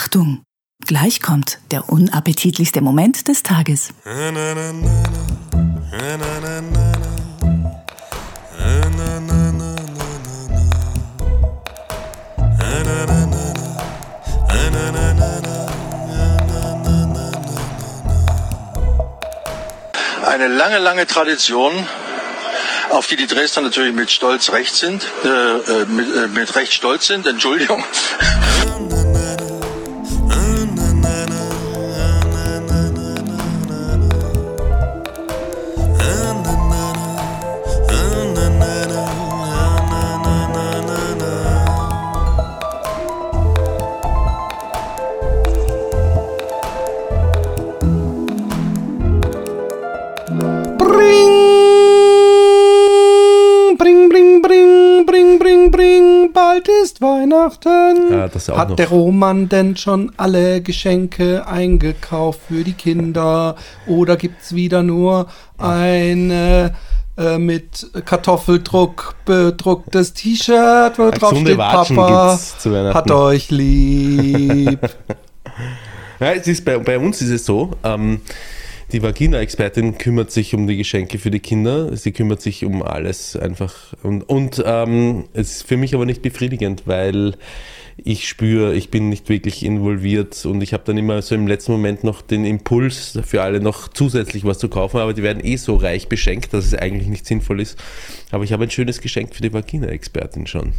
Achtung! Gleich kommt der unappetitlichste Moment des Tages. Eine lange, lange Tradition, auf die die Dresdner natürlich mit Stolz recht sind, äh, äh, mit, äh, mit Recht stolz sind, Entschuldigung. Ja, das auch Hat noch. der Roman denn schon alle Geschenke eingekauft für die Kinder? Oder gibt's wieder nur eine äh, mit Kartoffeldruck bedrucktes T-Shirt, wo drauf steht, Watschen Papa hat euch lieb. Ja, es ist bei, bei uns ist es so, ähm, die Vagina-Expertin kümmert sich um die Geschenke für die Kinder. Sie kümmert sich um alles einfach. Und, und ähm, es ist für mich aber nicht befriedigend, weil ich spüre, ich bin nicht wirklich involviert und ich habe dann immer so im letzten Moment noch den Impuls für alle noch zusätzlich was zu kaufen, aber die werden eh so reich beschenkt, dass es eigentlich nicht sinnvoll ist. Aber ich habe ein schönes Geschenk für die Vagina-Expertin schon.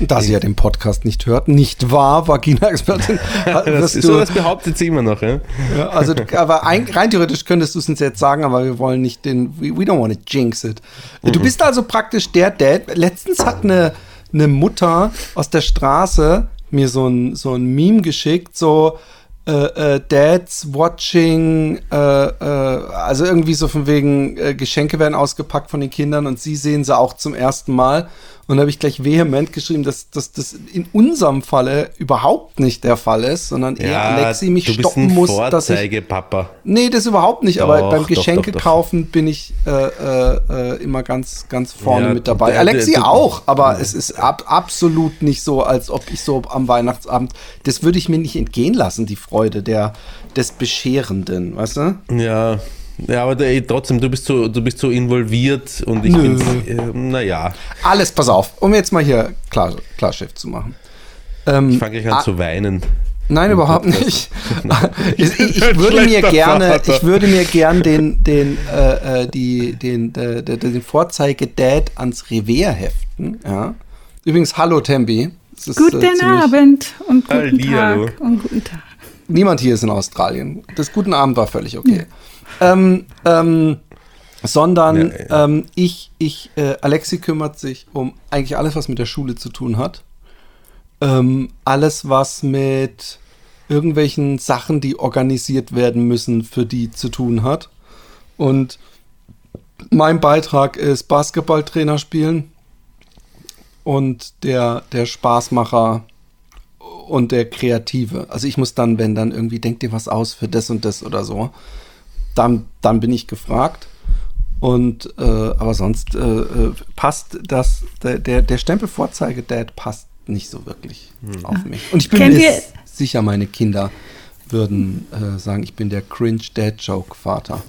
Da sie ja den Podcast nicht hört, nicht wahr, Vagina-Expertin? Das du- so, das behauptet sie immer noch. Ja? Ja, also, aber ein, rein theoretisch könntest du es uns jetzt sagen, aber wir wollen nicht den, we, we don't want to jinx it. Du bist also praktisch der Dad. Letztens hat eine, eine Mutter aus der Straße mir so ein, so ein Meme geschickt, so, äh, äh, Dads watching, äh, äh, also irgendwie so von wegen, äh, Geschenke werden ausgepackt von den Kindern und sie sehen sie auch zum ersten Mal. Und da habe ich gleich vehement geschrieben, dass, dass das in unserem Falle überhaupt nicht der Fall ist, sondern eher Alexi mich stoppen muss, dass ich Vorzeigepapa. Nee, das überhaupt nicht. aber Doch, beim doch, Geschenke kaufen bin ich äh, äh, äh, immer ganz, ganz vorne Ja, mit dabei. der- Alexi der- auch, aber es ist ab, absolut nicht so, als ob ich so am Weihnachtsabend, das würde ich mir nicht entgehen lassen, die Freude der, des Bescherenden, weißt du? Ja, ja aber der, trotzdem, du bist so, du bist so involviert und ich Nö. bin, äh, naja, Alles, pass auf, um jetzt mal hier klar, klar Chef zu machen. Ähm, ich fange gleich an ah, zu weinen. Nein, überhaupt nicht. ich, ich, ich würde mir gerne, ich würde mir gern den, den, äh, äh, die, den, äh, den, den Vorzeige-Dad ans Revier heften. Ja. Übrigens, hallo Tembi. Ist, Guten äh, Abend und guten Hallihallo. Tag und guten Tag. Niemand hier ist in Australien. Das guten Abend war völlig okay. Ähm, ähm, sondern Ja, ja. Ähm, ich, ich, äh, Alexi kümmert sich um eigentlich alles, was mit der Schule zu tun hat. Ähm, alles, was mit irgendwelchen Sachen, die organisiert werden müssen, für die zu tun hat. Und mein Beitrag ist Basketballtrainer spielen und der, der Spaßmacher und der Kreative. Also ich muss dann, wenn dann irgendwie, denkt dir was aus für das und das oder so, dann, dann bin ich gefragt. Und äh, aber sonst äh, äh, passt das, der, der, der Stempel Vorzeige-Dad passt nicht so wirklich auf mich. Und ich bin Kennt mir sicher, meine Kinder würden äh, sagen, ich bin der Cringe-Dad-Joke-Vater.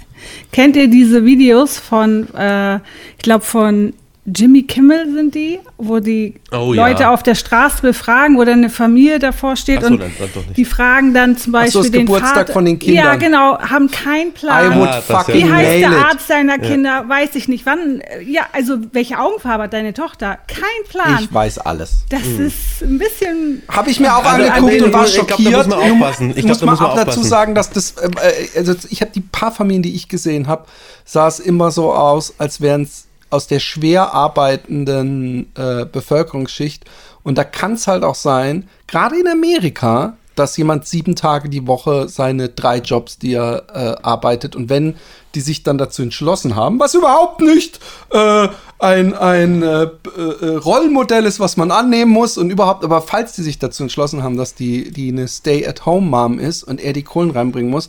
Kennt ihr diese Videos von, äh, ich glaube von Jimmy Kimmel sind die, wo die Oh ja. Leute auf der Straße befragen, wo dann eine Familie davor steht Ach so, und dann- dann doch nicht. die fragen dann zum Ach so, Beispiel das den Geburtstag Vater. von den Kindern. Ja, genau, haben keinen Plan. I would Ah, fucking ja. Wie heißt der. Arzt deiner Kinder? Weiß ich nicht. Wann? Ja, also welche Augenfarbe hat deine Tochter? Kein Plan. Ich weiß alles. das ist ein bisschen. Habe ich mir auch Also, angeguckt nee, und war ich glaub, da schockiert. muss man aufpassen. Ich muss glaub, da man muss man auch dazu sagen, dass das, äh, äh, also ich habe die paar Familien, die ich gesehen habe, sah es immer so aus, als wären es aus der schwer arbeitenden äh, Bevölkerungsschicht. Und da kann es halt auch sein, gerade in Amerika, dass jemand sieben Tage die Woche seine drei Jobs, die er äh, arbeitet, und wenn die sich dann dazu entschlossen haben, was überhaupt nicht äh, ein, ein äh, äh, Rollenmodell ist, was man annehmen muss und überhaupt, aber falls die sich dazu entschlossen haben, dass die, die eine Stay-at-Home-Mom ist und er die Kohlen reinbringen muss,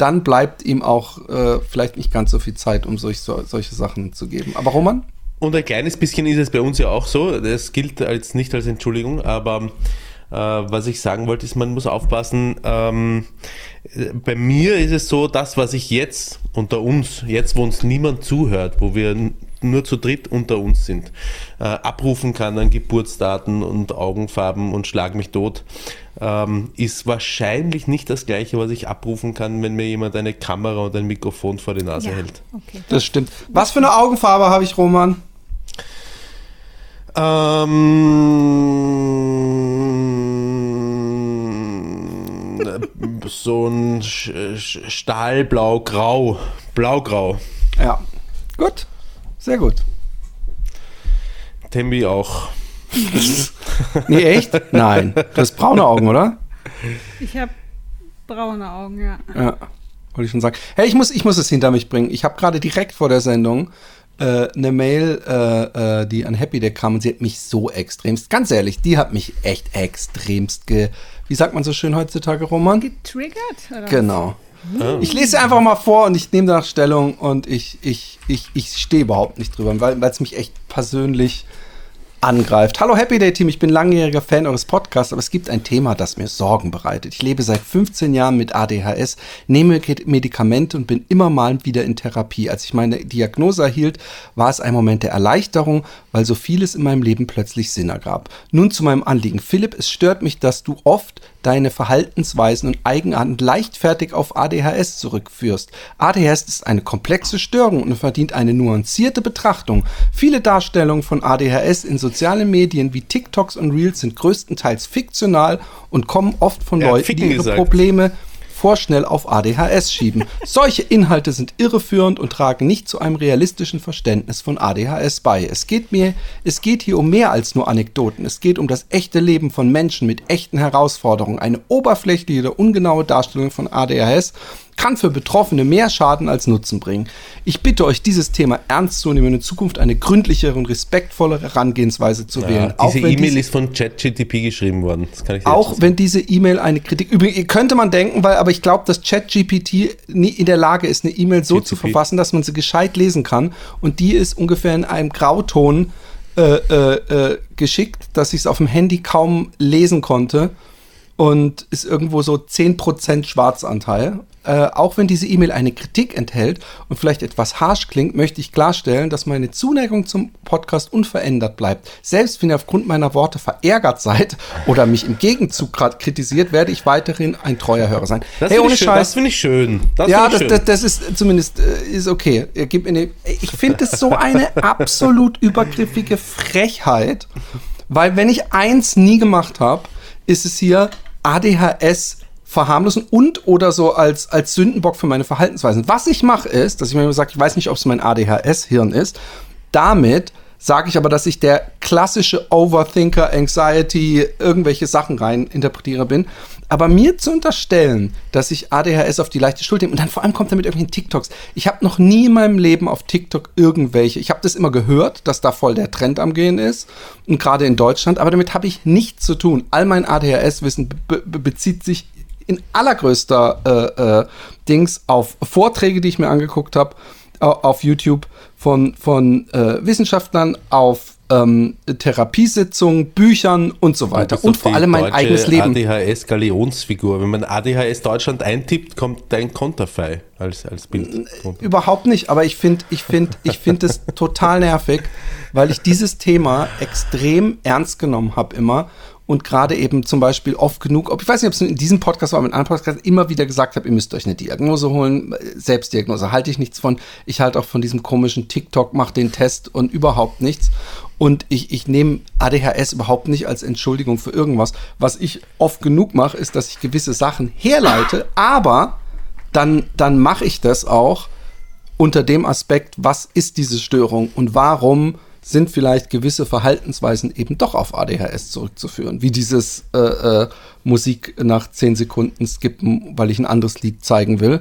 dann bleibt ihm auch äh, vielleicht nicht ganz so viel Zeit, um solch, so, solche Sachen zu geben. Aber Roman? Und ein kleines bisschen ist es bei uns ja auch so, das gilt als nicht als Entschuldigung, aber Äh, was ich sagen wollte, ist, man muss aufpassen. Ähm, bei mir ist es so, das, was ich jetzt unter uns, jetzt wo uns niemand zuhört, wo wir nur zu dritt unter uns sind, äh, abrufen kann an Geburtsdaten und Augenfarben und schlag mich tot, ähm, ist wahrscheinlich nicht das gleiche, was ich abrufen kann, wenn mir jemand eine Kamera und ein Mikrofon vor die Nase Ja, hält. okay. Das stimmt. Was für eine Augenfarbe habe ich, Roman? Ähm, so ein Stahlblau-Grau. Blaugrau. Ja. Gut. Sehr gut. Tembi auch. Nee, echt? Nein. Du hast braune Augen, oder? Ich habe braune Augen, ja. Ja. Wollte ich schon sagen. Hey, ich muss, ich muss es hinter mich bringen. Ich habe gerade direkt vor der Sendung äh, eine Mail, äh, äh, die an Happy Day kam und sie hat mich so extremst, ganz ehrlich, die hat mich echt extremst ge. Wie sagt man so schön heutzutage, Roman? Getriggert? Oder? Genau. Ah. Ich lese sie einfach mal vor und ich nehme danach Stellung und ich, ich, ich, ich stehe überhaupt nicht drüber, weil es mich echt persönlich angreift. Hallo Happy Day Team, ich bin langjähriger Fan eures Podcasts, aber es gibt ein Thema, das mir Sorgen bereitet. Ich lebe seit 15 Jahren mit ADHS, nehme Medikamente und bin immer mal wieder in Therapie. Als ich meine Diagnose erhielt, war es ein Moment der Erleichterung, weil so vieles in meinem Leben plötzlich Sinn ergab. Nun zu meinem Anliegen. Philipp, es stört mich, dass du oft deine Verhaltensweisen und Eigenarten leichtfertig auf ADHS zurückführst. ADHS ist eine komplexe Störung und verdient eine nuancierte Betrachtung. Viele Darstellungen von ADHS in sozialen Medien wie TikToks und Reels sind größtenteils fiktional und kommen oft von hat Leuten, die ihre gesagt. Probleme vorschnell auf ADHS schieben. Solche Inhalte sind irreführend und tragen nicht zu einem realistischen Verständnis von ADHS bei. Es geht mir, es geht hier um mehr als nur Anekdoten. Es geht um das echte Leben von Menschen mit echten Herausforderungen. Eine oberflächliche oder ungenaue Darstellung von ADHS kann für Betroffene mehr Schaden als Nutzen bringen. Ich bitte euch, dieses Thema ernst zu nehmen und in Zukunft eine gründlichere und respektvollere Herangehensweise zu wählen. Ja, diese wenn E-Mail dies- ist von ChatGTP geschrieben worden. Auch wenn diese E-Mail eine Kritik. Übrigens könnte man denken, weil, aber ich glaube, dass ChatGPT nie in der Lage ist, eine E-Mail so zu GTP. verfassen, dass man sie gescheit lesen kann. Und die ist ungefähr in einem Grauton äh, äh, äh, geschickt, dass ich es auf dem Handy kaum lesen konnte. Und ist irgendwo so 10% Schwarzanteil. Äh, auch wenn diese E-Mail eine Kritik enthält und vielleicht etwas harsch klingt, möchte ich klarstellen, dass meine Zuneigung zum Podcast unverändert bleibt. Selbst wenn ihr aufgrund meiner Worte verärgert seid oder mich im Gegenzug gerade kritisiert, werde ich weiterhin ein treuer Hörer sein. Das hey, finde ohne ich, schön. Das Scheiß. finde ich schön. Das Ja, das, ich das, schön. das ist zumindest äh, ist okay. Ich finde es so eine absolut übergriffige Frechheit, weil wenn ich eins nie gemacht habe, ist es hier ADHS verharmlosen und oder so als, als Sündenbock für meine Verhaltensweisen. Was ich mache ist, dass ich mir immer sage, ich weiß nicht, ob es mein ADHS-Hirn ist. Damit sage ich aber, dass ich der klassische Overthinker, Anxiety, irgendwelche Sachen rein interpretiere bin. Aber mir zu unterstellen, dass ich ADHS auf die leichte Schulter nehme und dann vor allem kommt damit irgendwelchen TikToks. Ich habe noch nie in meinem Leben auf TikTok irgendwelche. Ich habe das immer gehört, dass da voll der Trend am Gehen ist und gerade in Deutschland, aber damit habe ich nichts zu tun. All mein ADHS-Wissen be bezieht sich in allergrößter äh, äh, Dings auf Vorträge, die ich mir angeguckt habe, auf YouTube von, von äh, Wissenschaftlern, auf ähm, Therapiesitzungen, Büchern und so weiter. Und vor allem mein eigenes Leben. ADHS-Galionsfigur. Wenn man ADHS Deutschland eintippt, kommt dein Konterfei als, als Bild. Überhaupt nicht, aber ich finde ich find, ich find es total nervig, weil ich dieses Thema extrem ernst genommen habe immer und gerade eben zum Beispiel oft genug, ob ich weiß nicht, ob es in diesem Podcast war, in anderen Podcasts immer wieder gesagt habe, ihr müsst euch eine Diagnose holen. Selbstdiagnose halte ich nichts von. Ich halte auch von diesem komischen TikTok, mach den Test und überhaupt nichts. Und ich, ich nehme ADHS überhaupt nicht als Entschuldigung für irgendwas. Was ich oft genug mache, ist, dass ich gewisse Sachen herleite, aber dann, dann mache ich das auch unter dem Aspekt, was ist diese Störung und warum sind vielleicht gewisse Verhaltensweisen eben doch auf ADHS zurückzuführen, wie dieses äh, äh, Musik nach 10 Sekunden skippen, weil ich ein anderes Lied zeigen will,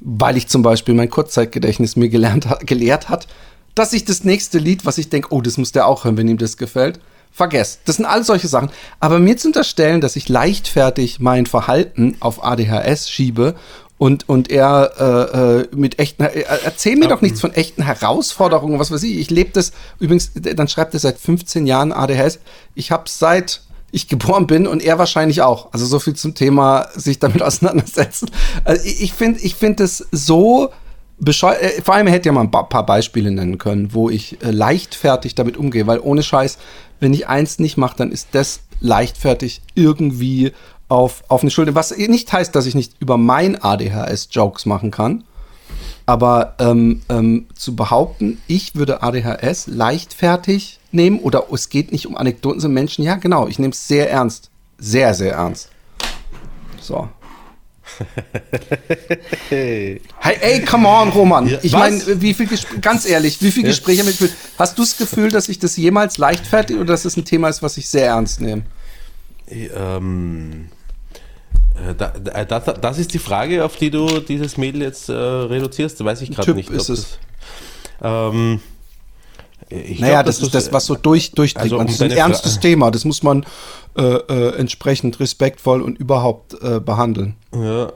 weil ich zum Beispiel mein Kurzzeitgedächtnis mir gelernt gelehrt hat, dass ich das nächste Lied, was ich denke, oh, das muss der auch hören, wenn ihm das gefällt, vergesst. Das sind all solche Sachen. Aber mir zu unterstellen, dass ich leichtfertig mein Verhalten auf ADHS schiebe und, und er äh, äh, mit echten, äh, erzähl mir doch nichts von echten Herausforderungen, was weiß ich. Ich lebe das, übrigens, dann schreibt er seit 15 Jahren ADHS. Ich habe seit, ich geboren bin und er wahrscheinlich auch. Also so viel zum Thema sich damit auseinandersetzen. Also ich finde ich finde es so bescheuert. Äh, vor allem er hätte ja mal ein paar Beispiele nennen können, wo ich leichtfertig damit umgehe, weil ohne Scheiß, wenn ich eins nicht mache, dann ist das leichtfertig irgendwie auf, auf eine Schulter. Was nicht heißt, dass ich nicht über mein ADHS Jokes machen kann. Aber ähm, ähm, zu behaupten, ich würde ADHS leichtfertig nehmen oder es geht nicht um Anekdoten, sind Menschen, ja genau, ich nehme es sehr ernst. Sehr, sehr ernst. So. hey, ey, come on, Roman. Ja, ich meine, wie viel Gespr ganz ehrlich, wie viele Gespräche mit Hast du das Gefühl, dass ich das jemals leichtfertig oder dass es ein Thema ist, was ich sehr ernst nehme? Ähm, äh, da, äh, da, das ist die Frage, auf die du dieses Mädel jetzt äh, reduzierst. Weiß ich gerade nicht. Ist es. Das, ähm, naja, glaub, das, ist das, was so durch, durchdringt. Also, um das ist ein ernstes Fra Thema. Das muss man äh, äh, entsprechend respektvoll und überhaupt äh, behandeln. Ja,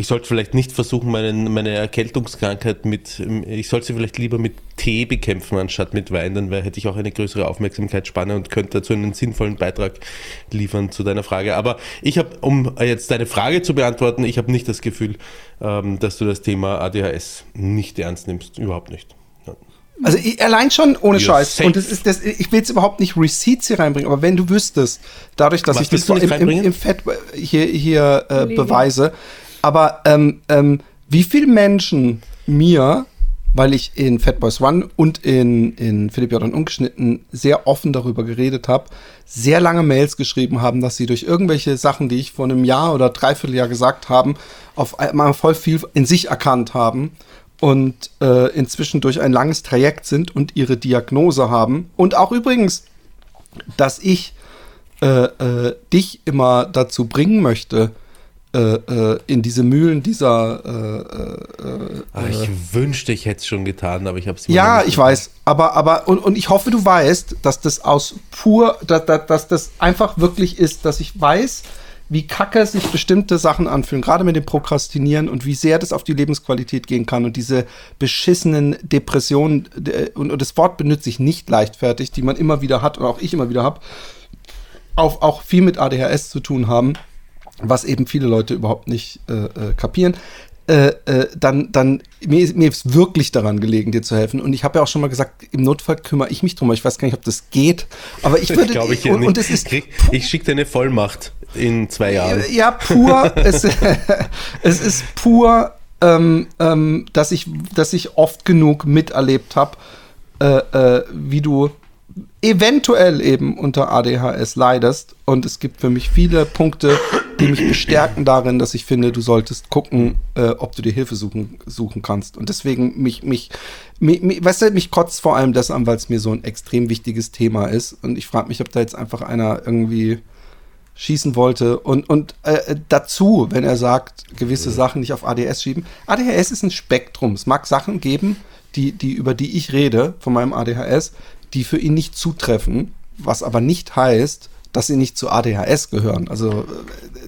ich sollte vielleicht nicht versuchen, meine, meine Erkältungskrankheit mit, ich sollte sie vielleicht lieber mit Tee bekämpfen, anstatt mit Wein, dann hätte ich auch eine größere Aufmerksamkeitsspanne und könnte dazu einen sinnvollen Beitrag liefern zu deiner Frage. Aber ich habe, um jetzt deine Frage zu beantworten, ich habe nicht das Gefühl, ähm, dass du das Thema ADHS nicht ernst nimmst. Überhaupt nicht. Also ich, allein schon ohne You're Scheiß. Safe. Und das ist das, ich will jetzt überhaupt nicht Receipts hier reinbringen, aber wenn du wüsstest, dadurch, dass Was ich das im, im, im Fett hier, hier äh, beweise, aber ähm, ähm, wie viele Menschen mir, weil ich in Fat Boys One und in, in Philipp Jordan ungeschnitten sehr offen darüber geredet habe, sehr lange Mails geschrieben haben, dass sie durch irgendwelche Sachen, die ich vor einem Jahr oder dreiviertel Jahr gesagt haben, auf einmal voll viel in sich erkannt haben und äh, inzwischen durch ein langes Trajekt sind und ihre Diagnose haben. Und auch übrigens, dass ich äh, äh, dich immer dazu bringen möchte, in diese Mühlen dieser. Äh, Ach, ich wünschte, ich hätte es schon getan, aber ich habe es Ja, ich weiß. Aber, aber und, und ich hoffe, du weißt, dass das aus pur, dass, dass, dass das einfach wirklich ist, dass ich weiß, wie kacke sich bestimmte Sachen anfühlen, gerade mit dem Prokrastinieren und wie sehr das auf die Lebensqualität gehen kann und diese beschissenen Depressionen, und, und das Wort benutze ich nicht leichtfertig, die man immer wieder hat und auch ich immer wieder habe, auch, auch viel mit ADHS zu tun haben was eben viele Leute überhaupt nicht äh, äh, kapieren, äh, äh, dann, dann mir, ist, mir ist wirklich daran gelegen, dir zu helfen. Und ich habe ja auch schon mal gesagt, im Notfall kümmere ich mich drum. Ich weiß gar nicht, ob das geht. Aber ich würde. ich, und, und es ist Krieg, ich schicke dir eine Vollmacht in zwei Jahren. Ja, pur. es, es ist pur, ähm, ähm, dass, ich, dass ich oft genug miterlebt habe, äh, äh, wie du eventuell eben unter ADHS leidest. Und es gibt für mich viele Punkte, die mich bestärken darin, dass ich finde, du solltest gucken, äh, ob du dir Hilfe suchen, suchen kannst. Und deswegen mich, mich, mich, mich weißt du, mich kotzt vor allem das an, weil es mir so ein extrem wichtiges Thema ist. Und ich frage mich, ob da jetzt einfach einer irgendwie schießen wollte. Und, und äh, dazu, wenn er sagt, gewisse Sachen nicht auf ADS schieben. ADHS ist ein Spektrum. Es mag Sachen geben, die, die, über die ich rede, von meinem ADHS, die für ihn nicht zutreffen, was aber nicht heißt, dass sie nicht zu ADHS gehören. Also äh,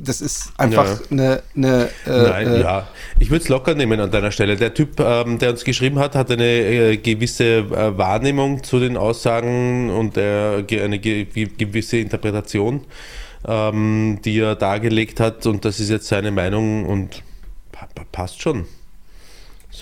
das ist einfach ja. eine, eine äh, Nein, äh, ja. Ich würde es locker nehmen an deiner Stelle. Der Typ, ähm, der uns geschrieben hat, hat eine äh, gewisse äh, Wahrnehmung zu den Aussagen und eine ge gewisse Interpretation, ähm, die er dargelegt hat. Und das ist jetzt seine Meinung und passt schon.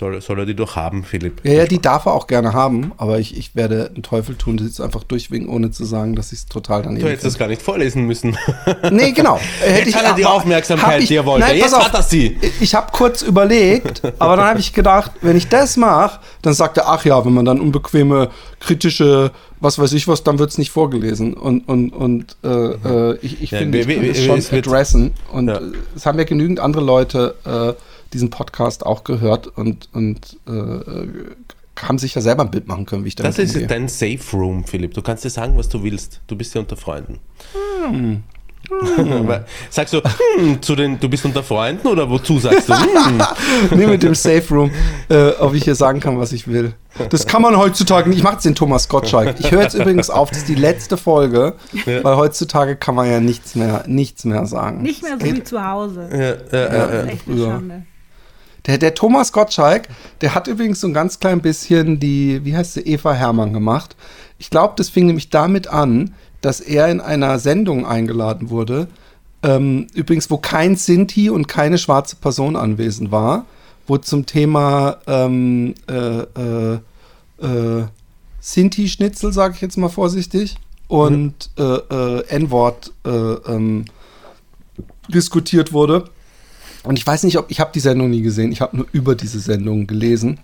Soll, soll er die doch haben, Philipp? Ja, ja, die darf er auch gerne haben, aber ich, ich werde einen Teufel tun, das jetzt einfach durchwinken, ohne zu sagen, dass ich es total daneben Du hättest es gar nicht vorlesen müssen. Nee, genau. Hätte jetzt hat er die Aufmerksamkeit, ich, die er wollte. Nein, jetzt auf, hat er sie. Ich habe kurz überlegt, aber dann habe ich gedacht, wenn ich das mache, dann sagt er, ach ja, wenn man dann unbequeme, kritische, was weiß ich was, dann wird es nicht vorgelesen. Und, und, und äh, äh ich, ich ja, finde, ich kann das schon adressen. Und ja. es haben ja genügend andere Leute äh, diesen Podcast auch gehört und, und äh, haben sich ja selber ein Bild machen können, wie ich damit Das ist umgehe. dein Safe Room, Philipp. Du kannst dir sagen, was du willst. Du bist ja unter Freunden. Hm. Hm. Sagst du, hm, zu den, du bist unter Freunden oder wozu sagst du? Hm. nee, mit dem Safe Room, äh, ob ich hier sagen kann, was ich will. Das kann man heutzutage nicht. Ich mache jetzt den Thomas Gottschalk. Ich höre jetzt übrigens auf, das ist die letzte Folge, ja. weil heutzutage kann man ja nichts mehr, nichts mehr sagen. Nicht mehr so wie zu Hause. Ja, ja, ja, ja. Echt eine Schande. Der, der Thomas Gottschalk, der hat übrigens so ein ganz klein bisschen die, wie heißt sie, Eva Hermann gemacht. Ich glaube, das fing nämlich damit an, dass er in einer Sendung eingeladen wurde, ähm, übrigens, wo kein Sinti und keine schwarze Person anwesend war, wo zum Thema ähm, äh, äh, äh, Sinti-Schnitzel, sage ich jetzt mal vorsichtig, und äh, äh, N-Wort äh, ähm, diskutiert wurde. Und ich weiß nicht, ob ich habe die Sendung nie gesehen. Ich habe nur über diese Sendung gelesen.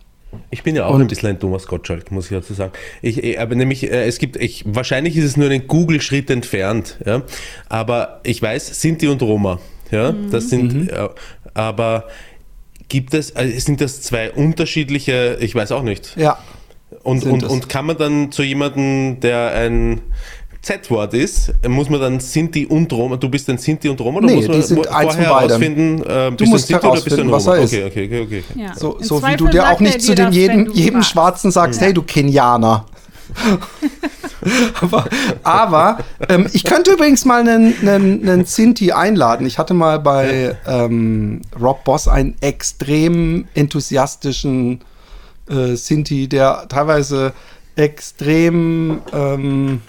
Ich bin ja auch Und- ein bisschen ein Thomas Gottschalk, muss ich dazu sagen. Ich, aber nämlich, äh, es gibt, ich, wahrscheinlich ist es nur einen Google-Schritt entfernt, ja. Aber ich weiß, Sinti und Roma, ja, das sind, äh, aber gibt es, also sind das zwei unterschiedliche, ich weiß auch nicht. Ja. Und, und, und kann man dann zu jemandem, der ein Z-Wort ist, muss man dann Sinti und Roma, du bist ein Sinti und Roma, oder Nee, muss man die sind wo- eins von vorher herausfinden, äh, bist musst du ein Sinti oder bist du ein herausfinden, was Roma? er ist. Okay, okay, okay, okay. Ja. So, so wie du dir auch nicht zu dem das, jedem. Schwarzen sagst, hey, du Kenianer. aber aber ähm, ich könnte übrigens mal einen, einen, einen Sinti einladen. Ich hatte mal bei ähm, Rob Boss einen extrem enthusiastischen äh, Sinti, der teilweise extrem ähm,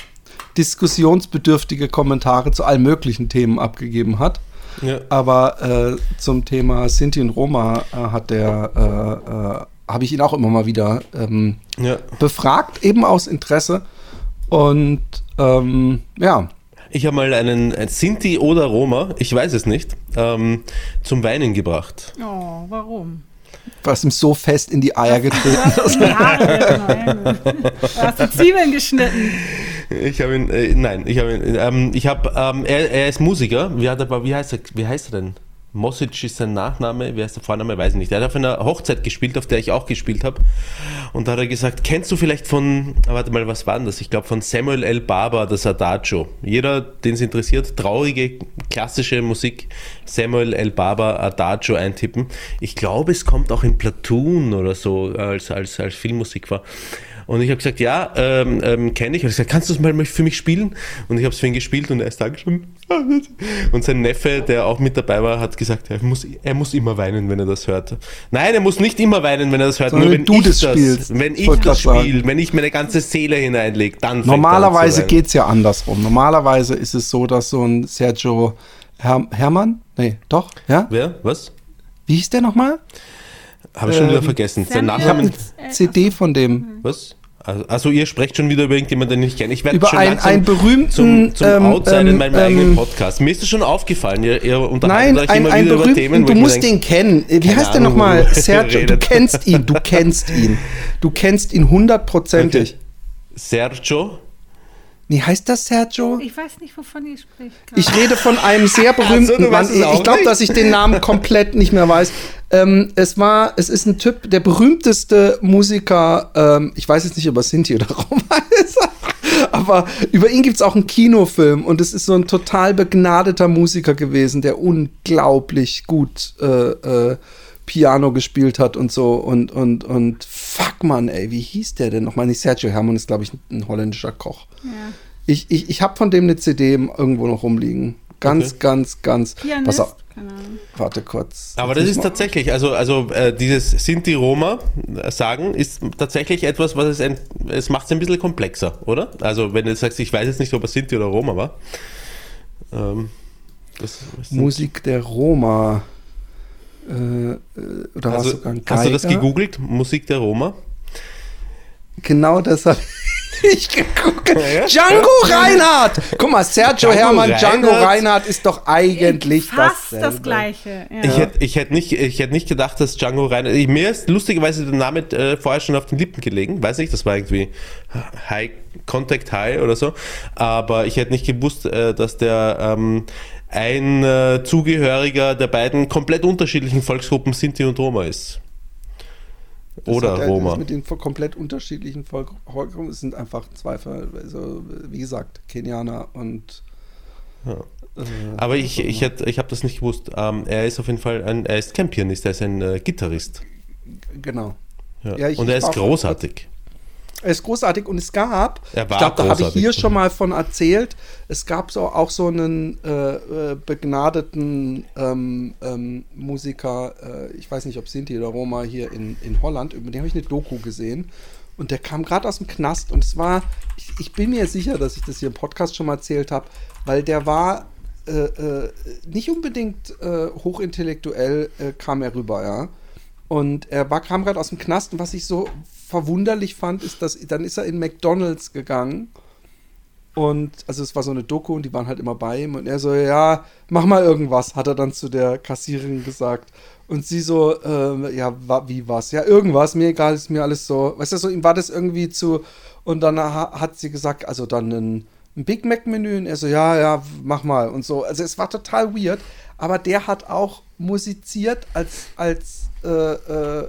diskussionsbedürftige Kommentare zu allen möglichen Themen abgegeben hat. Ja. Aber äh, zum Thema Sinti und Roma äh, hat der, äh, äh, habe ich ihn auch immer mal wieder ähm, Ja. befragt, eben aus Interesse. Und ähm, ja, Ich habe mal einen ein Sinti oder Roma, ich weiß es nicht, ähm, zum Weinen gebracht. Oh, warum? was ihm so fest in die Eier getreten. Du hast die Haare nein. Du hast die Zwiebeln geschnitten. Ich habe ihn, äh, nein, ich habe ihn, ähm, ich habe, ähm, er, er ist Musiker. Wie, hat er, wie, heißt er, wie heißt er denn? Mosic ist sein Nachname, wie heißt der Vorname, weiß ich nicht. Er hat auf einer Hochzeit gespielt, auf der ich auch gespielt habe. Und da hat er gesagt, kennst du vielleicht von, ah, warte mal, was war denn das? Ich glaube von Samuel L. Barber, das Adagio. Jeder, den es interessiert, traurige, klassische Musik, Samuel L. Barber, Adagio eintippen. Ich glaube, es kommt auch in Platoon oder so als, als, als Filmmusik vor. Und ich habe gesagt, ja, ähm, ähm, kenne ich. Und ich gesagt, kannst du es mal für mich spielen? Und ich habe es für ihn gespielt und er ist da schon. Und sein Neffe, der auch mit dabei war, hat gesagt, er muss, er muss immer weinen, wenn er das hört. Nein, er muss nicht immer weinen, wenn er das hört. Sondern nur wenn du ich das spielst. wenn Ich das spiele, wenn ich meine ganze Seele hineinlege, dann fängt er an zu Normalerweise geht es ja andersrum. Normalerweise ist es so, dass so ein Sergio Her Hermann, nee, doch, ja? Wer? Was? Wie hieß der nochmal? Habe ich schon Ähm, wieder vergessen. Sein Samuel- Ich habe Nachname. eine CD von dem. Was? Also, also ihr sprecht schon wieder über irgendjemanden, den ich kenne. Ich werde Über schon ein- langsam einen berühmten, zum, zum ähm, Out sein in ähm, meinem ähm, eigenen Podcast. Mir ist das schon aufgefallen. Ihr, ihr unterhaltet Nein, euch ein, immer ein wieder über Themen, du musst denke, den kennen. Wie heißt der nochmal? Sergio, du kennst ihn, du kennst ihn. Du kennst ihn hundertprozentig. Okay. Sergio? Nee, heißt das Sergio? Ich weiß nicht, wovon ihr spricht. gerade. Ich rede von einem sehr berühmten du Mann. Ich, glaube, dass ich den Namen komplett nicht mehr weiß. Ähm, es war, es ist ein Typ, der berühmteste Musiker, ähm, ich weiß jetzt nicht, ob er Sinti oder Roma ist, aber über ihn gibt es auch einen Kinofilm und es ist so ein total begnadeter Musiker gewesen, der unglaublich gut äh, äh, Piano gespielt hat und so und, und, und fuck man, ey, wie hieß der denn nochmal? Nicht Sergio Hermann ist, glaube ich, ein, holländischer Koch. Ja. Ich, ich, ich habe von dem eine CD irgendwo noch rumliegen. Ganz, Okay. ganz, ganz. Pass Pianist? auf, Keine Ahnung. warte kurz. Aber das ist tatsächlich, also, also äh, dieses Sinti-Roma äh, sagen, ist tatsächlich etwas, was es, ein, es macht es ein bisschen komplexer, oder? Also wenn du sagst, ich weiß jetzt nicht, ob er Sinti oder Roma war. Ähm, das, Musik der Roma. Äh, äh, oder also, sogar ein hast du das Geiger? gegoogelt? Musik der Roma? Genau das habe ich geguckt. Ja? Django Reinhardt! Guck mal, Sergio Django Hermann, Django Reinhardt. Reinhardt ist doch eigentlich Fast dasselbe. das Gleiche. Ja. Ich hätte ich hätt nicht, ich hätt nicht gedacht, dass Django Reinhardt. Ich, mir ist lustigerweise der Name äh, vorher schon auf den Lippen gelegen. Weiß nicht, das war irgendwie High Contact High oder so. Aber ich hätte nicht gewusst, äh, dass der ähm, ein äh, Zugehöriger der beiden komplett unterschiedlichen Volksgruppen Sinti und Roma ist. Das Oder hat Roma. Das mit den komplett unterschiedlichen Volk- Volksgruppen sind einfach zwei, Ver- also, wie gesagt, Kenianer und. Ja. Äh, Aber ich, ich, ich habe das nicht gewusst. Ähm, er ist auf jeden Fall ein, er ist kein Pianist, er ist ein äh, Gitarrist. genau. Ja. Ja, ich- und er ist großartig. Er ist großartig und es gab, ich glaube, da habe ich hier schon mal von erzählt, es gab so auch so einen äh, äh, begnadeten ähm, ähm, Musiker, äh, ich weiß nicht, ob Sinti oder Roma hier in, in Holland, über den habe ich eine Doku gesehen Und der kam gerade aus dem Knast und es war, ich, ich, bin mir sicher, dass ich das hier im Podcast schon mal erzählt habe, weil der war äh, äh, nicht unbedingt äh, hochintellektuell kam er rüber, ja. Und er war, kam gerade aus dem Knast und was ich so verwunderlich fand, ist, dass dann ist er in McDonalds gegangen und also es war so eine Doku und die waren halt immer bei ihm und er so, ja, mach mal irgendwas, hat er dann zu der Kassiererin gesagt. Und sie so, äh, ja, wie was? Ja, irgendwas, mir egal, ist mir alles so. Weißt du, so, ihm war das irgendwie zu. Und dann hat sie gesagt, also dann ein, ein Big Mac-Menü. Und er so, ja, ja, mach mal. Und so. Also es war total weird. Aber der hat auch musiziert als, als äh, äh,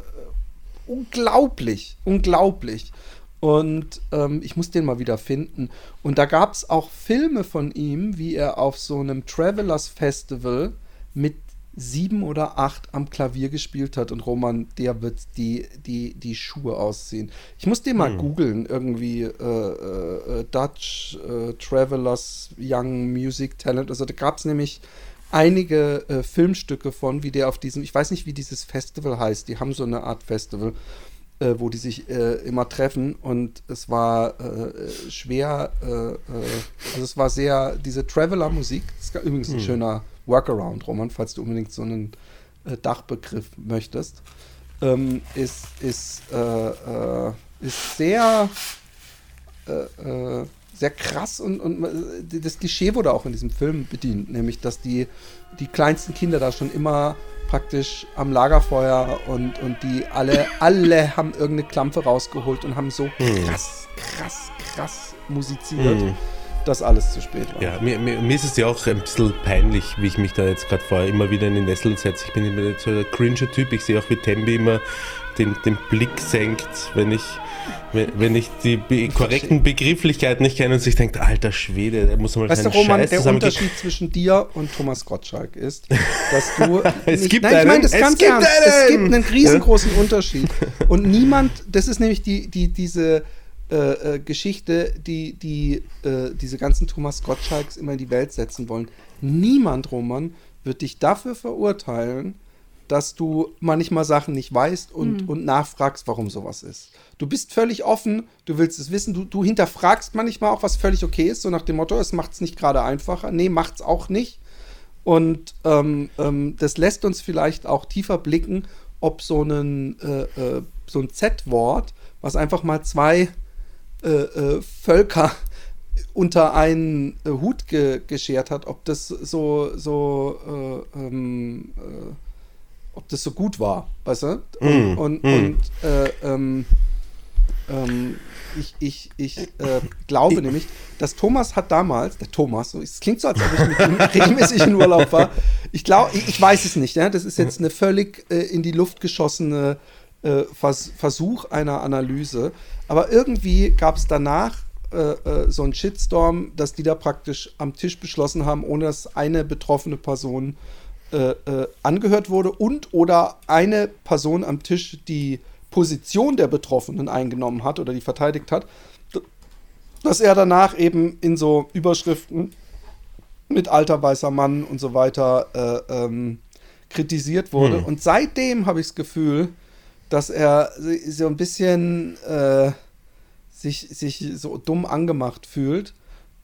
unglaublich, unglaublich. Und ähm, ich muss den mal wieder finden. Und da gab es auch Filme von ihm, wie er auf so einem Travelers Festival mit sieben oder acht am Klavier gespielt hat und Roman, der wird die, die, die Schuhe ausziehen. Ich muss den mal hm. googeln, irgendwie äh, äh, Dutch äh, Travelers Young Music Talent. Also da gab es nämlich einige äh, Filmstücke von, wie der auf diesem, ich weiß nicht, wie dieses Festival heißt, die haben so eine Art Festival. Äh, wo die sich äh, immer treffen und es war schwer, also es war sehr, diese Traveler-Musik, das ist übrigens ein hm. schöner Workaround, Roman, falls du unbedingt so einen äh, Dachbegriff möchtest, ähm, ist, ist, äh, äh, ist sehr, äh, äh, sehr krass und, und äh, das Klischee wurde auch in diesem Film bedient, nämlich dass die, die kleinsten Kinder da schon immer praktisch am Lagerfeuer und, und die alle, alle haben irgendeine Klampe rausgeholt und haben so hm. krass, krass, krass musiziert. Hm dass alles zu spät war. Ja, mir, mir, mir, ist es ja auch ein bisschen peinlich, wie ich mich da jetzt gerade vorher immer wieder in den Nesseln setze. Ich bin immer so der cringer Typ. Ich sehe auch, wie Tembi immer den, den Blick senkt, wenn ich, wenn, ich die be korrekten Begrifflichkeiten nicht kenne und sich denkt, alter Schwede, der muss mal weißt du, Roman, Scheiß der Unterschied zwischen dir und Thomas Gottschalk ist, dass du es nicht, gibt nein, ich meine das ganz ernst, es gibt einen riesengroßen? Unterschied und niemand, das ist nämlich die, die, diese äh, äh, Geschichte, die, die äh, diese ganzen Thomas Gottschalks immer in die Welt setzen wollen. Niemand, Roman, wird dich dafür verurteilen, dass du manchmal Sachen nicht weißt und, mhm. und nachfragst, warum sowas ist. Du bist völlig offen, du willst es wissen, du, du hinterfragst manchmal auch, was völlig okay ist, so nach dem Motto, es macht es nicht gerade einfacher. Nee, macht es auch nicht. Und ähm, ähm, das lässt uns vielleicht auch tiefer blicken, ob so, einen, äh, äh, so ein Z-Wort, was einfach mal zwei äh, äh, Völker unter einen äh, Hut ge geschert hat, ob das so, so äh, ähm, äh, ob das so gut war, weißt du? Und, mm, und, mm. und äh, ähm, ähm, ich, ich, ich äh, glaube nämlich, dass Thomas hat damals, der Thomas, es klingt so, als ob ich mit ihm regelmäßig in Urlaub war. Ich glaube, ich, ich, weiß es nicht, ja? das ist jetzt eine völlig äh, in die Luft geschossene äh, Vers Versuch einer Analyse. Aber irgendwie gab es danach äh, äh, so einen Shitstorm, dass die da praktisch am Tisch beschlossen haben, ohne dass eine betroffene Person äh, angehört wurde und oder eine Person am Tisch die Position der Betroffenen eingenommen hat oder die verteidigt hat, dass er danach eben in so Überschriften mit alter weißer Mann und so weiter äh, ähm, kritisiert wurde. Hm. Und seitdem habe ich das Gefühl, dass er so ein bisschen äh, sich, sich so dumm angemacht fühlt.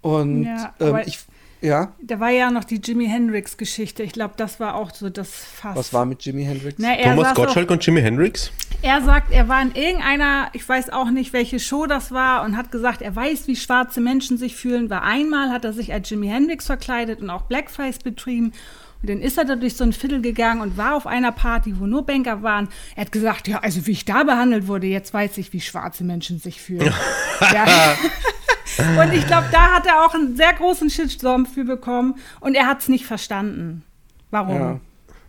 Und ja, ähm, ich. Ja. Da war ja noch die Jimi Hendrix-Geschichte. Ich glaube, das war auch so das Fass. Was war mit Jimi Hendrix? Na, Thomas Gottschalk und Jimi Hendrix? Er sagt, er war in irgendeiner, ich weiß auch nicht, welche Show das war, und hat gesagt, er weiß, wie schwarze Menschen sich fühlen, weil einmal hat er sich als Jimi Hendrix verkleidet und auch Blackface betrieben. Und dann ist er da durch so ein Viertel gegangen und war auf einer Party, wo nur Banker waren. Er hat gesagt, ja, also wie ich da behandelt wurde, jetzt weiß ich, wie schwarze Menschen sich fühlen. ja. und ich glaube, da hat er auch einen sehr großen Shitstorm für bekommen und er hat es nicht verstanden. Warum?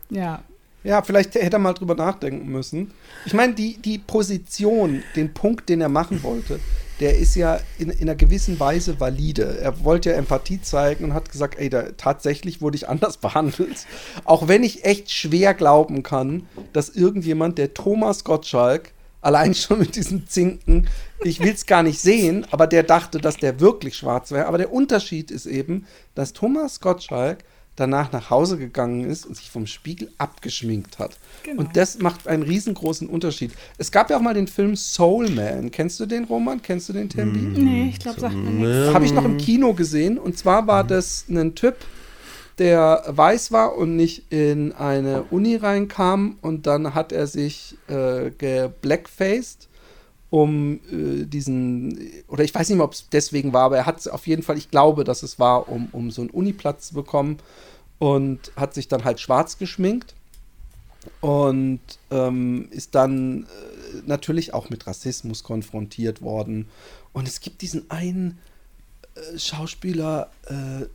Ja. ja. Ja, vielleicht hätte er mal drüber nachdenken müssen. Ich meine, die, die Position, den Punkt, den er machen wollte, der ist ja in, in, einer gewissen Weise valide. Er wollte ja Empathie zeigen und hat gesagt, ey, da, tatsächlich wurde ich anders behandelt. Auch wenn ich echt schwer glauben kann, dass irgendjemand, der Thomas Gottschalk, allein schon mit diesem Zinken, ich will es gar nicht sehen, aber der dachte, dass der wirklich schwarz wäre. Aber der Unterschied ist eben, dass Thomas Gottschalk danach nach Hause gegangen ist und sich vom Spiegel abgeschminkt hat. Genau. Und das macht einen riesengroßen Unterschied. Es gab ja auch mal den Film Soul Man. Kennst du den, Roman? Kennst du den, Tembi? Nee, ich glaube, sagt mir nichts. Habe ich noch im Kino gesehen. Und zwar war das ein Typ, der weiß war und nicht in eine Uni reinkam. Und dann hat er sich äh, geblackfaced, um äh, diesen, oder ich weiß nicht mehr, ob es deswegen war, aber er hat es auf jeden Fall, ich glaube, dass es war, um, um so einen Uniplatz zu bekommen. Und hat sich dann halt schwarz geschminkt und ähm, ist dann äh, natürlich auch mit Rassismus konfrontiert worden. Und es gibt diesen einen äh, Schauspieler, äh,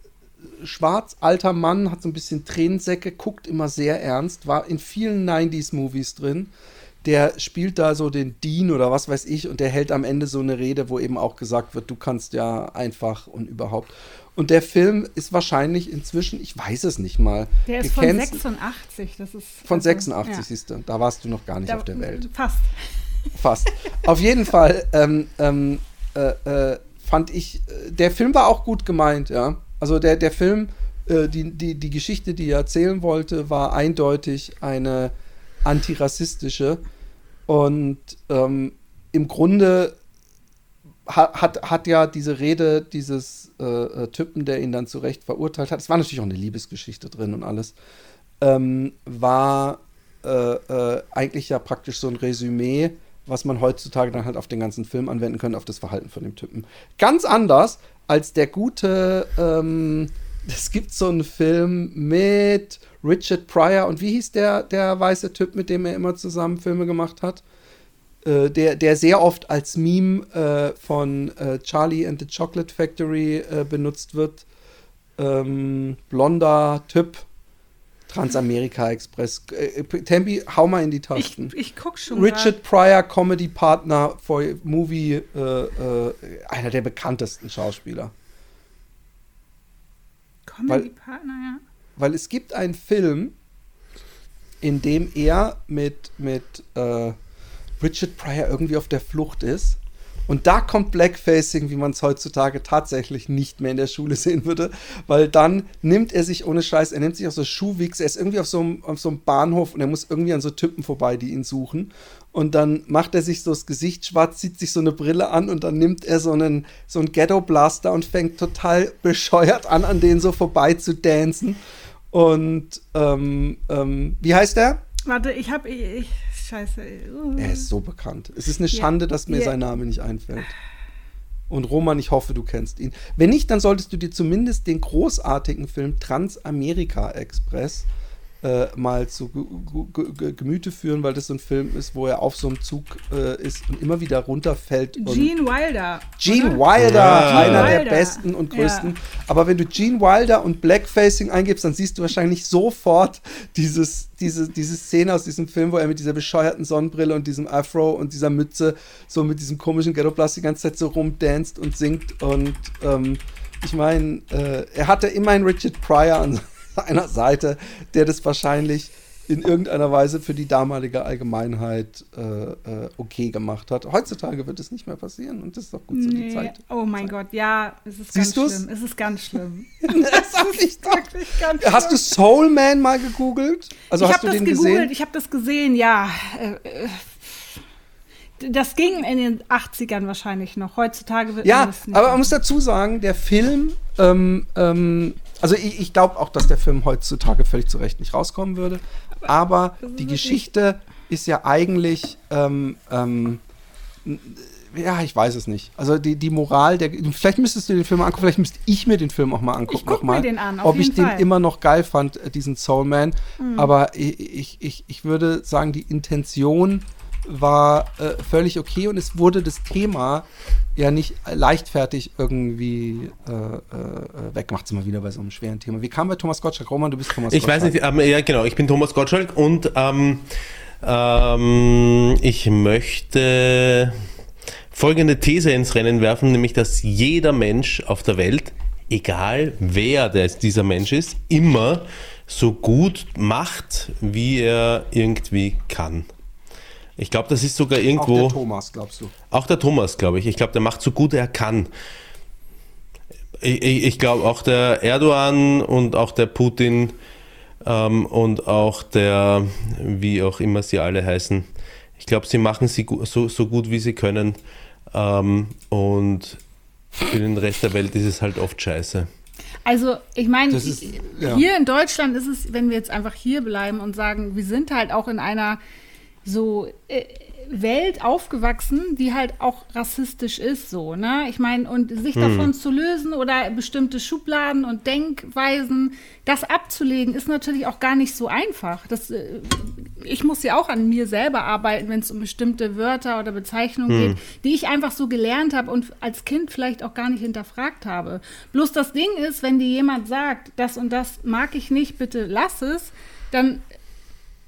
schwarz, alter Mann, hat so ein bisschen Tränensäcke, guckt immer sehr ernst, war in vielen 90s-Movies drin. Der spielt da so den Dean oder was weiß ich und der hält am Ende so eine Rede, wo eben auch gesagt wird, du kannst ja einfach und überhaupt. Und der Film ist wahrscheinlich inzwischen, ich weiß es nicht mal. Der ist von kennen's- 86. Das ist Von also, 86, ja. siehst du. Da warst du noch gar nicht Da- auf der Welt. Fast. Fast. Auf jeden Fall ähm, ähm, äh, äh, fand ich, äh, der Film war auch gut gemeint, ja. Also der, der Film, äh, die, die, die Geschichte, die er erzählen wollte, war eindeutig eine antirassistische. Und ähm, im Grunde ha- hat, hat ja diese Rede dieses äh, äh, Typen, der ihn dann zu Recht verurteilt hat, es war natürlich auch eine Liebesgeschichte drin und alles, ähm, war äh, äh, eigentlich ja praktisch so ein Resümee, was man heutzutage dann halt auf den ganzen Film anwenden könnte, auf das Verhalten von dem Typen. Ganz anders als der gute, ähm, es gibt so einen Film mit Richard Pryor und wie hieß der, der weiße Typ, mit dem er immer zusammen Filme gemacht hat? Äh, der, der sehr oft als Meme äh, von äh, Charlie and the Chocolate Factory äh, benutzt wird. Ähm, blonder Typ. Transamerika Express. Äh, Tempi, hau mal in die Ich, Tasten. ich guck schon. Richard Pryor, Comedy Partner for Movie, äh, äh, einer der bekanntesten Schauspieler. Comedy-Partner, ja. Weil es gibt einen Film, in dem er mit, mit äh, Richard Pryor irgendwie auf der Flucht ist. Und da kommt Blackfacing, wie man es heutzutage tatsächlich nicht mehr in der Schule sehen würde, weil dann nimmt er sich ohne Scheiß, er nimmt sich auch so Schuhwichs, er ist irgendwie auf so, einem, auf so einem Bahnhof und er muss irgendwie an so Typen vorbei, die ihn suchen. Und dann macht er sich so das Gesicht schwarz, zieht sich so eine Brille an und dann nimmt er so einen, so einen Ghetto-Blaster und fängt total bescheuert an, an denen so vorbei zu dancen. Und ähm, ähm, wie heißt er? Warte, ich hab. Ich, ich, scheiße. Uh. Er ist so bekannt. Es ist eine Ja. Schande, dass mir Ja. sein Name nicht einfällt. Und Roman, ich hoffe, du kennst ihn. Wenn nicht, dann solltest du dir zumindest den großartigen Film Transamerika Express äh, mal zu Ge Ge Ge Gemüte führen, weil das so ein Film ist, wo er auf so einem Zug äh, ist und immer wieder runterfällt. und Gene Wilder. Gene oder? Wilder, Ja. einer der Wilder. besten und größten. Ja. Aber wenn du Gene Wilder und Blackfacing eingibst, dann siehst du wahrscheinlich sofort dieses, diese, diese Szene aus diesem Film, wo er mit dieser bescheuerten Sonnenbrille und diesem Afro und dieser Mütze so mit diesem komischen Ghetto-Blast die ganze Zeit so rumdanzt und singt. Und ähm, ich meine, äh, er hatte immerhin Richard Pryor an seiner Seite, der das wahrscheinlich in irgendeiner Weise für die damalige Allgemeinheit äh, äh, okay gemacht hat. Heutzutage wird es nicht mehr passieren und das ist doch gut so die Nee. Zeit. Oh mein Gott, ja, es ist Siehst ganz du's? schlimm. Es ist ganz schlimm. Das sag ich doch. Wirklich ganz Hast du schlimm. Soul Man mal gegoogelt? Also ich hast du das den gegoogelt, gesehen? ich habe das gesehen, ja. Äh, äh, Das ging in den 80ern wahrscheinlich noch. Heutzutage wird man Ja, das nicht aber man muss dazu sagen, der Film, ähm, ähm, also ich, ich glaube auch, dass der Film heutzutage völlig zu Recht nicht rauskommen würde. Aber die Geschichte ist ja eigentlich, ähm, ähm, ja, ich weiß es nicht. Also die, die Moral, der, vielleicht müsstest du den Film angucken, vielleicht müsste ich mir den Film auch mal angucken. Ich guck mal, mir den an, auf ob ich den Fall. Mhm. immer noch geil fand, äh, diesen Soul Man. Aber ich, ich, ich, ich würde sagen, die Intention war äh, völlig okay und es wurde das Thema ja nicht leichtfertig irgendwie äh, äh, weggemacht. Sind wir wieder bei so einem schweren Thema. Wie kam bei Thomas Gottschalk? Roman, du bist Thomas Ich weiß Gottschalk. nicht, ähm, ja genau, ich bin Thomas Gottschalk und ähm, ähm, ich möchte folgende These ins Rennen werfen, nämlich dass jeder Mensch auf der Welt, egal wer der, dieser Mensch ist, immer so gut macht, wie er irgendwie kann. Ich glaube, das ist sogar Auch irgendwo. der Thomas, glaubst du? Auch der Thomas, glaube ich. Ich glaube, der macht so gut er kann. Ich, ich, ich glaube auch der Erdogan und auch der Putin ähm, und auch der, wie auch immer sie alle heißen, ich glaube, sie machen sie so, so gut wie sie können. Ähm, und für den Rest der Welt ist es halt oft scheiße. Also, ich meine, ja. hier in Deutschland ist es, wenn wir jetzt einfach hier bleiben und sagen, wir sind halt auch in einer so äh, Welt aufgewachsen, die halt auch rassistisch ist, so, ne? Ich meine, und sich Hm. davon zu lösen oder bestimmte Schubladen und Denkweisen, das abzulegen, ist natürlich auch gar nicht so einfach. Das, äh, ich muss ja auch an mir selber arbeiten, wenn es um bestimmte Wörter oder Bezeichnungen geht, die ich einfach so gelernt habe und als Kind vielleicht auch gar nicht hinterfragt habe. Bloß das Ding ist, wenn dir jemand sagt, das und das mag ich nicht, bitte lass es, dann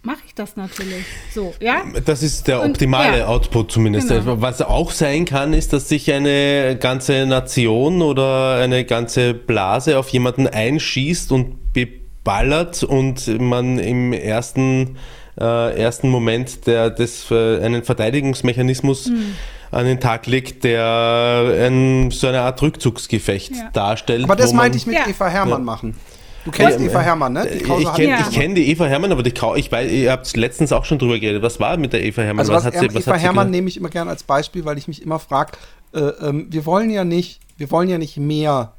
mache ich das natürlich. So, ja? Das ist der Und- optimale ja. Output zumindest. Genau. Was auch sein kann, ist, dass sich eine ganze Nation oder eine ganze Blase auf jemanden einschießt und beballert und man im ersten, äh, ersten Moment der, des, äh, einen Verteidigungsmechanismus Hm. an den Tag legt, der ein, so eine Art Rückzugsgefecht Ja. darstellt. Aber das meinte ich mit Ja. Eva Hermann machen. Du kennst Ja, Eva äh, Hermann, ne? Die Ich kenne Ja. Kenn die Eva Hermann, aber die ich weiß, ihr habt letztens auch schon drüber geredet. Was war mit der Eva Hermann? Also was, hat Eva hat Hermann ge- nehme ich immer gerne als Beispiel, weil ich mich immer frage, äh, ähm, wir wollen ja nicht, wir wollen ja nicht mehr,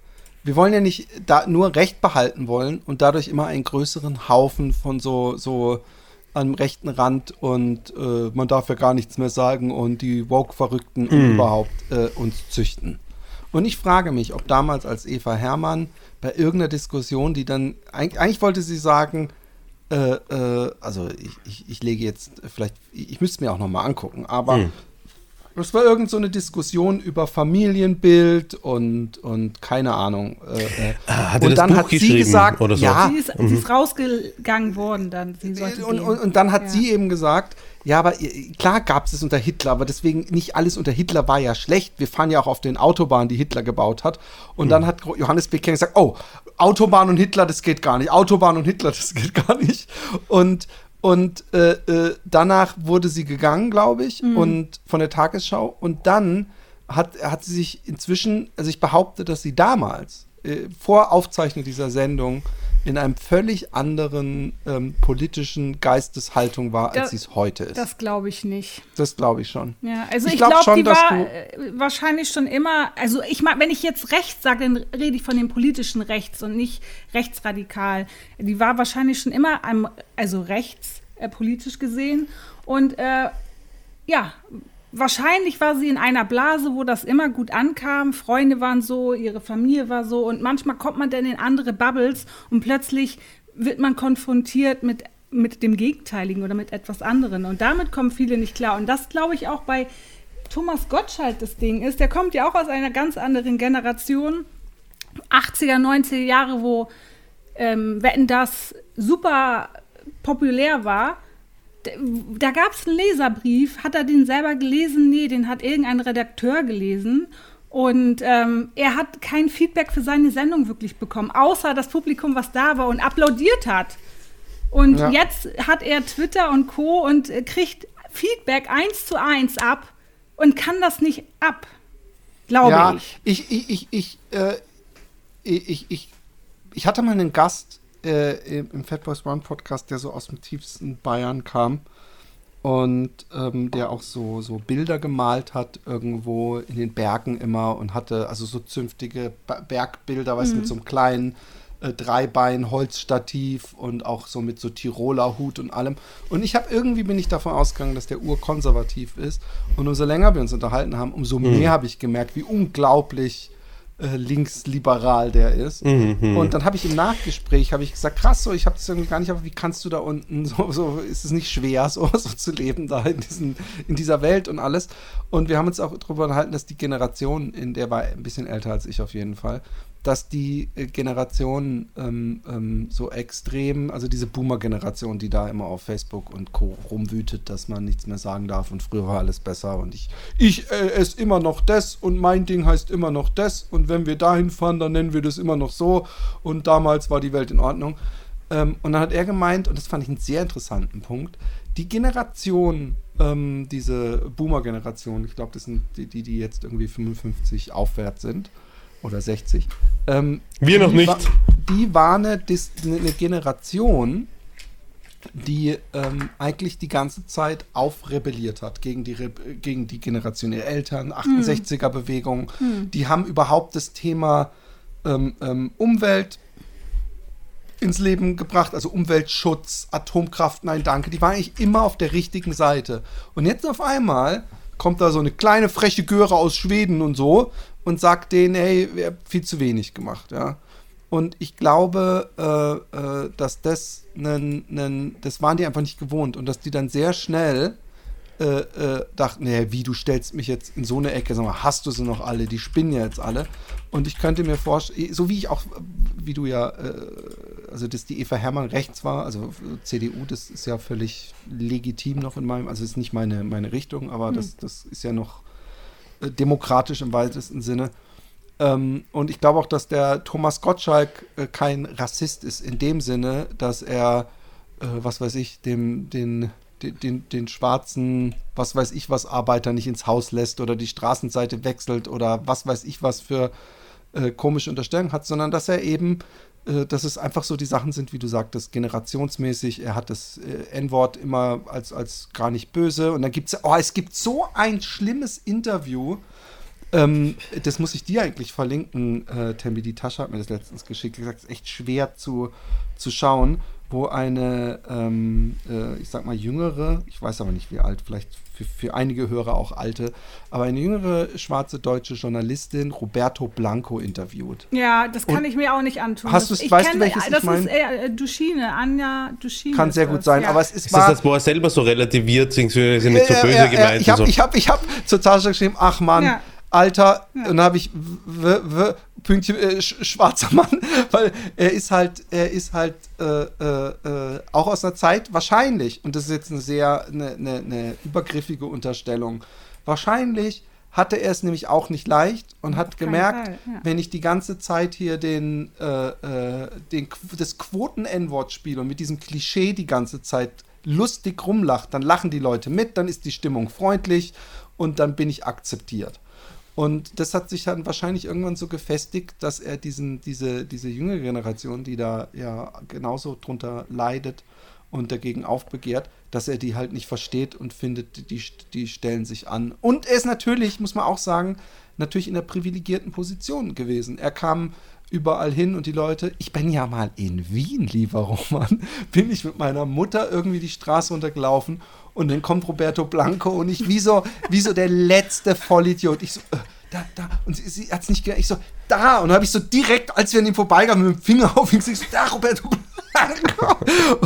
wir wollen ja nicht da nur Recht behalten wollen und dadurch immer einen größeren Haufen von so, so am rechten Rand und äh, man darf ja gar nichts mehr sagen und die Woke-Verrückten und überhaupt äh, uns züchten. Und ich frage mich, ob damals als Eva Hermann bei irgendeiner Diskussion, die dann, eigentlich, wollte sie sagen, äh, äh, also ich, ich, ich lege jetzt vielleicht, ich, müsste mir auch nochmal angucken, aber Hm. Es war irgend so eine Diskussion über Familienbild und, und keine Ahnung. Äh, äh. Ah, hat und das dann Buch hat sie gesagt, oder so? ja, Sie ist, sie ist rausgegangen worden dann. Sie sollte und, und, und dann hat Ja. sie eben gesagt, ja, aber äh, klar gab es es unter Hitler, aber deswegen nicht alles unter Hitler war ja schlecht. Wir fahren ja auch auf den Autobahnen, die Hitler gebaut hat. Und dann hat Johannes Becker gesagt, oh, Autobahn und Hitler, das geht gar nicht. Autobahn und Hitler, das geht gar nicht. Und und äh, äh, danach wurde sie gegangen, glaube ich, und von der Tagesschau. Und dann hat, hat sie sich inzwischen, also ich behaupte, dass sie damals, äh, vor Aufzeichnung dieser Sendung, in einem völlig anderen ähm, politischen Geisteshaltung war, als Das- sie es heute ist. Das, Das glaube ich nicht. glaube ich schon. Ja, also Ich ich, glaub glaube, schon, die dass war du- äh, wahrscheinlich schon immer, also ich mag, wenn ich jetzt rechts sage, dann rede ich von dem politischen Rechts und nicht rechtsradikal. Die war wahrscheinlich schon immer, am, also rechts äh, politisch gesehen und äh, ja, wahrscheinlich war sie in einer Blase, wo das immer gut ankam. Freunde waren so, ihre Familie war so und manchmal kommt man dann in andere Bubbles und plötzlich wird man konfrontiert mit, mit dem Gegenteiligen oder mit etwas anderem. Und damit kommen viele nicht klar. Und das glaube ich auch bei Thomas Gottschalk das Ding ist. Der kommt ja auch aus einer ganz anderen Generation. 80er, 90er Jahre, wo ähm, Wetten das super populär war. Da gab es einen Leserbrief. Hat er den selber gelesen? Nee, den hat irgendein Redakteur gelesen. Und ähm, er hat kein Feedback für seine Sendung wirklich bekommen, außer das Publikum, was da war und applaudiert hat. Und Ja. jetzt hat er Twitter und Co. und äh, kriegt Feedback eins zu eins ab und kann das nicht ab, glaube ja, ich. ich, ich, ich, ich, äh, ich, ich, ich, ich hatte mal einen Gast äh, im im Fatboys One Podcast, der so aus dem tiefsten Bayern kam und ähm, der auch so, so Bilder gemalt hat irgendwo in den Bergen immer und hatte also so zünftige Ba- Bergbilder, weißt du, mit so einem kleinen äh, Dreibein, Holzstativ und auch so mit so Tiroler Hut und allem. Und ich habe irgendwie bin ich davon ausgegangen, dass der urkonservativ ist. Und umso länger wir uns unterhalten haben, umso mehr habe ich gemerkt, wie unglaublich äh, linksliberal der ist. Und dann habe ich im Nachgespräch habe ich gesagt, krass, so, ich habe das irgendwie gar nicht, aber wie kannst du da unten so, so ist es nicht schwer, so, so zu leben da in, diesen, in dieser Welt und alles. Und wir haben uns auch darüber unterhalten, dass die Generation, in der war ein bisschen älter als ich auf jeden Fall, dass die äh, Generation ähm, ähm, so extrem, also diese Boomer-Generation, die da immer auf Facebook und Co. rumwütet, dass man nichts mehr sagen darf und früher war alles besser und ich, ich äh, esse immer noch das und mein Ding heißt immer noch das und wenn wir dahin fahren, dann nennen wir das immer noch so und damals war die Welt in Ordnung. Ähm, und dann hat er gemeint, und das fand ich einen sehr interessanten Punkt, die Generation, ähm, diese Boomer-Generation, ich glaube, das sind die, die, die jetzt irgendwie 55 aufwärts sind, oder 60. Ähm, Wir noch nicht. Wa die war eine, Dis- eine Generation, die ähm, eigentlich die ganze Zeit aufrebelliert hat gegen die, Re gegen die Generation ihrer Eltern, 68er-Bewegung. Die haben überhaupt das Thema ähm, ähm, Umwelt ins Leben gebracht, also Umweltschutz, Atomkraft, nein, danke. Die waren eigentlich immer auf der richtigen Seite. Und jetzt auf einmal kommt da so eine kleine freche Göre aus Schweden und so und sagt denen, hey, ihr habt viel zu wenig gemacht, ja. Und ich glaube, äh, äh, dass das, nen, nen, das waren die einfach nicht gewohnt und dass die dann sehr schnell äh, äh, dachten, nee, wie, du stellst mich jetzt in so eine Ecke, sag mal, hast du sie noch alle, die spinnen ja jetzt alle. Und ich könnte mir vorstellen, so wie ich auch, wie du ja, äh, also dass die Eva Hermann rechts war, also CDU, das ist ja völlig legitim noch in meinem, also ist nicht meine, meine Richtung, aber das, das ist ja noch demokratisch im weitesten Sinne. Ähm, und ich glaube auch, dass der Thomas Gottschalk äh, kein Rassist ist, in dem Sinne, dass er, äh, was weiß ich, dem, den, den, den, den schwarzen, was weiß ich was, Arbeiter nicht ins Haus lässt oder die Straßenseite wechselt oder was weiß ich was für äh, komische Unterstellungen hat, sondern dass er eben, dass es einfach so die Sachen sind, wie du sagtest, generationsmäßig. Er hat das äh, N-Wort immer als, als gar nicht böse. Und dann gibt es, oh, es gibt so ein schlimmes Interview. Ähm, das muss ich dir eigentlich verlinken, äh, Tembi. Die Tasche hat mir das letztens geschickt. Gesagt, es ist echt schwer zu, zu schauen, wo eine, ähm, äh, ich sag mal, jüngere, ich weiß aber nicht wie alt, vielleicht für, für einige Hörer auch alte, aber eine jüngere schwarze deutsche Journalistin Roberto Blanco interviewt. Ja, das kann Und ich mir auch nicht antun. hast Das- du's- ich weißt du, kenn- welches ich Das mein? ist äh, Duschine, Anja Duschine. Kann sehr ist gut das, sein, ja. aber es ist Ist das wahr. das, wo er selber so relativiert, beziehungsweise nicht so böse ja, gemeint Ich habe so? ich hab, ich hab zur Tasche geschrieben, ach Mann, Ja. Alter, und dann habe ich w, w, Pünktchen, äh, sch, schwarzer Mann, weil er ist halt, er ist halt äh, äh, äh, auch aus einer Zeit, wahrscheinlich, und das ist jetzt eine sehr, eine, eine, eine übergriffige Unterstellung, wahrscheinlich hatte er es nämlich auch nicht leicht und hat keinen gemerkt, Fall, ja. wenn ich die ganze Zeit hier den, äh, äh, den das Quoten-N-Wort spiele und mit diesem Klischee die ganze Zeit lustig rumlacht, dann lachen die Leute mit, dann ist die Stimmung freundlich und dann bin ich akzeptiert. Und das hat sich dann wahrscheinlich irgendwann so gefestigt, dass er diesen, diese, diese jüngere Generation, die da ja genauso drunter leidet und dagegen aufbegehrt, dass er die halt nicht versteht und findet, die, die stellen sich an. Und er ist natürlich, muss man auch sagen, natürlich in einer privilegierten Position gewesen. Er kam überall hin und die Leute, ich bin ja mal in Wien, lieber Roman, bin ich mit meiner Mutter irgendwie die Straße runtergelaufen und dann kommt Roberto Blanco und ich wie so, wie so der letzte Vollidiot. Ich so, äh, da, da. Und sie, sie hat es nicht gedacht. Ich so, da. Und dann habe ich so direkt, als wir an ihm vorbeikamen, mit dem Finger auf ihn gesagt, so, da, Roberto Blanco.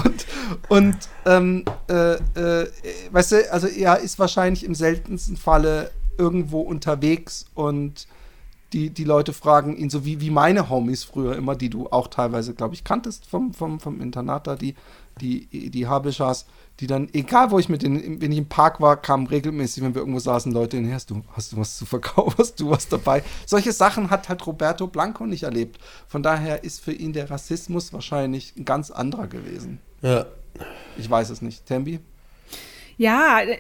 Und, und ähm, äh, äh, weißt du, also er ist wahrscheinlich im seltensten Falle irgendwo unterwegs und die, die Leute fragen ihn so wie, wie meine Homies früher immer, die du auch teilweise, glaube ich, kanntest vom, vom, vom Internat da, die, die, die Habischas, die dann, egal wo ich mit denen, wenn ich im Park war, kamen regelmäßig, wenn wir irgendwo saßen, Leute hinher, hast du, hast du was zu verkaufen, hast du was dabei? Solche Sachen hat halt Roberto Blanco nicht erlebt. Von daher ist für ihn der Rassismus wahrscheinlich ein ganz anderer gewesen. Ja. Ich weiß es nicht. Tembi? Ja, äh,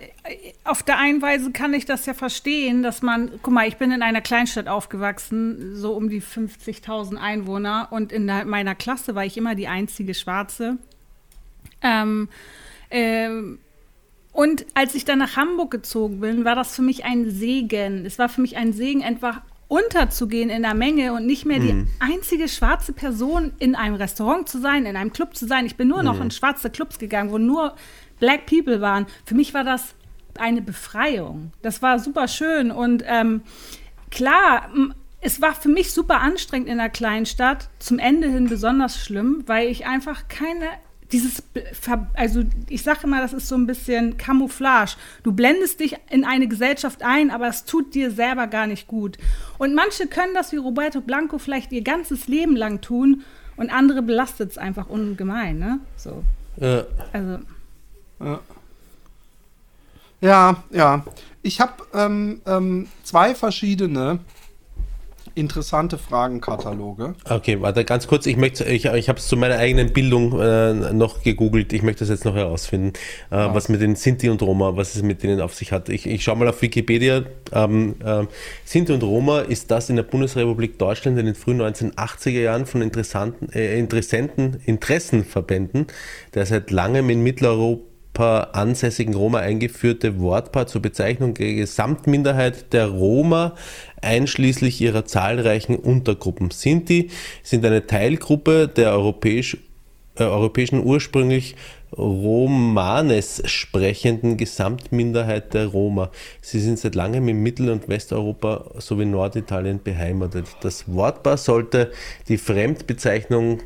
auf der einen Weise kann ich das ja verstehen, dass man, guck mal, ich bin in einer Kleinstadt aufgewachsen, so um die 50.000 Einwohner und in meiner Klasse war ich immer die einzige Schwarze. Ähm, ähm, und als ich dann nach Hamburg gezogen bin, war das für mich ein Segen. Es war für mich ein Segen, einfach unterzugehen in der Menge und nicht mehr die einzige schwarze Person in einem Restaurant zu sein, in einem Club zu sein. Ich bin nur noch in schwarze Clubs gegangen, wo nur Black People waren. Für mich war das eine Befreiung. Das war super schön und ähm, klar, es war für mich super anstrengend in einer kleinen Stadt, zum Ende hin besonders schlimm, weil ich einfach keine dieses, also ich sage immer, das ist so ein bisschen Camouflage. Du blendest dich in eine Gesellschaft ein, aber es tut dir selber gar nicht gut. Und manche können das wie Roberto Blanco vielleicht ihr ganzes Leben lang tun und andere belastet es einfach ungemein, ne? So, Ja. also Ja, ja. Ich habe ähm, ähm, zwei verschiedene interessante Fragenkataloge. Okay, warte ganz kurz. Ich möchte, ich, ich habe es zu meiner eigenen Bildung äh, noch gegoogelt. Ich möchte das jetzt noch herausfinden, äh, was mit den Sinti und Roma, was es mit denen auf sich hat. Ich, ich schaue mal auf Wikipedia. Ähm, äh, Sinti und Roma ist das in der Bundesrepublik Deutschland in den frühen 1980er Jahren von interessanten, äh, interessenten Interessenverbänden, der seit langem in Mitteleuropa ansässigen Roma eingeführte Wortpaar zur Bezeichnung der Gesamtminderheit der Roma einschließlich ihrer zahlreichen Untergruppen. Sinti sind eine Teilgruppe der europäisch, äh, europäischen ursprünglich Romanes sprechenden Gesamtminderheit der Roma. Sie sind seit langem in Mittel- und Westeuropa sowie Norditalien beheimatet. Das Wortpaar sollte die Fremdbezeichnung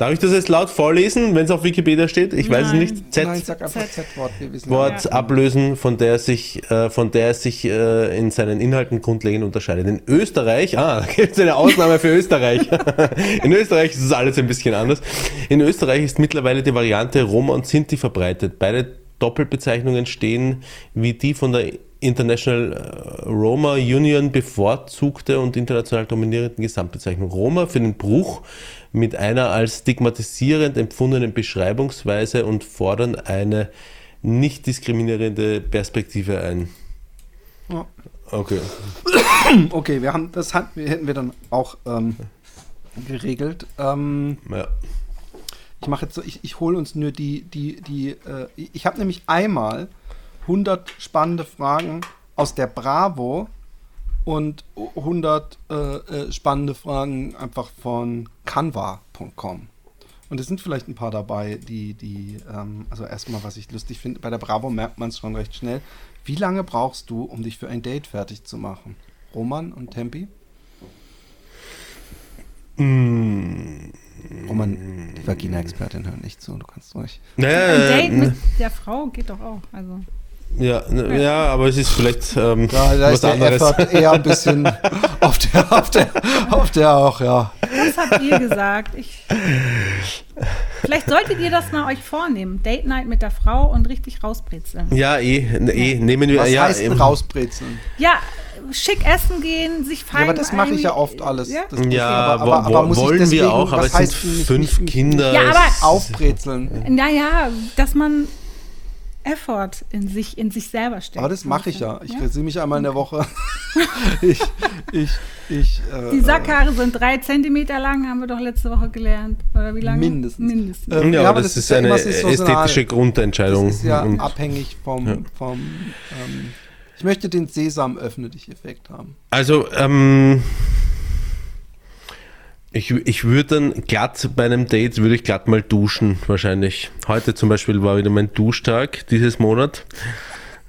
Darf ich das jetzt laut vorlesen, wenn es auf Wikipedia steht? Ich weiß es Nein. nicht. Z Nein, sag einfach Z-Wort. Wort Ja. ablösen, von der sich, äh, von der es sich äh, in seinen Inhalten grundlegend unterscheidet. In Österreich, ah, da gibt es eine Ausnahme für Österreich. in Österreich ist es alles ein bisschen anders. In Österreich ist mittlerweile die Variante Roma und Sinti verbreitet. Beide Doppelbezeichnungen stehen wie die von der International äh, Roma Union bevorzugte und international dominierenden Gesamtbezeichnung Roma für den Bruch mit einer als stigmatisierend empfundenen Beschreibungsweise und fordern eine nicht diskriminierende Perspektive ein. Ja. Okay. Okay, wir haben das hat, hätten wir dann auch ähm, geregelt. Ähm, Ja. ich mache jetzt so, ich, ich hole uns nur die, die, die, äh, ich habe nämlich einmal 100 spannende Fragen aus der Bravo und 100 äh, äh, spannende Fragen einfach von canva.com. Und es sind vielleicht ein paar dabei, die, die, ähm, also erstmal, was ich lustig finde, bei der Bravo merkt man es schon recht schnell. Wie lange brauchst du, um dich für ein Date fertig zu machen? Roman und Tempi? Roman, die Vagina-Expertin hört nicht zu, du kannst ruhig. Ein Naja, Date äh, mit der Frau geht doch auch. Also. Ja, ne- ja, aber es ist vielleicht ähm, Ja, da was ist der anderes. Effort eher ein bisschen auf der, auf der, auf der auch, ja. Das habt ihr gesagt. Ich, vielleicht solltet ihr das mal euch vornehmen. Date Night mit der Frau und richtig rausbrezeln. Ja, eh, ne, eh, nehmen wir. Was ja, heißt ähm, rausbrezeln? Ja, schick essen gehen, sich Ja, feiern. aber das mache ich ja oft alles. Ja, Ja, aber, aber, aber ich wollen deswegen, wir auch, aber was es sind fünf Kinder. Ja, aber- es- Aufbrezeln. naja, dass man Effort in sich, in sich selber steckt. Aber das mache ich ja. Ich Ja? rasiere mich einmal in der Woche. ich, ich, ich. Äh, Die Sackhaare sind drei Zentimeter lang, haben wir doch letzte Woche gelernt. Oder wie lange? Mindestens. Mindestens. Äh, ja, aber das, ist eine immer saisonal. ästhetische Das Grundentscheidung. ist ja Und- abhängig vom. Ja. vom ähm, ich möchte den Sesam öffne dich Effekt haben. Also, ähm, ich, ich würde dann glatt bei einem Date, würde ich glatt mal duschen, wahrscheinlich. Heute zum Beispiel war wieder mein Duschtag dieses Monat.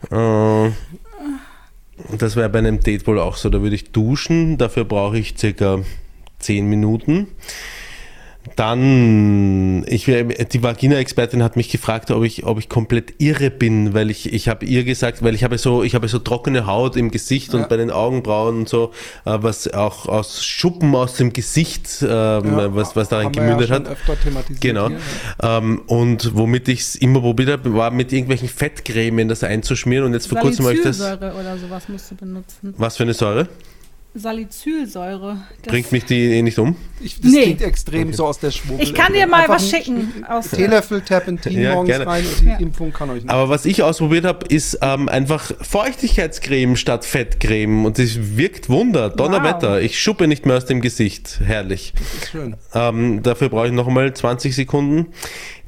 Äh, das wäre bei einem Date wohl auch so. Da würde ich duschen, dafür brauche ich circa 10 Minuten. Dann, ich, die Vagina-Expertin hat mich gefragt, ob ich, ob ich komplett irre bin, weil ich, ich habe ihr gesagt, weil ich habe so, ich habe so trockene Haut im Gesicht Ja. und bei den Augenbrauen und so, äh, was auch aus Schuppen aus dem Gesicht, ähm, Ja, was, was wir gemündet ja hat. öfter thematisiert Genau. hier, Ähm, und womit ich es immer probiert habe, war mit irgendwelchen Fettcremen das einzuschmieren und jetzt vor kurzem habe ich das. Salicylsäure oder sowas musst du benutzen. Was für eine Säure? Salicylsäure. Das- Bringt mich die eh nicht um? Ich, das Nee. klingt extrem so aus der Schwurbel. Ich kann dir mal Einfach was schicken. Aus Teelöffel Terpentin Ja, morgens gerne. rein und die Ja. Impfung kann euch nicht. Aber was ich ausprobiert habe, ist ähm, einfach Feuchtigkeitscreme statt Fettcreme und es wirkt Wunder. Donnerwetter. Ich schuppe nicht mehr aus dem Gesicht. Herrlich. Schön. Ähm, dafür brauche ich nochmal 20 Sekunden.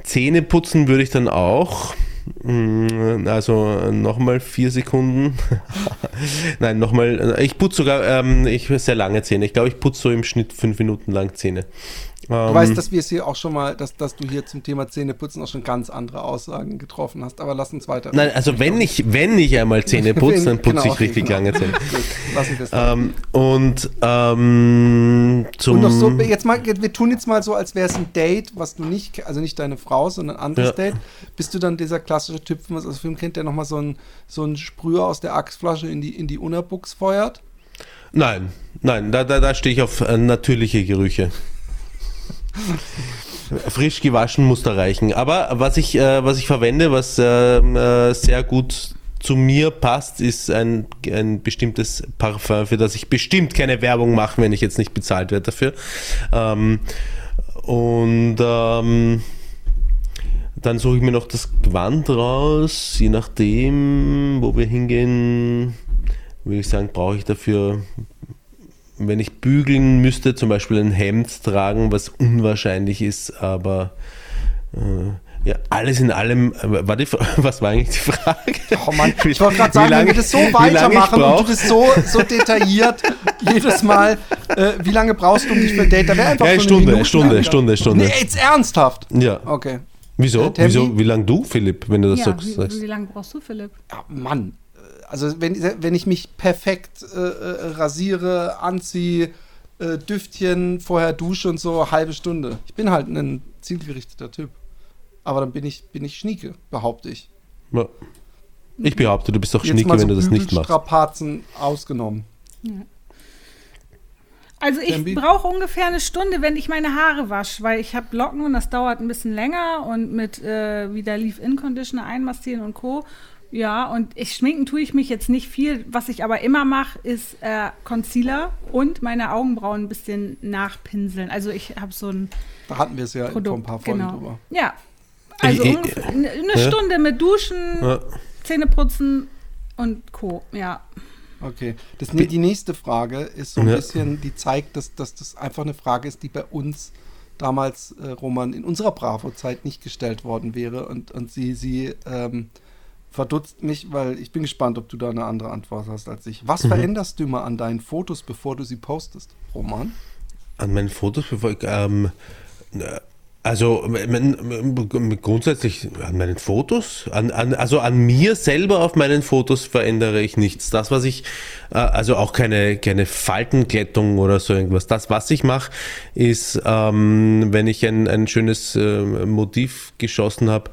Zähne putzen würde ich dann auch. Mm, Also nochmal vier Sekunden. Nein, nochmal. Ich putze sogar ähm, ich sehr lange Zähne. Ich glaube, ich putze so im Schnitt fünf Minuten lang Zähne. Du Ähm, weißt, dass wir es hier auch schon mal, dass, dass du hier zum Thema Zähneputzen auch schon ganz andere Aussagen getroffen hast. Aber lass uns weiter. Nein, also wenn ich, wenn ich einmal Zähne putze, dann putze Genau, ich richtig genau. lange Zähne. Ähm, und ähm, zum Und noch so, jetzt mal, wir tun jetzt mal so, als wäre es ein Date, was du nicht, also nicht deine Frau, sondern ein anderes Ja. Date. Bist du dann dieser klassische Typ, was man aus Film kennt, der nochmal so einen so einen Sprüher aus der Achsflasche in die, in die Unabuchs feuert? Nein, nein, da, da, da stehe ich auf äh, natürliche Gerüche. Frisch gewaschen muss da reichen. Aber was ich, äh, was ich verwende, was ähm, äh, sehr gut zu mir passt, ist ein, ein bestimmtes Parfum, für das ich bestimmt keine Werbung mache, wenn ich jetzt nicht bezahlt werde dafür. Ähm, und ähm, dann suche ich mir noch das Gewand raus, je nachdem, wo wir hingehen, würde ich sagen, brauche ich dafür, wenn ich bügeln müsste, zum Beispiel ein Hemd tragen, was unwahrscheinlich ist, aber äh, ja, alles in allem, äh, war die, was war eigentlich die Frage? Oh Mann, ich wollte gerade sagen, lange- wenn wir das so weitermachen und du das so, so detailliert jedes Mal, äh, wie lange brauchst du um dich für ein Date? Da wäre einfach Ja, eine Stunde, Minute Stunde, lang. Stunde, Stunde. Nee, jetzt ernsthaft? Ja. Okay. Wieso? Äh? Wieso? Wie lange du, Philipp, wenn du das Ja, sagst? wie, wie lange brauchst du, Philipp? Ja, Mann. Also wenn, wenn ich mich perfekt äh, äh, rasiere, anziehe, äh, Düftchen, vorher dusche und so, halbe Stunde. Ich bin halt ein zielgerichteter Typ. Aber dann bin ich, bin ich Schnieke, behaupte ich. Ja. Ich behaupte, du bist doch Jetzt schnicke, mal wenn so du das nicht machst. Bügelstrapazen ausgenommen. Also ich brauche ungefähr eine Stunde, wenn ich meine Haare wasche, weil ich habe Locken und das dauert ein bisschen länger und mit äh, wieder Leave-In-Conditioner einmassieren und Co. Ja, und ich schminken tue ich mich jetzt nicht viel. Was ich aber immer mache, ist äh, Concealer und meine Augenbrauen ein bisschen nachpinseln. Also ich habe so ein Da hatten wir es ja Produkt. vor ein paar Folgen genau. drüber. Ja, also Ich- ich- ungefähr eine. Stunde mit Duschen, Ja. Zähneputzen und Co. Ja. Okay. Das, die nächste Frage ist so ein Ja. bisschen, die zeigt, dass, dass das einfach eine Frage ist, die bei uns damals, äh, Roman, in unserer Bravo-Zeit nicht gestellt worden wäre. Und, und sie, sie ähm, verdutzt mich, weil ich bin gespannt, ob du da eine andere Antwort hast als ich. Mhm. Was veränderst du immer an deinen Fotos, bevor du sie postest, Roman? An meinen Fotos, bevor ich, ähm, äh, also grundsätzlich an meinen Fotos, an, an, also an mir selber auf meinen Fotos verändere ich nichts. Das, was ich, äh, also auch keine, keine Faltenglättung oder so irgendwas. Das, was ich mache, ist, ähm, wenn ich ein, ein schönes äh, Motiv geschossen habe,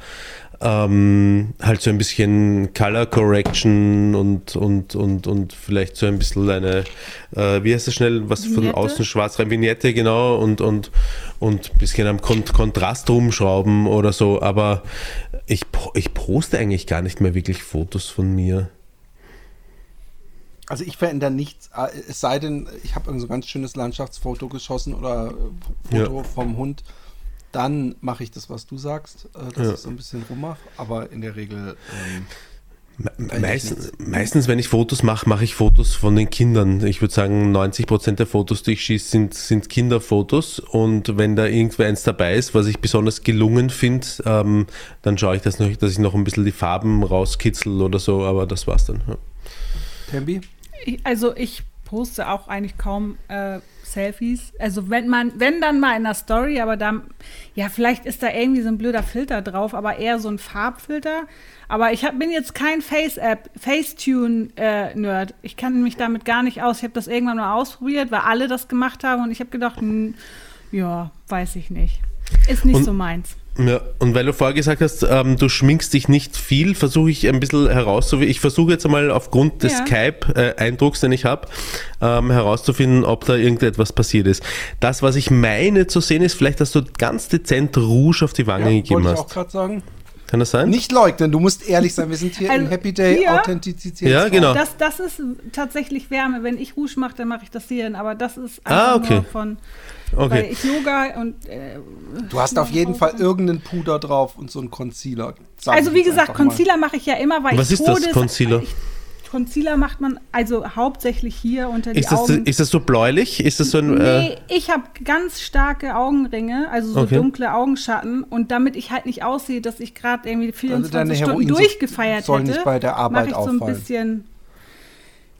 ähm, halt so ein bisschen Color Correction und, und, und, und vielleicht so ein bisschen eine, äh, wie heißt das schnell, was von Vignette? außen schwarz rein, Vignette, genau, und, und, und ein bisschen am Kon Kontrast rumschrauben oder so, aber ich, ich poste eigentlich gar nicht mehr wirklich Fotos von mir. Also ich verändere nichts, äh, es sei denn, ich habe irgend so ein ganz schönes Landschaftsfoto geschossen oder äh, Foto Ja. vom Hund. Dann mache ich das, was du sagst, äh, dass Ja. ich so ein bisschen rummache. Aber in der Regel ähm, meistens, meistens, wenn ich Fotos mache, mache ich Fotos von den Kindern. Ich würde sagen, 90% der Fotos, die ich schieße, sind, sind Kinderfotos. Und wenn da irgendwo eins dabei ist, was ich besonders gelungen finde, ähm, dann schaue ich, das noch, dass ich noch ein bisschen die Farben rauskitzel oder so, aber das war's dann. Ja. Tembi? Also ich poste auch eigentlich kaum äh, Selfies. Also wenn man, wenn dann mal in der Story, aber da, ja, vielleicht ist da irgendwie so ein blöder Filter drauf, aber eher so ein Farbfilter. Aber ich hab, bin jetzt kein Face-App, Facetune-Nerd. ich kann mich damit gar nicht aus. Ich habe das irgendwann mal ausprobiert, weil alle das gemacht haben und ich habe gedacht, hm, ja, weiß ich nicht. Ist nicht Und- so meins. Ja, und weil du vorher gesagt hast, ähm, du schminkst dich nicht viel, versuche ich ein bisschen herauszufinden. Ich versuche jetzt einmal aufgrund des Ja. Skype-Eindrucks, den ich habe, ähm, herauszufinden, ob da irgendetwas passiert ist. Das, was ich meine zu sehen, ist vielleicht, dass du ganz dezent Rouge auf die Wange Ja, gegeben wollte ich auch hast. gerade sagen. Kann das sein? Nicht leugnen, du musst ehrlich sein. Wir sind hier Also im Happy Day Authentizität. Ja, genau. Das, das ist tatsächlich Wärme. Wenn ich Rouge mache, dann mache ich das hier. Aber das ist Ah, einfach okay. nur von, weil Okay. ich Yoga und äh, Du hast auf jeden Fall irgendeinen Puder drauf und so einen Concealer. Sag Also wie gesagt. Concealer mache ich ja immer, weil Was ich ist das, Todes- Concealer? Ich, Concealer macht man also hauptsächlich hier unter die Ist das, Augen. ist das so bläulich? Ist das so ein. Äh, nee, ich habe ganz starke Augenringe, also so Okay. dunkle Augenschatten. Und damit ich halt nicht aussehe, dass ich gerade irgendwie 24 deine Stunden durchgefeiert soll hätte, nicht bei der Arbeit mache ich so ein bisschen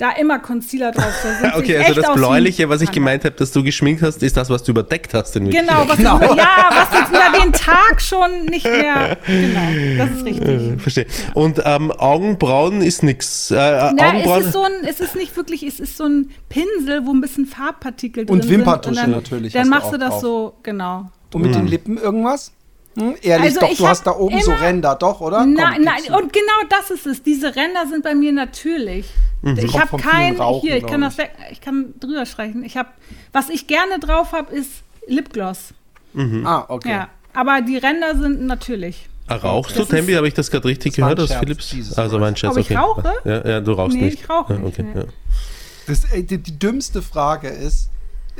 da immer Concealer drauf. Da okay, also echt das Bläuliche, was ich gemeint habe, dass du geschminkt hast, ist das, was du überdeckt hast. In Genau, was Genau. Über, ja, was jetzt über den Tag schon nicht mehr. Genau, das ist richtig. Verstehe. Und ähm, Augenbrauen ist nix. Äh, Na, Augenbrauen. es ist so ein, es ist nicht wirklich, es ist so ein Pinsel, wo ein bisschen Farbpartikel drin Und sind. Wimperntusche dann, natürlich Dann machst auch du das drauf. so, genau. Und mit den Lippen irgendwas? Hm? Ehrlich, Also doch, ich du hast da oben so Ränder, doch, oder? Komm, Nein, nein, und genau das ist es. Diese Ränder sind bei mir natürlich. Ich Mhm. Kommt habe kein, Rauchen, hier, ich kann das weg, ich kann drüber streichen. Ich habe, was ich gerne drauf habe, ist Lipgloss. Ah, okay. Ja, aber die Ränder sind natürlich. Ah, Rauchst du, Tembi? Habe ich das gerade richtig Das gehört aus Philips? Jesus Also war ein Scherz, Ob ich okay. rauche? Ja, ja, du rauchst Nee, nicht. ich rauche ja, nicht, okay, nee. ja. Das, die, die dümmste Frage ist,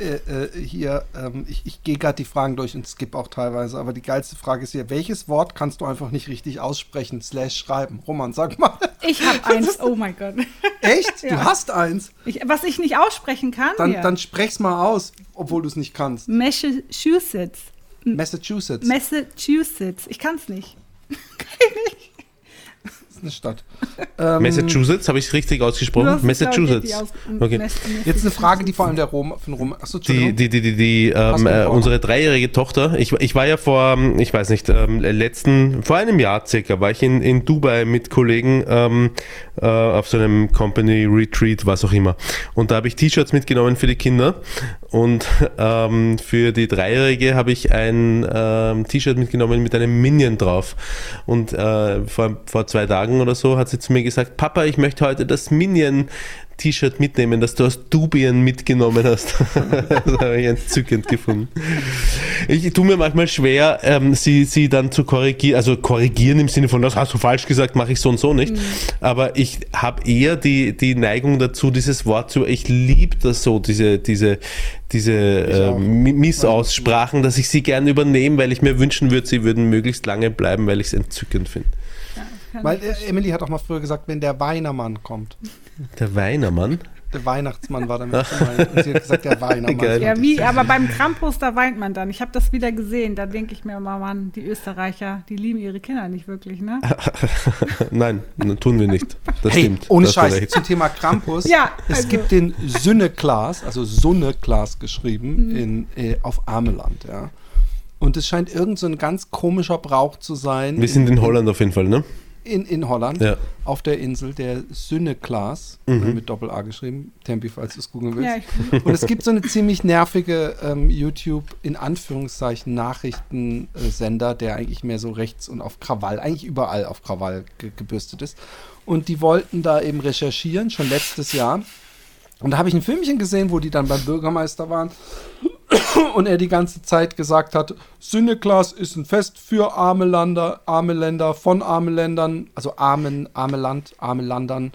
äh, äh, hier, ähm, ich, ich gehe gerade die Fragen durch und skippe auch teilweise, aber die geilste Frage ist hier, welches Wort kannst du einfach nicht richtig aussprechen, slash schreiben? Roman, sag mal. Ich habe eins. Oh mein Gott. Echt? Du Ja. hast eins? Ich, was ich nicht aussprechen kann. Dann, ja. dann sprech's mal aus, obwohl du es nicht kannst. Massachusetts. Massachusetts Massachusetts. Ich kann es nicht. Ist eine Stadt. Ähm, Massachusetts, habe ich es richtig ausgesprochen? Massachusetts. aus- Okay. Jetzt eine Frage, die vor allem der Rom, von Rom. Achso, Die, die, die, die, die ähm, äh, unsere dreijährige Tochter, ich, ich war ja vor, ähm, ich weiß nicht, ähm, letzten, vor einem Jahr circa, war ich in, in Dubai mit Kollegen ähm, äh, auf so einem Company Retreat, was auch immer. Und da habe ich T-Shirts mitgenommen für die Kinder und ähm, für die Dreijährige habe ich ein ähm, T-Shirt mitgenommen mit einem Minion drauf. Und äh, vor, vor zwei Tagen oder so hat sie zu mir gesagt, Papa, ich möchte heute das Minion T-Shirt mitnehmen, das du aus Dubien mitgenommen hast. das habe ich entzückend gefunden. Ich tue mir manchmal schwer, ähm, sie, sie dann zu korrigieren, also korrigieren im Sinne von, das hast du falsch gesagt, mache ich so und so nicht. Aber ich habe eher die, die Neigung dazu, dieses Wort zu, ich liebe das so, diese, diese, diese äh, Missaussprachen, dass ich sie gerne übernehme, weil ich mir wünschen würde, sie würden möglichst lange bleiben, weil ich es entzückend finde. Kann Weil äh, Emily hat auch mal früher gesagt, wenn der Weinermann kommt. Der Weinermann. Der Weihnachtsmann war damit gemeint. Und sie hat gesagt, der Weinermann. Geil. ja, wie, aber beim Krampus, da weint man dann. Ich habe das wieder gesehen. Da denke ich mir immer, Mann, die Österreicher, die lieben ihre Kinder nicht wirklich, ne? Nein, tun wir nicht. Das Hey, stimmt. ohne Da hast du Scheiß, recht. zum Thema Krampus. Ja, Es also- gibt den Sünneklas, also Sunneklas Mhm. geschrieben, in, äh, auf Ameland, ja. Und es scheint irgend so ein ganz komischer Brauch zu sein. Wir sind in Holland auf jeden Fall, ne? In, in Holland, Ja. auf der Insel, der Sünneklas, äh, mit Doppel-A geschrieben, Tempi, falls du es googeln willst. Ja, Und es gibt so eine ziemlich nervige ähm, YouTube, in Anführungszeichen, Nachrichtensender, der eigentlich mehr so rechts und auf Krawall, eigentlich überall auf Krawall ge gebürstet ist. Und die wollten da eben recherchieren, schon letztes Jahr. Und da habe ich ein Filmchen gesehen, wo die dann beim Bürgermeister waren und er die ganze Zeit gesagt hat, Sünneklas ist ein Fest für arme Länder, arme Länder, von armen Ländern, also armen, arme Land, arme Landern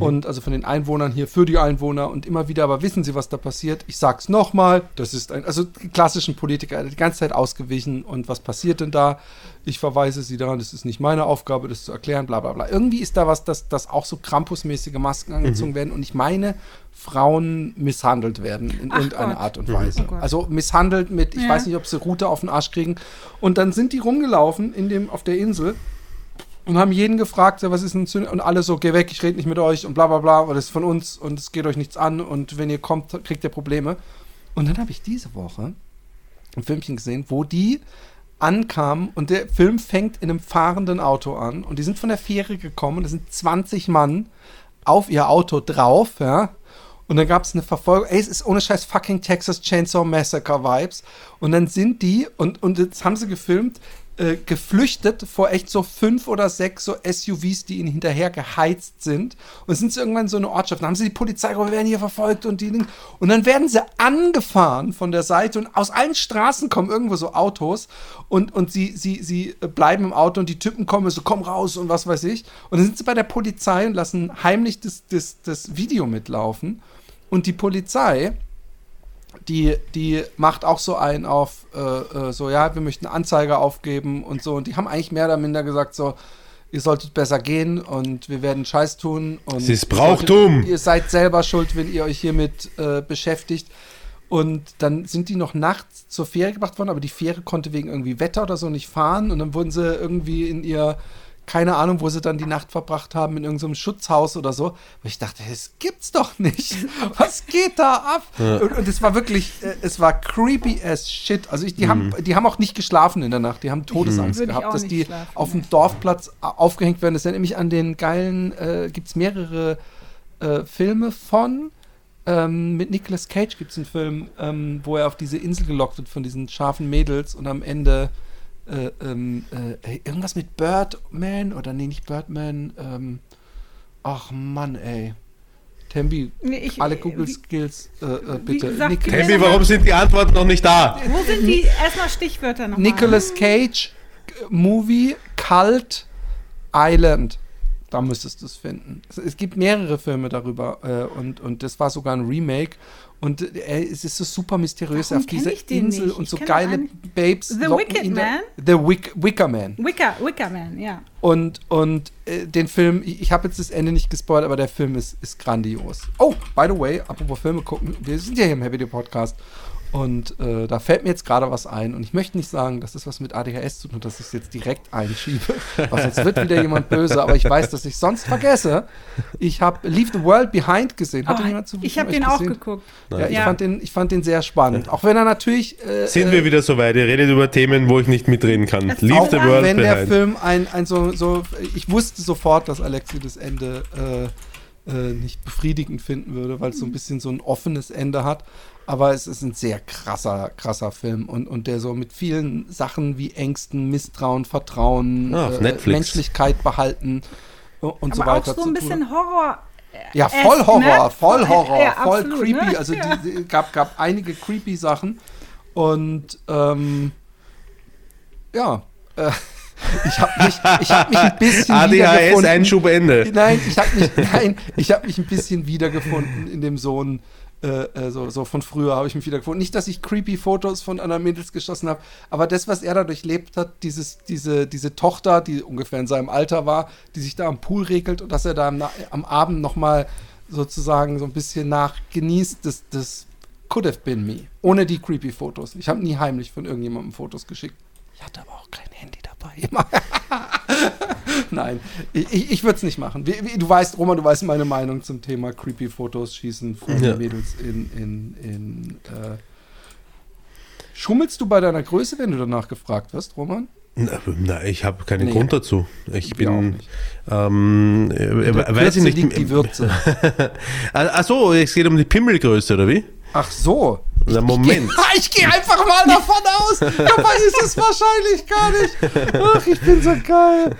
und also von den Einwohnern hier für die Einwohner und immer wieder, aber wissen Sie, was da passiert? Ich sag's nochmal, das ist ein, also klassischen Politiker, die ganze Zeit ausgewichen und was passiert denn da? Ich verweise Sie daran, das ist nicht meine Aufgabe, das zu erklären, bla bla bla. Irgendwie ist da was, dass, dass auch so Krampusmäßige Masken angezogen werden und ich meine, Frauen misshandelt werden in Ach irgendeiner Gott. Art und Weise. Oh also misshandelt mit, ich Ja. weiß nicht, ob sie Rute auf den Arsch kriegen. Und dann sind die rumgelaufen in dem, auf der Insel und haben jeden gefragt, was ist ein Zünd und alle so, geh weg, ich rede nicht mit euch und bla bla bla, und das ist von uns und es geht euch nichts an und wenn ihr kommt, kriegt ihr Probleme. Und dann habe ich diese Woche ein Filmchen gesehen, wo die ankamen und der Film fängt in einem fahrenden Auto an und die sind von der Fähre gekommen da sind 20 Mann auf ihr Auto drauf, ja. Und dann gab es eine Verfolgung. Ey, es ist ohne Scheiß fucking Texas Chainsaw Massacre Vibes. Und dann sind die, und, und jetzt haben sie gefilmt, äh, geflüchtet vor echt so fünf oder sechs so SUVs, die ihnen hinterher geheizt sind. Und sind sie irgendwann in so eine Ortschaft. Dann haben sie die Polizei, wir werden hier verfolgt und die. Und dann werden sie angefahren von der Seite und aus allen Straßen kommen irgendwo so Autos und, und sie, sie, sie bleiben im Auto und die Typen kommen so, komm raus und was weiß ich. Und dann sind sie bei der Polizei und lassen heimlich das, das, das Video mitlaufen. Und die Polizei, die, die macht auch so ein auf, äh, äh, so, ja, wir möchten Anzeige aufgeben und so. Und die haben eigentlich mehr oder minder gesagt, so, ihr solltet besser gehen und wir werden Scheiß tun. Und Es ist Brauchtum. Solltet, ihr seid selber schuld, wenn ihr euch hiermit äh, beschäftigt. Und dann sind die noch nachts zur Fähre gebracht worden, aber die Fähre konnte wegen irgendwie Wetter oder so nicht fahren. Und dann wurden sie irgendwie in ihr, keine Ahnung, wo sie dann die Nacht verbracht haben, in irgendeinem Schutzhaus oder so. Wo ich dachte, das gibt's doch nicht. Was geht da ab? Und, und es war wirklich, äh, es war creepy as shit. Also ich, die, haben, die haben auch nicht geschlafen in der Nacht. Die haben Todesangst ich gehabt, dass die schlafen, auf dem Dorfplatz a- aufgehängt werden. Das erinnert mich an den geilen, äh, gibt es mehrere äh, Filme von. Ähm, mit Nicolas Cage gibt es einen Film, ähm, wo er auf diese Insel gelockt wird von diesen scharfen Mädels und am Ende äh, ähm, äh, ey, irgendwas mit Birdman oder nee, nicht Birdman. Ähm, ach Mann, ey. Tembi, Nee, ich- alle wie- Google-Skills, äh, äh, bitte. gesagt, Tembi, warum sind die Antworten noch nicht da? Wo sind die erstmal Stichwörter nochmal? Nicolas Cage, Movie, Cult Island. Da müsstest du es finden. Es, es gibt mehrere Filme darüber äh, und, und das war sogar ein Remake. Und äh, es ist so super mysteriös Warum auf dieser Insel nicht? und so geile Babes. The Wicked Man? The Wick, Wicker Man. Wicker, Wickerman, ja. Und, und äh, den Film, ich, ich habe jetzt das Ende nicht gespoilt, aber der Film ist, ist grandios. Oh, by the way, apropos Filme gucken, wir sind ja hier im Happy Video Podcast und äh, da fällt mir jetzt gerade was ein und ich möchte nicht sagen, dass das was mit ADHS zu tun hat, dass ich es jetzt direkt einschiebe, was jetzt wird wieder jemand böse, aber ich weiß, dass ich sonst vergesse. Ich habe Leave the World Behind gesehen. Hat Oh, jemand zu- ich habe den auch gesehen? geguckt. Ja, ich, Ja. Fand den, ich fand den sehr spannend. Auch wenn er natürlich. Äh, Sind äh, wir wieder so weit? Ihr redet über Themen, wo ich nicht mitreden kann. Das Leave auch the world wenn der behind. Film ein, ein so, so, ich wusste sofort, dass Alexi das Ende äh, äh, nicht befriedigend finden würde, weil es so ein bisschen so ein offenes Ende hat. Aber es ist ein sehr krasser, krasser Film und, und der so mit vielen Sachen wie Ängsten, Misstrauen, Vertrauen, Ah, auf äh. Menschlichkeit behalten und, und so Aber auch weiter so zu ein tun. bisschen Horror. Ja, Esque, voll Horror, ne? voll Horror, Ja, voll absolut, creepy. ne? Also Ja. die, die, gab, gab einige creepy Sachen. Und ähm, ja, äh, ich habe mich, ich hab mich ein bisschen ADHS, wiedergefunden. Einschub, Ende. Nein, ich habe mich, nein, ich habe mich ein bisschen wiedergefunden in dem Sohn. Äh, äh, so, so von früher habe ich mich wiedergefunden. Nicht, dass ich creepy Fotos von anderen Mädels geschossen habe, aber das, was er da durchlebt hat, dieses, diese, diese Tochter, die ungefähr in seinem Alter war, die sich da am Pool regelt und dass er da am, am Abend nochmal sozusagen so ein bisschen nach genießt, das, das could have been me. Ohne die creepy Fotos. Ich habe nie heimlich von irgendjemandem Fotos geschickt. Ich hatte aber auch kein Handy dabei. Nein, ich, ich, würde es nicht machen. Wie, du weißt, Roman, du weißt meine Meinung zum Thema creepy Fotos schießen von Ja. Mädels in. in, in äh Schummelst du bei deiner Größe, wenn du danach gefragt wirst, Roman? Na, na, ich habe keinen Nee. Grund dazu. Ich bin, ähm, äh, weiß ich nicht. liegt die Würze. Achso, es geht um die Pimmelgröße, oder wie? Ach so. Na, Moment. Ich gehe einfach mal davon aus. Dabei ist es wahrscheinlich gar nicht. Ach, ich bin so geil.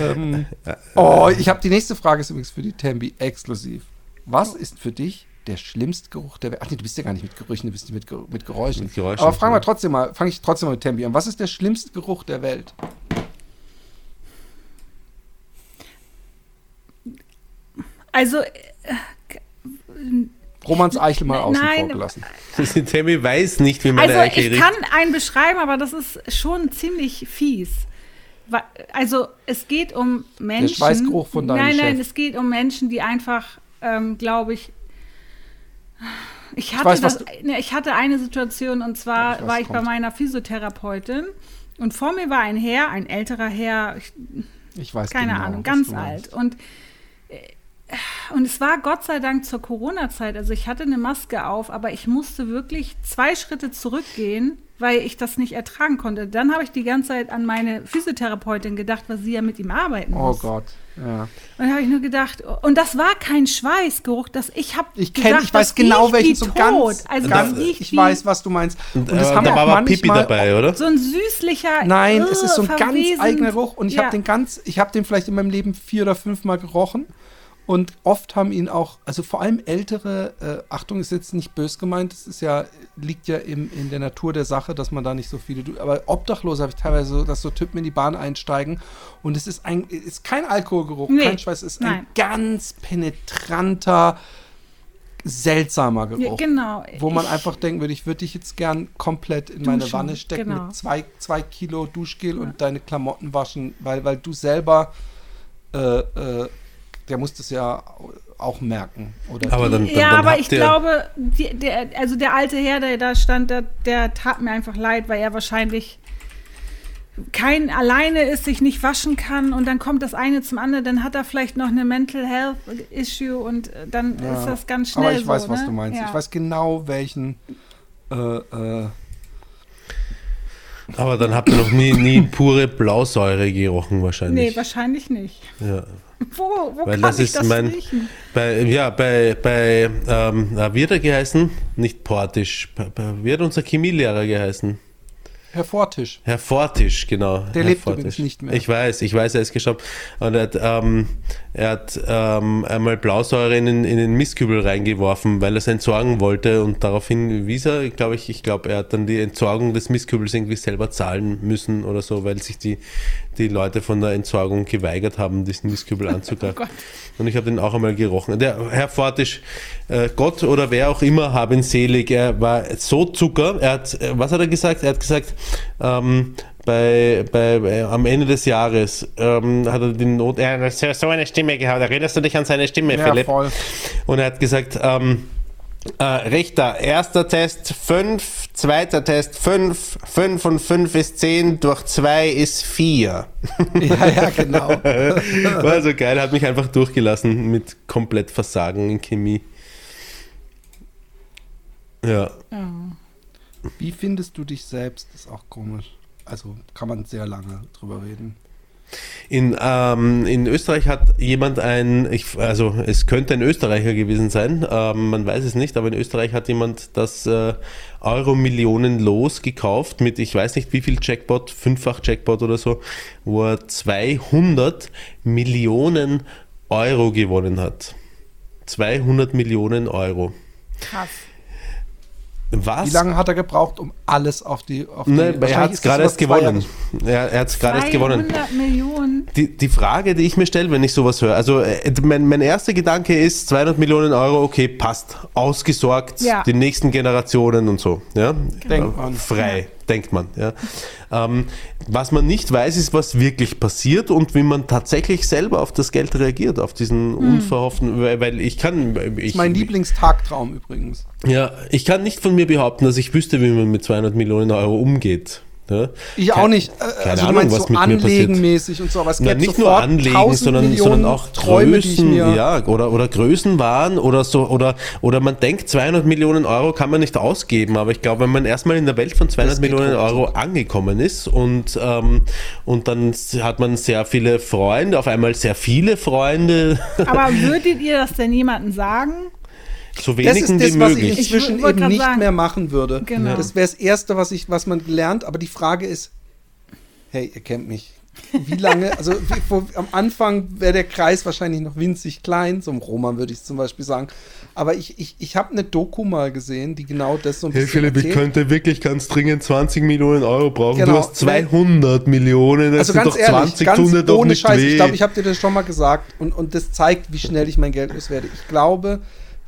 Ähm, oh, ich habe die nächste Frage ist übrigens für die Tambi exklusiv. Was ist für dich der schlimmste Geruch der Welt? Ach nee, du bist ja gar nicht mit Gerüchen, du bist mit, mit Geräuschen. Mit Geräuschen, Aber fragen wir trotzdem mal, fange ich trotzdem mal mit Tambi an. Was ist der schlimmste Geruch der Welt? Also, äh, Romans Eichel mal außen Nein, vor gelassen. Tammy weiß nicht, wie meine also Eichel ich riecht. kann einen beschreiben, aber das ist schon ziemlich fies. Also es geht um Menschen. Schweißgeruch von deinem Nein, nein, Chef. es geht um Menschen, die einfach, ähm, glaube ich. Ich hatte, weiß, das, ne, ich hatte eine Situation und zwar ich weiß, war ich bei kommt. meiner Physiotherapeutin und vor mir war ein Herr, ein älterer Herr, ich, Ich weiß keine genau, Ahnung, was ganz du meinst. alt. Und, äh, und es war Gott sei Dank zur Corona-Zeit. Also ich hatte eine Maske auf, aber ich musste wirklich zwei Schritte zurückgehen, weil ich das nicht ertragen konnte. Dann habe ich die ganze Zeit an meine Physiotherapeutin gedacht, was sie ja mit ihm arbeiten Oh muss. Gott. Ja. Und dann habe ich nur gedacht, und das war kein Schweißgeruch, das ich habe Ich kenne, ich weiß genau welchen so ganz, Also ganz das ich wie weiß, was du meinst. Und Äh, es haben da auch war aber Pipi dabei, oder? so ein süßlicher. Nein, äh, es ist so ein ganz verwesend. eigener Geruch und ich Ja. habe den ganz, ich habe den vielleicht in meinem Leben vier oder fünf Mal gerochen und oft haben ihn auch, also vor allem ältere, äh, Achtung, ist jetzt nicht bös gemeint, es ist ja, liegt ja im, in der Natur der Sache, dass man da nicht so viele, aber Obdachlose habe ich teilweise so, dass so Typen in die Bahn einsteigen und es ist ein, ist kein Alkoholgeruch, Nee, kein Schweiß, es ist ein nein. ganz penetranter, seltsamer Ja, Geruch. genau. Wo man Ich- einfach denken würde, ich würde dich jetzt gern komplett in meine Duschen, Wanne stecken genau. mit zwei, zwei Kilo Duschgel und deine Klamotten waschen, weil, weil du selber, äh, äh, der muss das ja auch merken. Oder Aber dann, dann, ja, dann aber ich glaube, die, der, also der alte Herr, der da stand, der, der tat mir einfach leid, weil er wahrscheinlich kein alleine ist, sich nicht waschen kann und dann kommt das eine zum anderen, dann hat er vielleicht noch eine Mental Health Issue und äh, dann Ja, ist das ganz schnell Aber ich weiß, so, was ne? du meinst. Ja. Ich weiß genau, welchen. Äh, äh, Aber dann habt ihr noch nie, nie pure Blausäure gerochen Nee, wahrscheinlich. wahrscheinlich nicht. ja. Wo, wo Weil kann das ich ist das mein- riechen? Bei, ja, bei, bei ähm, wie hat er geheißen? Nicht Portisch. Bei, bei, wie hat unser Chemielehrer geheißen? Herr Fortisch. Herr Fortisch, genau. Der Herr lebt Fortisch. übrigens nicht mehr. Ich weiß, ich weiß, er ist gestorben. Und er hat, ähm, er hat ähm, einmal Blausäure in den, in den Mistkübel reingeworfen, weil er es entsorgen wollte und daraufhin wies er, glaube ich, ich glaube, er hat dann die Entsorgung des Mistkübels irgendwie selber zahlen müssen oder so, weil sich die, die Leute von der Entsorgung geweigert haben, diesen Mistkübel anzugreifen. und ich habe den auch einmal gerochen. Der Herr Fortisch, Gott oder wer auch immer, habe ihn selig. Er war so Zucker. Er hat, äh, was hat er gesagt? Er hat gesagt, ähm, bei, bei, bei, am Ende des Jahres ähm, hat er die Not, er hat so eine Stimme gehabt. Erinnerst du dich an seine Stimme, Ja, Philipp? voll. Und er hat gesagt, ähm, äh, Richter, erster Test 5, zweiter Test 5, 5 und 5 ist 10, durch 2 ist 4. Ja, ja, genau. War so geil, hat mich einfach durchgelassen mit komplett Versagen in Chemie. Ja. Wie findest du dich selbst? ist auch komisch. Also kann man sehr lange drüber reden. In, ähm, in Österreich hat jemand ein, ich, also es könnte ein Österreicher gewesen sein, ähm, man weiß es nicht, aber in Österreich hat jemand das äh, Euro-Millionen Los gekauft mit, ich weiß nicht wie viel Jackpot, fünffach Jackpot oder so, wo er 200 Millionen Euro gewonnen hat. 200 Millionen Euro. Krass. Was? Wie lange hat er gebraucht, um alles auf die. Auf die Ne, er wahrscheinlich hat es gerade erst gewonnen. Er, er hat es gerade erst gewonnen. 200 Millionen. Die, die Frage, die ich mir stelle, wenn ich sowas höre, also äh, mein, mein erster Gedanke ist, 200 Millionen Euro, okay, passt, ausgesorgt, Ja. die nächsten Generationen und so, ja, Denkt man. frei, denkt man, ja. Ähm, was man nicht weiß, ist, was wirklich passiert und wie man tatsächlich selber auf das Geld reagiert, auf diesen unverhofften, weil, weil ich kann, Das ich, ist mein Lieblingstagtraum übrigens. ja, ich kann nicht von mir behaupten, dass ich wüsste, wie man mit 200 Millionen Euro umgeht. Ja? Ich auch nicht. Äh, Keine also Ahnung, was so mit mir passiert. anlegenmäßig und so, aber es Na, gibt nicht nur anlegen, 1000 sondern, sondern auch Träume, die ich Größen, mir ja, oder, oder Größenwahn oder so, oder, oder man denkt, 200 Millionen Euro kann man nicht ausgeben, aber ich glaube, wenn man erstmal in der Welt von 200 Das geht Millionen ruckzuck. Euro angekommen ist und, ähm, und dann hat man sehr viele Freunde, auf einmal sehr viele Freunde, Aber würdet ihr das denn jemandem sagen? So Das wenigen ist das, wie was ich inzwischen Ich eben nicht sagen. mehr machen würde. Genau. Das wäre das Erste, was, ich, was man lernt. Aber die Frage ist, hey, ihr kennt mich. Wie lange, also wie, wo, am Anfang wäre der Kreis wahrscheinlich noch winzig klein, so im Roman würde ich es zum Beispiel sagen. Aber ich, ich, ich habe eine Doku mal gesehen, die genau das so ein Hey bisschen Philipp, ich erzählt. könnte wirklich ganz dringend 20 Millionen Euro brauchen. Genau. Du hast 200 Millionen, das Also sind ganz doch ehrlich, 20 ganz doch ohne nicht Scheiß. weh. Ich glaube, ich habe dir das schon mal gesagt und, und das zeigt, wie schnell ich mein Geld loswerde. Ich glaube,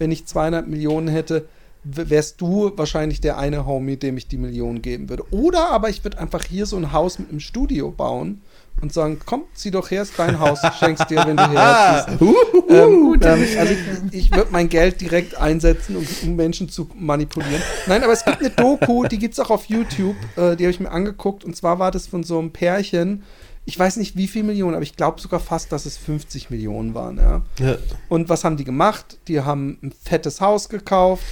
wenn ich 200 Millionen hätte, wärst du wahrscheinlich der eine Homie, dem ich die Millionen geben würde. Oder aber ich würde einfach hier so ein Haus mit einem Studio bauen und sagen, komm, zieh doch her, ist dein Haus, ich schenk's dir, wenn du herziehst. ähm, Gute ähm, Geschichte. also ich, ich würde mein Geld direkt einsetzen, um, um Menschen zu manipulieren. Nein, aber es gibt eine Doku, die gibt's auch auf YouTube, äh, die habe ich mir angeguckt. Und zwar war das von so einem Pärchen, ich weiß nicht wie viel Millionen, aber ich glaube sogar fast, dass es 50 Millionen waren. Ja. Ja. Und was haben die gemacht? Die haben ein fettes Haus gekauft,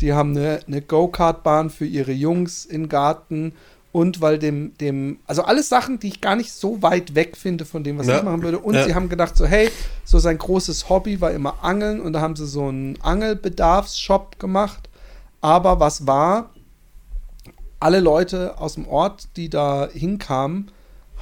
die haben eine, eine Go-Kart-Bahn für ihre Jungs im Garten und weil dem, dem, also alles Sachen, die ich gar nicht so weit weg finde von dem, was Ja. ich machen würde. Und Ja. sie haben gedacht, so, hey, so sein großes Hobby war immer Angeln und da haben sie so einen Angelbedarfsshop gemacht. Aber was war, alle Leute aus dem Ort, die da hinkamen,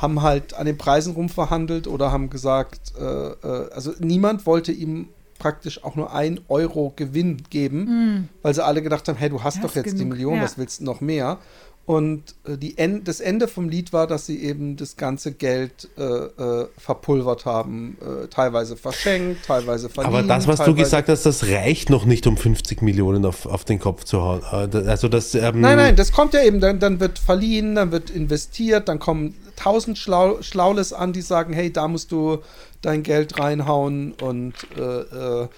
haben halt an den Preisen rumverhandelt oder haben gesagt, äh, äh, also niemand wollte ihm praktisch auch nur ein Euro Gewinn geben, weil sie alle gedacht haben, hey, du hast Ja, doch jetzt die genug, Million, ja. was willst du noch mehr? Und äh, die en das Ende vom Lied war, dass sie eben das ganze Geld äh, äh, verpulvert haben, äh, teilweise verschenkt, teilweise verliehen. Aber das, was du gesagt hast, das reicht noch nicht, um 50 Millionen auf, auf den Kopf zu hauen. Äh, Also das, ähm, Nein, nein, das kommt ja eben, dann, dann wird verliehen, dann wird investiert, dann kommen tausend Schlau Schlaules an, die sagen, hey, da musst du dein Geld reinhauen und, äh, äh,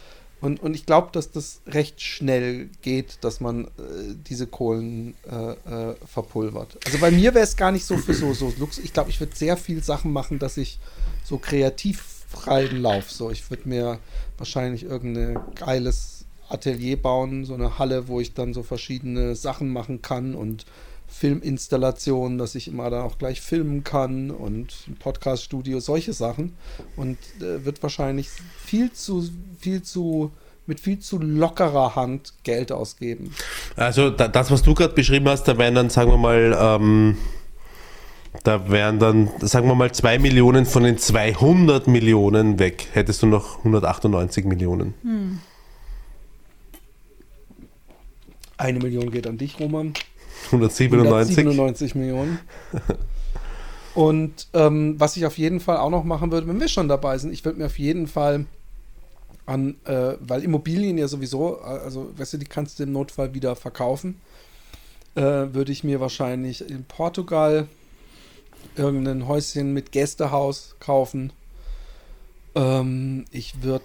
und, und ich glaube, dass das recht schnell geht, dass man äh, diese Kohlen äh, äh, verpulvert. Also bei mir wäre es gar nicht so für so, so Lux. Ich glaube, ich würde sehr viel Sachen machen, dass ich so kreativ freien Lauf. So, ich würde mir wahrscheinlich irgendein geiles Atelier bauen, so eine Halle, wo ich dann so verschiedene Sachen machen kann und Filminstallationen, dass ich immer dann auch gleich filmen kann und ein Podcaststudio, solche Sachen. Und äh, wird wahrscheinlich viel zu, viel zu, mit viel zu lockerer Hand Geld ausgeben. Also da, das, was du gerade beschrieben hast, da wären dann, sagen wir mal, ähm, Da wären dann, sagen wir mal, 2 Millionen von den 200 Millionen weg. Hättest du noch 198 Millionen. Hm. Eine Million geht an dich, Roman. 197. 197 Millionen. Und ähm, was ich auf jeden Fall auch noch machen würde, wenn wir schon dabei sind, ich würde mir auf jeden Fall an, äh, weil Immobilien ja sowieso, also weißt du, die kannst du im Notfall wieder verkaufen, äh, würde ich mir wahrscheinlich in Portugal irgendein Häuschen mit Gästehaus kaufen. Ähm, ich würde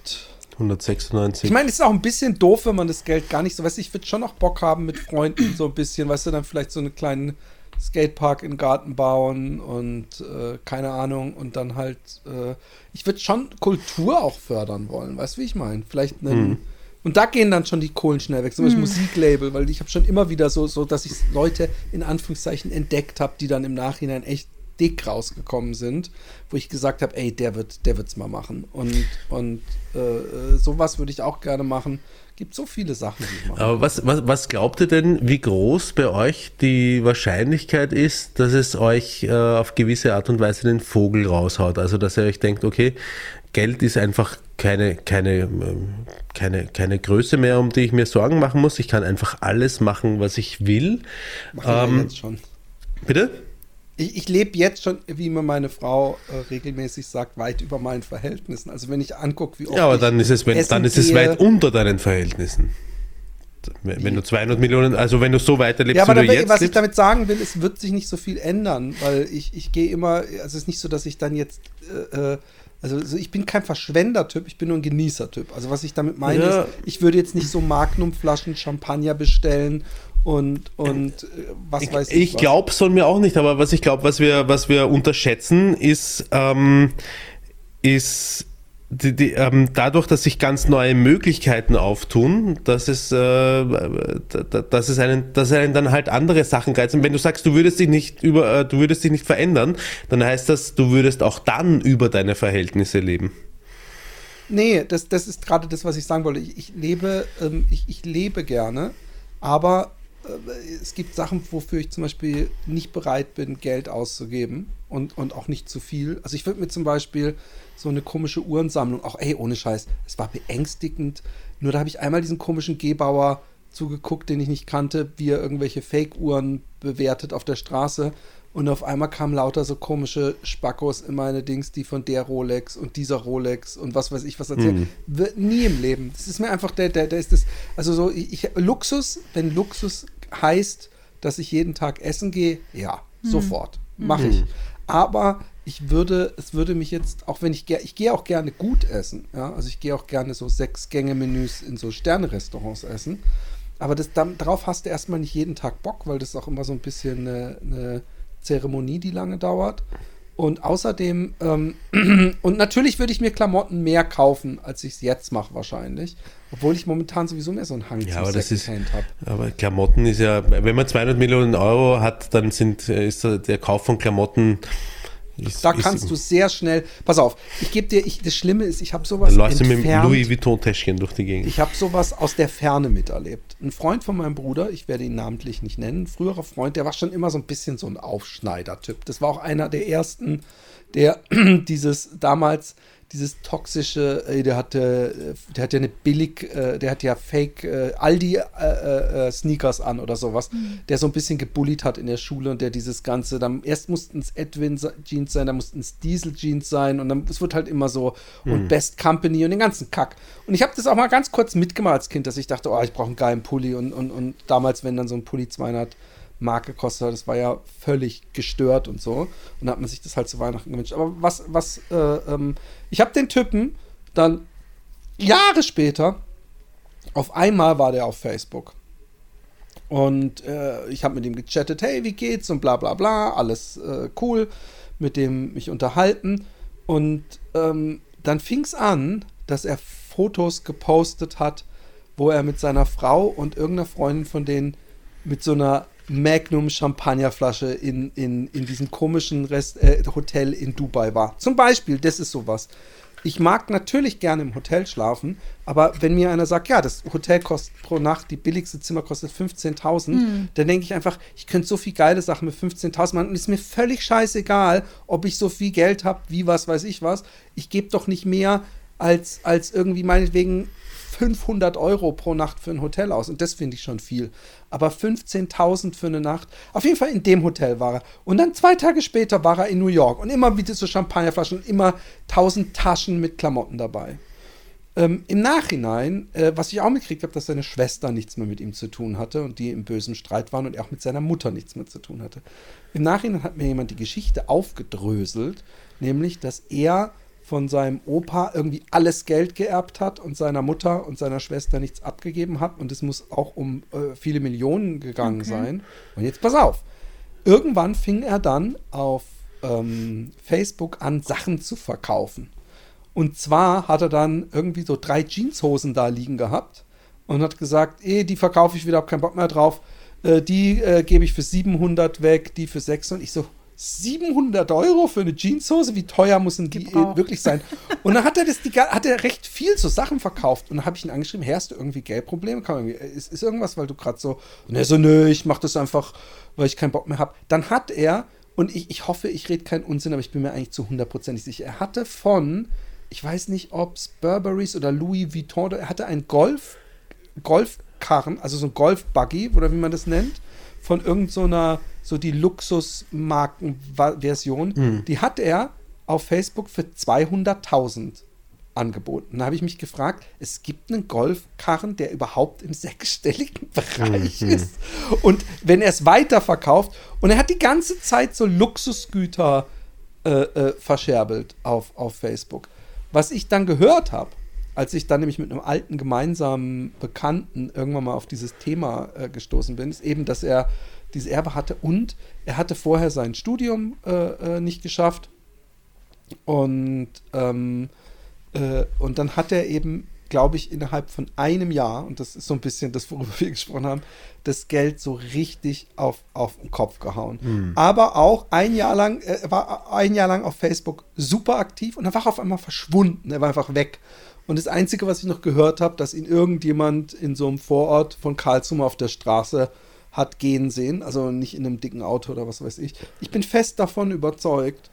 196. ich meine, es ist auch ein bisschen doof, wenn man das Geld gar nicht so, weißt du, ich würde schon noch Bock haben mit Freunden so ein bisschen, weißt du, dann vielleicht so einen kleinen Skatepark in den Garten bauen und äh, keine Ahnung und dann halt, äh, ich würde schon Kultur auch fördern wollen, weißt du, wie ich meine? Vielleicht einen, Hm. und da gehen dann schon die Kohlen schnell weg, zum Beispiel Musiklabel, weil ich habe schon immer wieder so, so, dass ich Leute in Anführungszeichen entdeckt habe, die dann im Nachhinein echt dick rausgekommen sind, wo ich gesagt habe, ey, der wird, der wird's mal machen. Und, und äh, äh, sowas würde ich auch gerne machen. Gibt so viele Sachen, die ich mache. Aber was, was, was glaubt ihr denn, wie groß bei euch die Wahrscheinlichkeit ist, dass es euch äh, auf gewisse Art und Weise den Vogel raushaut? Also, dass ihr euch denkt, okay, Geld ist einfach keine, keine, ähm, keine, keine Größe mehr, um die ich mir Sorgen machen muss. Ich kann einfach alles machen, was ich will. Machen wir Ähm, jetzt schon. bitte? Ich, ich lebe jetzt schon, wie mir meine Frau äh, regelmäßig sagt, weit über meinen Verhältnissen. Also wenn ich angucke, wie oft Ja, aber dann ist es, wenn, dann ist es weit unter deinen Verhältnissen. Wenn, wenn du 200 Millionen, also wenn du so weiterlebst, Ja, aber wie du jetzt was ich damit sagen will, es wird sich nicht so viel ändern, weil ich, ich gehe immer, also es ist nicht so, dass ich dann jetzt, äh, äh, also so, ich bin kein Verschwender-Typ, ich bin nur ein Genießer-Typ. Also was ich damit meine Ja. ist, ich würde jetzt nicht so Magnum-Flaschen Champagner bestellen und, und äh, was Ich, weiß ich. ich glaube es von mir auch nicht, aber was ich glaube, was wir, was wir unterschätzen, ist, ähm, ist die, die, ähm, dadurch, dass sich ganz neue Möglichkeiten auftun, dass es, äh, da- da- dass es einen, dass einen dann halt andere Sachen reizen. Wenn du sagst, du würdest dich nicht über, äh, du würdest dich nicht verändern, dann heißt das, du würdest auch dann über deine Verhältnisse leben. Nee, das, das ist gerade das, was ich sagen wollte. Ich, ich lebe, ähm, ich, ich lebe gerne, aber es gibt Sachen, wofür ich zum Beispiel nicht bereit bin, Geld auszugeben und, und auch nicht zu viel. Also ich würde mir zum Beispiel so eine komische Uhrensammlung, auch ey, ohne Scheiß, es war beängstigend. Nur da habe ich einmal diesen komischen Gebauer zugeguckt, den ich nicht kannte, wie er irgendwelche Fake-Uhren bewertet auf der Straße. Und auf einmal kamen lauter so komische Spackos in meine Dings, die von der Rolex und dieser Rolex und was weiß ich was erzählen. Wird nie im Leben. Das ist mir einfach der, der, der ist das. Also so, ich, ich- Luxus, wenn Luxus heißt, dass ich jeden Tag essen gehe, ja, sofort. Mache ich. Aber ich würde, es würde mich jetzt, auch wenn ich gerne, ich gehe auch gerne gut essen, ja, also ich gehe auch gerne so sechs Gänge-Menüs in so Sterne-Restaurants essen. Aber das, dann, darauf hast du erstmal nicht jeden Tag Bock, weil das auch immer so ein bisschen eine, eine Zeremonie, die lange dauert. Und außerdem, ähm, und natürlich würde ich mir Klamotten mehr kaufen, als ich es jetzt mache wahrscheinlich. Obwohl ich momentan sowieso mehr so einen Hang Ja, aber das ist, habe. aber Klamotten ist ja, wenn man 200 Millionen Euro hat, dann sind, äh, ist der Kauf von Klamotten. Ist, Da kannst du sehr schnell. Pass auf, ich gebe dir, ich, das Schlimme ist, ich habe sowas Dann läufst du mit dem. Louis Vuitton-Täschchen durch die Gegend. Ich habe sowas aus der Ferne miterlebt. Ein Freund von meinem Bruder, ich werde ihn namentlich nicht nennen, ein früherer Freund, der war schon immer so ein bisschen so ein Aufschneider-Typ. Das war auch einer der ersten, der dieses damals dieses toxische, äh, der hatte, äh, der hat ja eine billig, äh, der hat ja Fake äh, Aldi äh, äh, äh, Sneakers an oder sowas, der so ein bisschen gebullied hat in der Schule und der dieses ganze, dann erst mussten es Edwin Jeans sein, dann mussten es Diesel Jeans sein und dann es wird halt immer so und Best Company und den ganzen Kack. Und ich habe das auch mal ganz kurz mitgemacht als Kind, dass ich dachte, oh, ich brauche einen geilen Pulli und, und, und damals, wenn dann so ein Pulli 200 Mark gekostet hat, das war ja völlig gestört und so. Und da hat man sich das halt zu Weihnachten gewünscht. Aber was, was, äh, ähm, ich habe den Typen dann Jahre später, auf einmal war der auf Facebook. Und äh, ich habe mit ihm gechattet, hey, wie geht's und bla bla bla, alles äh, cool, mit dem mich unterhalten. Und ähm, dann fing es an, dass er Fotos gepostet hat, wo er mit seiner Frau und irgendeiner Freundin von denen mit so einer Magnum Champagnerflasche in, in, in diesem komischen Rest, äh, Hotel in Dubai war. Zum Beispiel, das ist sowas. ich mag natürlich gerne im Hotel schlafen, aber wenn mir einer sagt, ja, das Hotel kostet pro Nacht, die billigste Zimmer kostet 15.000, Hm. dann denke ich einfach, ich könnte so viel geile Sachen mit 15.000 machen und ist mir völlig scheißegal, ob ich so viel Geld habe, wie was weiß ich was. Ich gebe doch nicht mehr als, als irgendwie meinetwegen 500 Euro pro Nacht für ein Hotel aus. Und das finde ich schon viel. Aber 15.000 für eine Nacht. Auf jeden Fall in dem Hotel war er. Und dann zwei Tage später war er in New York. Und immer wieder so Champagnerflaschen und immer 1000 Taschen mit Klamotten dabei. Ähm, Im Nachhinein, äh, was ich auch mitgekriegt habe, dass seine Schwester nichts mehr mit ihm zu tun hatte und die im bösen Streit waren und er auch mit seiner Mutter nichts mehr zu tun hatte. Im Nachhinein hat mir jemand die Geschichte aufgedröselt, nämlich, dass er von seinem Opa irgendwie alles Geld geerbt hat und seiner Mutter und seiner Schwester nichts abgegeben hat und es muss auch um äh, viele Millionen gegangen Okay. sein. Und jetzt pass auf. Irgendwann fing er dann auf ähm, Facebook an, Sachen zu verkaufen. Und zwar hat er dann irgendwie so drei Jeanshosen da liegen gehabt und hat gesagt, eh, die verkaufe ich wieder, hab keinen Bock mehr drauf. Äh, die äh, gebe ich für 700 weg, die für 600. Ich so, 700 Euro für eine Jeanshose? Wie teuer müssen die Gebraucht. äh, wirklich sein? Und dann hat er das, die, hat er recht viel so Sachen verkauft. Und dann habe ich ihn angeschrieben, hey, hast du irgendwie Geldprobleme? Kann irgendwie, ist, ist irgendwas, weil du gerade so, und er so, nö, ich mache das einfach, weil ich keinen Bock mehr habe. Dann hat er, und ich, ich hoffe, ich rede keinen Unsinn, aber ich bin mir eigentlich zu hundertprozentig sicher, er hatte von, ich weiß nicht, ob es Burberrys oder Louis Vuitton, er hatte ein Golf, Golfkarren, also so ein Golfbuggy, oder wie man das nennt, von irgendeiner, so, einer- so die Luxusmarken-Version, die hat er auf Facebook für 200.000 angeboten. Da habe ich mich gefragt, es gibt einen Golfkarren, der überhaupt im sechsstelligen Bereich ist. Und wenn er es weiterverkauft, und er hat die ganze Zeit so Luxusgüter äh, äh, verscherbelt auf, auf Facebook. Was ich dann gehört habe, als ich dann nämlich mit einem alten gemeinsamen Bekannten irgendwann mal auf dieses Thema äh, gestoßen bin, ist eben, dass er dieses Erbe hatte und er hatte vorher sein Studium äh, äh, nicht geschafft und ähm, äh, und dann hat er eben, glaube ich, innerhalb von einem Jahr, und das ist so ein bisschen das, worüber wir gesprochen haben, das Geld so richtig auf, auf den Kopf gehauen. Aber auch ein Jahr lang, äh, er war ein Jahr lang auf Facebook super aktiv und dann war er auf einmal verschwunden. Er war einfach weg. Und das Einzige, was ich noch gehört habe, dass ihn irgendjemand in so einem Vorort von Karlsruhe auf der Straße hat gehen sehen, also nicht in einem dicken Auto oder was weiß ich. Ich bin fest davon überzeugt,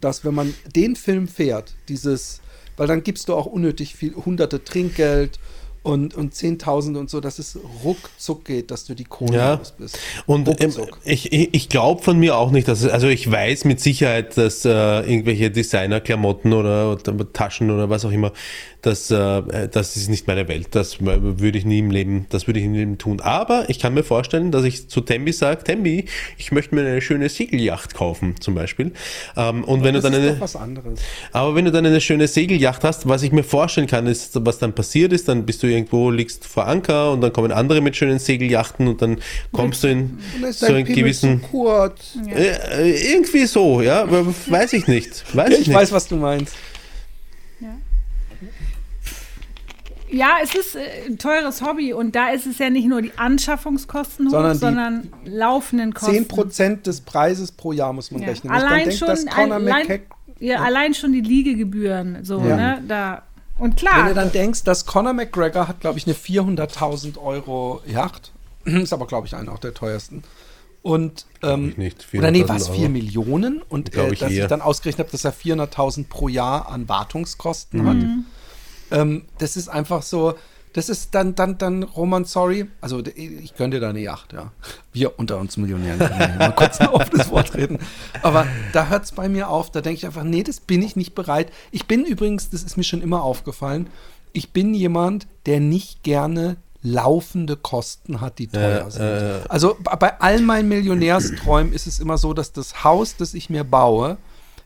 dass wenn man den Film fährt, dieses, weil dann gibst du auch unnötig viel, hunderte Trinkgeld und, und Zehntausende und so, dass es ruckzuck geht, dass du die Kohle Ja. los bist. Und ähm, Ruckzuck. ich, ich, ich glaube von mir auch nicht, dass es, also ich weiß mit Sicherheit, dass äh, irgendwelche Designerklamotten oder, oder Taschen oder was auch immer, das, äh, das ist nicht meine Welt. Das würde ich nie im Leben, das würde ich nie im Leben tun. Aber ich kann mir vorstellen, dass ich zu Tembi sage, Tembi, ich möchte mir eine schöne Segelyacht kaufen, zum Beispiel. Ähm, und wenn das du dann eine, was anderes. aber wenn du dann eine schöne Segelyacht hast, was ich mir vorstellen kann, ist, was dann passiert ist, dann bist du irgendwo, liegst vor Anker und dann kommen andere mit schönen Segelyachten und dann kommst du in so einen Pimmel gewissen. zu kurz. Äh, äh, irgendwie so, ja, weiß ich nicht. Weiß Ja, ich ich nicht. weiß, was du meinst. Ja, es ist äh, ein teures Hobby und da ist es ja nicht nur die Anschaffungskosten hoch, Sondern sondern, die laufenden Kosten. 10% des Preises pro Jahr muss man Ja. rechnen. Allein dann schon, denk, dass Conor allein, ja, allein schon die Liegegebühren, so, Ja. ne, da. Und Wenn klar, du dann denkst, dass Conor McGregor hat, glaube ich, eine 400.000 Euro Yacht. ist aber, glaube ich, einer auch der teuersten. Und, ähm, ich nicht. oder nee, 400.000 war es 4 Euro. Millionen? Und äh, ich dass ich eher. dann ausgerechnet habe, dass er 400.000 pro Jahr an Wartungskosten Mhm. hat. Ähm, das ist einfach so, das ist dann, dann, dann, Roman, sorry, also ich dir da eine Yacht, ja. Wir unter uns Millionären können mal kurz ein offenes Wort reden. Aber da hört es bei mir auf, da denke ich einfach, nee, das bin ich nicht bereit. Ich bin übrigens, das ist mir schon immer aufgefallen, ich bin jemand, der nicht gerne laufende Kosten hat, die teuer sind. äh. Also bei all meinen Millionärsträumen ist es immer so, dass das Haus, das ich mir baue,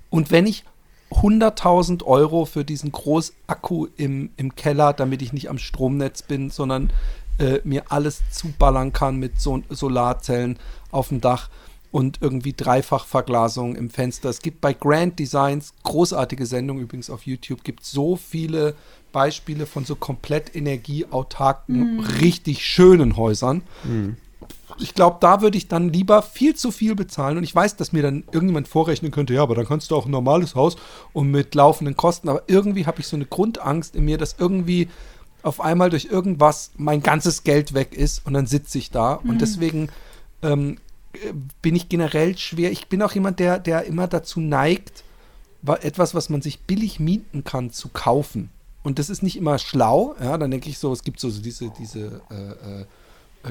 und wenn ich 100.000 Euro für diesen Großakku im, im Keller, damit ich nicht am Stromnetz bin, sondern äh, mir alles zuballern kann mit so Solarzellen auf dem Dach und irgendwie Dreifachverglasung im Fenster. Es gibt bei Grand Designs, großartige Sendung übrigens auf YouTube, gibt so viele Beispiele von so komplett energieautarken, richtig schönen Häusern. Ich glaube, da würde ich dann lieber viel zu viel bezahlen. Und ich weiß, dass mir dann irgendjemand vorrechnen könnte, ja, aber dann kannst du auch ein normales Haus und mit laufenden Kosten. Aber irgendwie habe ich so eine Grundangst in mir, dass irgendwie auf einmal durch irgendwas mein ganzes Geld weg ist und dann sitze ich da. Und deswegen ähm, äh, bin ich generell schwer. Ich bin auch jemand, der, der immer dazu neigt, wa- etwas, was man sich billig mieten kann, zu kaufen. Und das ist nicht immer schlau. Ja, dann denke ich so, es gibt so, diese, diese äh, äh,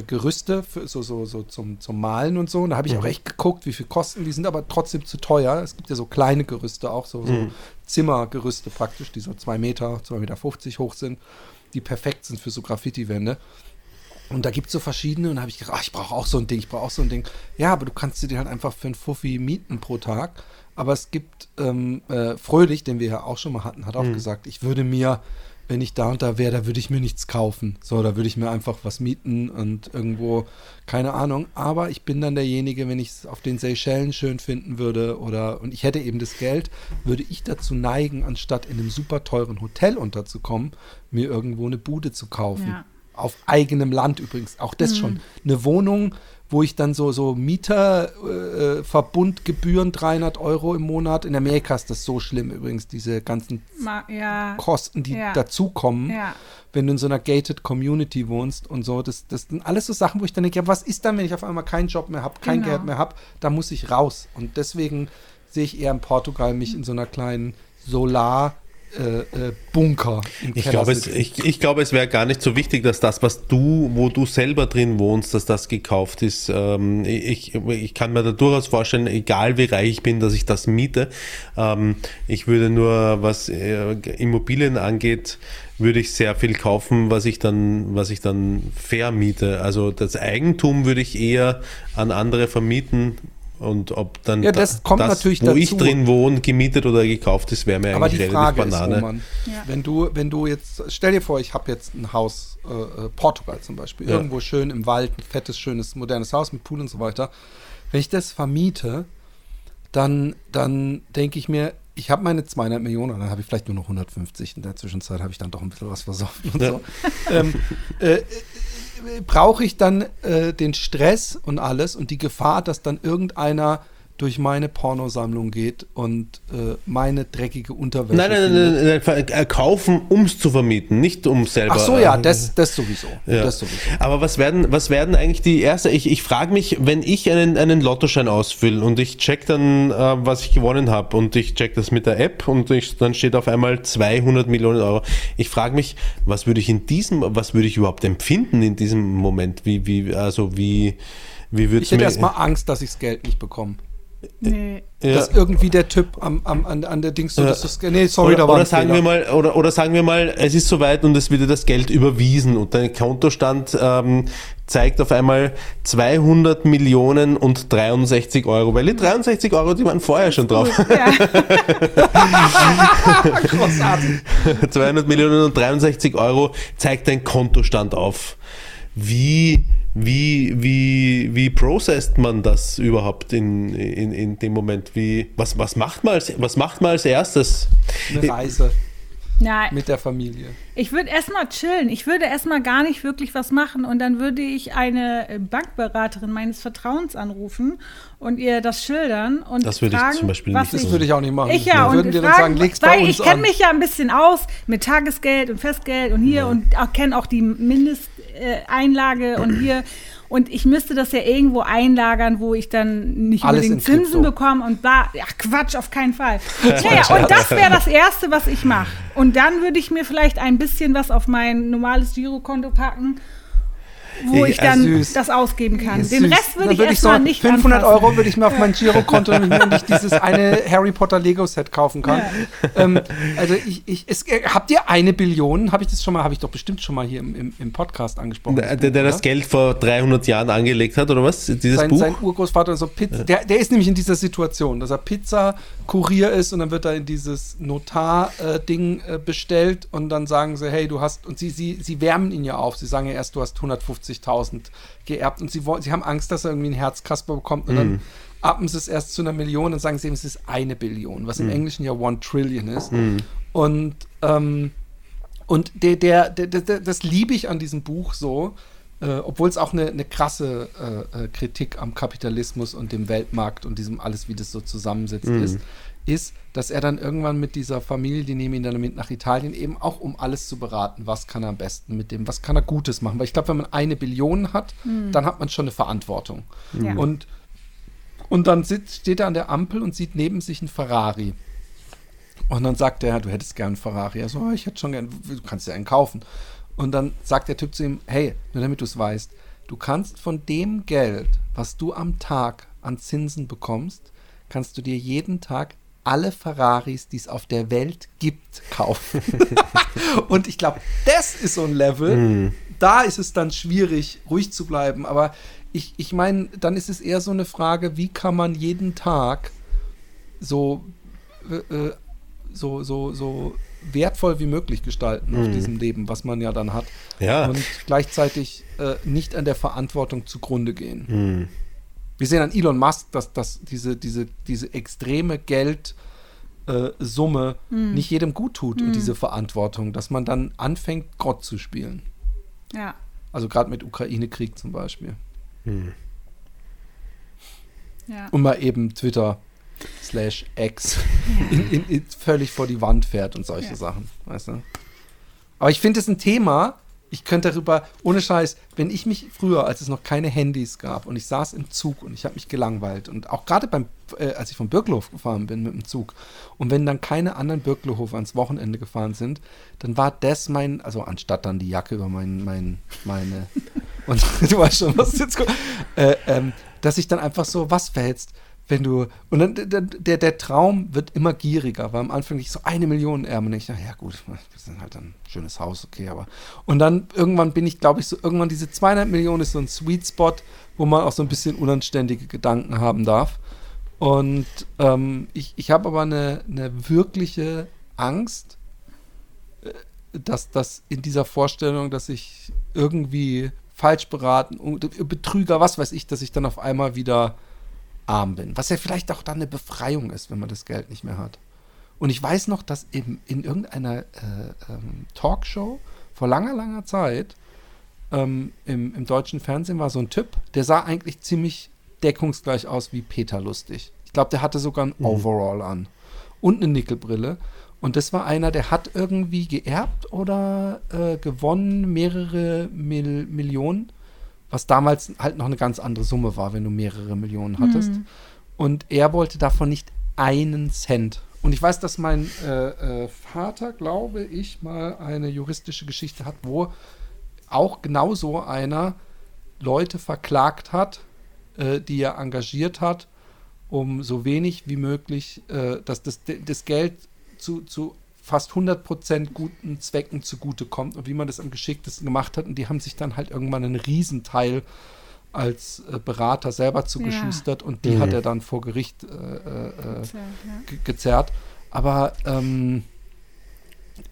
Gerüste für so, so, so zum, zum Malen und so. Und da habe ich auch echt geguckt, wie viel kosten. Die sind aber trotzdem zu teuer. Es gibt ja so kleine Gerüste auch, so, so Zimmergerüste praktisch, die so zwei Meter, 2,50 Meter hoch sind, die perfekt sind für so Graffiti-Wände. Und da gibt es so verschiedene und da habe ich gedacht, ach, ich brauche auch so ein Ding, ich brauche auch so ein Ding. Ja, aber du kannst dir die halt einfach für einen Fuffi mieten pro Tag. Aber es gibt ähm, äh, Fröhlich, den wir ja auch schon mal hatten, hat auch gesagt, ich würde mir, wenn ich da und da wäre, da würde ich mir nichts kaufen. So, da würde ich mir einfach was mieten und irgendwo, keine Ahnung. Aber ich bin dann derjenige, wenn ich es auf den Seychellen schön finden würde oder und ich hätte eben das Geld, würde ich dazu neigen, anstatt in einem super teuren Hotel unterzukommen, mir irgendwo eine Bude zu kaufen Ja. auf eigenem Land übrigens. Auch das schon. Eine Wohnung, wo ich dann so, so Mieterverbundgebühren, äh, Verbundgebühren 300 Euro im Monat. In Amerika ist das so schlimm übrigens, diese ganzen Ma ja. Kosten, die Ja. dazukommen, Ja. wenn du in so einer gated Community wohnst und so. Das, das sind alles so Sachen, wo ich dann denke, ja, was ist dann, wenn ich auf einmal keinen Job mehr habe, kein Genau. Geld mehr habe? Da muss ich raus. Und deswegen sehe ich eher in Portugal mich in so einer kleinen Solar- äh, äh, Bunker Ich glaube, es, ich, ich glaube, es wäre gar nicht so wichtig, dass das, was du, wo du selber drin wohnst, dass das gekauft ist. Ähm, ich, ich kann mir da durchaus vorstellen, egal wie reich ich bin, dass ich das miete. Ähm, ich würde nur, was äh, Immobilien angeht, würde ich sehr viel kaufen, was ich dann, was ich dann vermiete. Also das Eigentum würde ich eher an andere vermieten. Und ob dann Ja, das kommt natürlich wo ich dazu. drin wohne, gemietet oder gekauft ist, wäre mir Aber eigentlich die relativ Frage Banane. ist, Roman, Ja. wenn du, wenn du jetzt, stell dir vor, ich habe jetzt ein Haus, äh, äh, Portugal zum Beispiel, Ja. irgendwo schön im Wald, ein fettes, schönes, modernes Haus mit Pool und so weiter. Wenn ich das vermiete, dann, dann denke ich mir, ich habe meine 200 Millionen, dann habe ich vielleicht nur noch 150. In der Zwischenzeit habe ich dann doch ein bisschen was versoffen und Ja. so. Ähm, äh, äh, brauche ich dann äh, den Stress und alles und die Gefahr, dass dann irgendeiner durch meine Pornosammlung geht und äh, meine dreckige Unterwäsche. Nein, nein, nein, nein, äh, kaufen, um es zu vermieten, nicht um selber. Ach so, ja, äh, das, das sowieso. ja. Das sowieso. Aber was werden, was werden eigentlich die erste? Ich, ich frage mich, wenn ich einen, einen Lottoschein ausfülle und ich check dann, äh, was ich gewonnen habe und ich check das mit der App und ich, dann steht auf einmal 200 Millionen Euro. Ich frage mich, was würde ich in diesem, was würde ich überhaupt empfinden in diesem Moment? Wie, wie, also wie, wie Ich hätte erstmal Angst, dass ich das Geld nicht bekomme. Nee. ja. Dass irgendwie der Typ am, am, an, an der Dings so, dass das, nee, sorry, oder, da war oder sagen Fehler. wir mal, oder, oder sagen wir mal, es ist soweit und es wird dir das Geld überwiesen und dein Kontostand ähm, zeigt auf einmal 200 Millionen und 63 Euro, weil die 63 Euro, die waren vorher schon drauf. Ja. 200 Millionen und 63 Euro zeigt dein Kontostand auf. Wie, wie, wie, wie processt man das überhaupt in, in, in dem Moment? Wie, was, was, macht man als, was macht man als erstes? Eine Reise Nein, mit der Familie. ich würde erstmal chillen. Ich würde erstmal gar nicht wirklich was machen und dann würde ich eine äh, Bankberaterin meines Vertrauens anrufen und ihr das schildern und Das würde ich fragen, zum Beispiel was nicht ich, Das würde ich auch nicht machen. Ich ja, Dann und würden dann fragen, sagen, leg's bei weil uns ich kenne mich ja ein bisschen aus mit Tagesgeld und Festgeld und hier und auch kenne auch die Mindesteinlage und hier und ich müsste das ja irgendwo einlagern, wo ich dann nicht Alles unbedingt. Zinsen bekomme und bla. Ja, Quatsch, auf keinen Fall. Naja, und das wäre das Erste, was ich mache. Und dann würde ich mir vielleicht ein bisschen was auf mein normales Girokonto packen, wo Ich- ich dann süß. das ausgeben kann. Den Süß. Rest würde ich würd erstmal so nicht 500 anfassen. Euro würde ich mir auf mein Girokonto, damit ich dieses eine Harry Potter Lego Set kaufen kann. Ähm, also ich, ich, es, äh, habt ihr eine Billion? Habe ich das schon mal, habe ich doch bestimmt schon mal hier im, im, im Podcast angesprochen. Der, das der, der das? Geld vor 300 Jahren angelegt hat, oder was? Dieses sein, Buch? sein Urgroßvater so Pizza, der, der ist nämlich in dieser Situation, dass er Pizza-Kurier ist und dann wird er in dieses Notar-Ding äh, bestellt und dann sagen sie, hey, du hast, und sie, sie, sie wärmen ihn ja auf. Sie sagen ja erst, du hast 150.000 geerbt und sie, wollen, sie haben Angst, dass er irgendwie einen Herzkasper bekommt und Mhm. dann appen sie es erst zu einer Million und sagen sie ihm, es ist eine Billion, was im Englischen ja One Trillion ist. Und, ähm, und der, der, der, der, das liebe ich an diesem Buch so, äh, obwohl es auch eine, eine krasse äh, äh, Kritik am Kapitalismus und dem Weltmarkt und diesem alles, wie das so zusammensitzt Mhm. ist, ist, dass er dann irgendwann mit dieser Familie, die nehmen ihn dann mit nach Italien, eben auch um alles zu beraten, was kann er am besten mit dem, was kann er Gutes machen. Weil ich glaube, wenn man eine Billion hat, dann hat man schon eine Verantwortung. Ja. Und, und dann sitzt, steht er an der Ampel und sieht neben sich einen Ferrari. Und dann sagt er, du hättest gern einen Ferrari. Er so, "Oh, ich hätte schon gern, du kannst ja einen kaufen. Und dann sagt der Typ zu ihm, hey, nur damit du es weißt, du kannst von dem Geld, was du am Tag an Zinsen bekommst, kannst du dir jeden Tag alle Ferraris, die es auf der Welt gibt, kaufen. Und ich glaube, das ist so ein Level, da ist es dann schwierig, ruhig zu bleiben. Aber ich, ich meine, dann ist es eher so eine Frage, wie kann man jeden Tag so, äh, äh, so, so, so wertvoll wie möglich gestalten auf diesem Leben, was man ja dann hat. Ja. Und gleichzeitig äh, nicht an der Verantwortung zugrunde gehen. Wir sehen an Elon Musk, dass, dass diese, diese, diese extreme Geldsumme äh, Summe nicht jedem gut tut und diese Verantwortung, dass man dann anfängt, Gott zu spielen. Ja. Also gerade mit Ukraine-Krieg zum Beispiel. Ja. Und mal eben Twitter slash X in, in, in völlig vor die Wand fährt und solche Ja. Sachen, weißt du? Aber ich finde es ein Thema, ich könnte darüber, ohne Scheiß, wenn ich mich früher, als es noch keine Handys gab und ich saß im Zug und ich habe mich gelangweilt und auch gerade beim, äh, als ich vom Birkelhof gefahren bin mit dem Zug und wenn dann keine anderen Birkelhof ans Wochenende gefahren sind, dann war das mein, also anstatt dann die Jacke über mein, mein, meine, und du weißt schon, was jetzt kommt, äh, ähm, dass ich dann einfach so, was fällst, wenn du, und dann der, der, Traum wird immer gieriger, weil am Anfang nicht so eine Million erben und ja gut, das ist halt ein schönes Haus, okay, aber und dann irgendwann bin ich, glaube ich, so irgendwann diese 200 Millionen ist so ein Sweet Spot, wo man auch so ein bisschen unanständige Gedanken haben darf. Und ähm, ich, ich habe aber eine, eine wirkliche Angst, äh, dass das in dieser Vorstellung, dass ich irgendwie falsch beraten, Betrüger, was weiß ich, dass ich dann auf einmal wieder arm bin. Was ja vielleicht auch dann eine Befreiung ist, wenn man das Geld nicht mehr hat. Und ich weiß noch, dass eben in irgendeiner äh, ähm, Talkshow vor langer, langer Zeit ähm, im, im deutschen Fernsehen war so ein Typ, der sah eigentlich ziemlich deckungsgleich aus wie Peter Lustig. Ich glaube, der hatte sogar ein Overall an und eine Nickelbrille. Und das war einer, der hat irgendwie geerbt oder äh, gewonnen mehrere Mil Millionen, was damals halt noch eine ganz andere Summe war, wenn du mehrere Millionen hattest. Und er wollte davon nicht einen Cent. Und ich weiß, dass mein äh, äh, Vater, glaube ich, mal eine juristische Geschichte hat, wo auch genau so einer Leute verklagt hat, äh, die er engagiert hat, um so wenig wie möglich, äh, dass das, das Geld zu, zu fast 100% guten Zwecken zugutekommt und wie man das am geschicktesten gemacht hat. Und die haben sich dann halt irgendwann einen Riesenteil als äh, Berater selber zugeschustert und die hat er dann vor Gericht äh, äh, äh, ja. gezerrt. Aber ähm,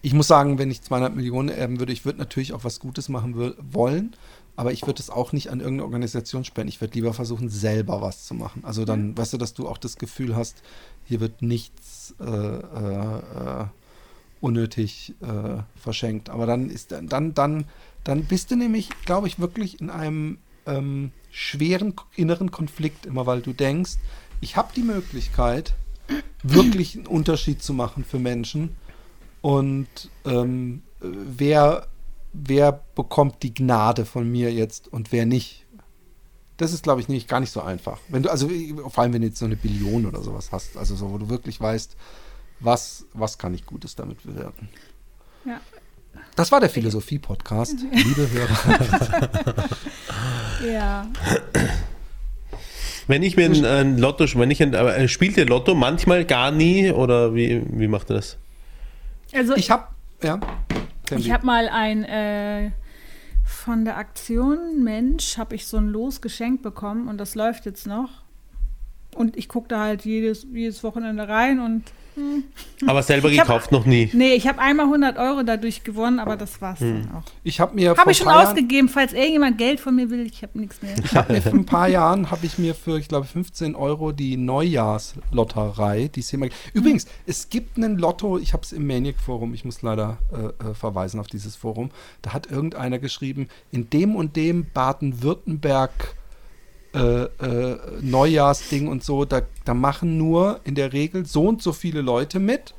ich muss sagen, wenn ich 200 Millionen erben würde, ich würde natürlich auch was Gutes machen wollen, aber ich würde es auch nicht an irgendeine Organisation spenden. Ich würde lieber versuchen, selber was zu machen. Also dann, weißt du, dass du auch das Gefühl hast, hier wird nichts äh, äh, äh, unnötig äh, verschenkt. Aber dann ist dann, dann, dann, bist du nämlich, glaube ich, wirklich in einem ähm, schweren inneren Konflikt immer, weil du denkst, ich habe die Möglichkeit, wirklich einen Unterschied zu machen für Menschen. Und ähm, äh, wer, wer bekommt die Gnade von mir jetzt und wer nicht? Das ist, glaube ich, nicht, gar nicht so einfach. Wenn du, also vor allem, wenn du jetzt so eine Billion oder sowas hast, also so, wo du wirklich weißt, was, was kann ich Gutes damit bewirken. Ja. Das war der Philosophie-Podcast, liebe Hörer. ja. Wenn ich mir ein, ein Lotto, wenn ich ein, äh, spielt ihr Lotto manchmal gar nie oder wie, wie macht ihr das? Also Ich habe, ja. Ich habe mal ein äh, von der Aktion Mensch habe ich so ein Los geschenkt bekommen und das läuft jetzt noch. Und ich gucke da halt jedes, jedes Wochenende rein und Aber selber Ich hab- gekauft noch nie. Nee, ich habe einmal 100 Euro dadurch gewonnen, aber das war's dann auch. Ich habe mir Habe ich schon ausgegeben, falls irgendjemand Geld von mir will, ich habe nichts mehr. Ich habe mir vor ein paar Jahren, habe ich mir für, ich glaube, 15 Euro die Neujahrslotterei, die ist hier mal. Übrigens, es gibt einen Lotto, ich habe es im Maniac-Forum, ich muss leider äh, äh, verweisen auf dieses Forum, da hat irgendeiner geschrieben, in dem und dem Baden-Württemberg äh, äh, Neujahrsding und so, da, da machen nur in der Regel so und so viele Leute mit.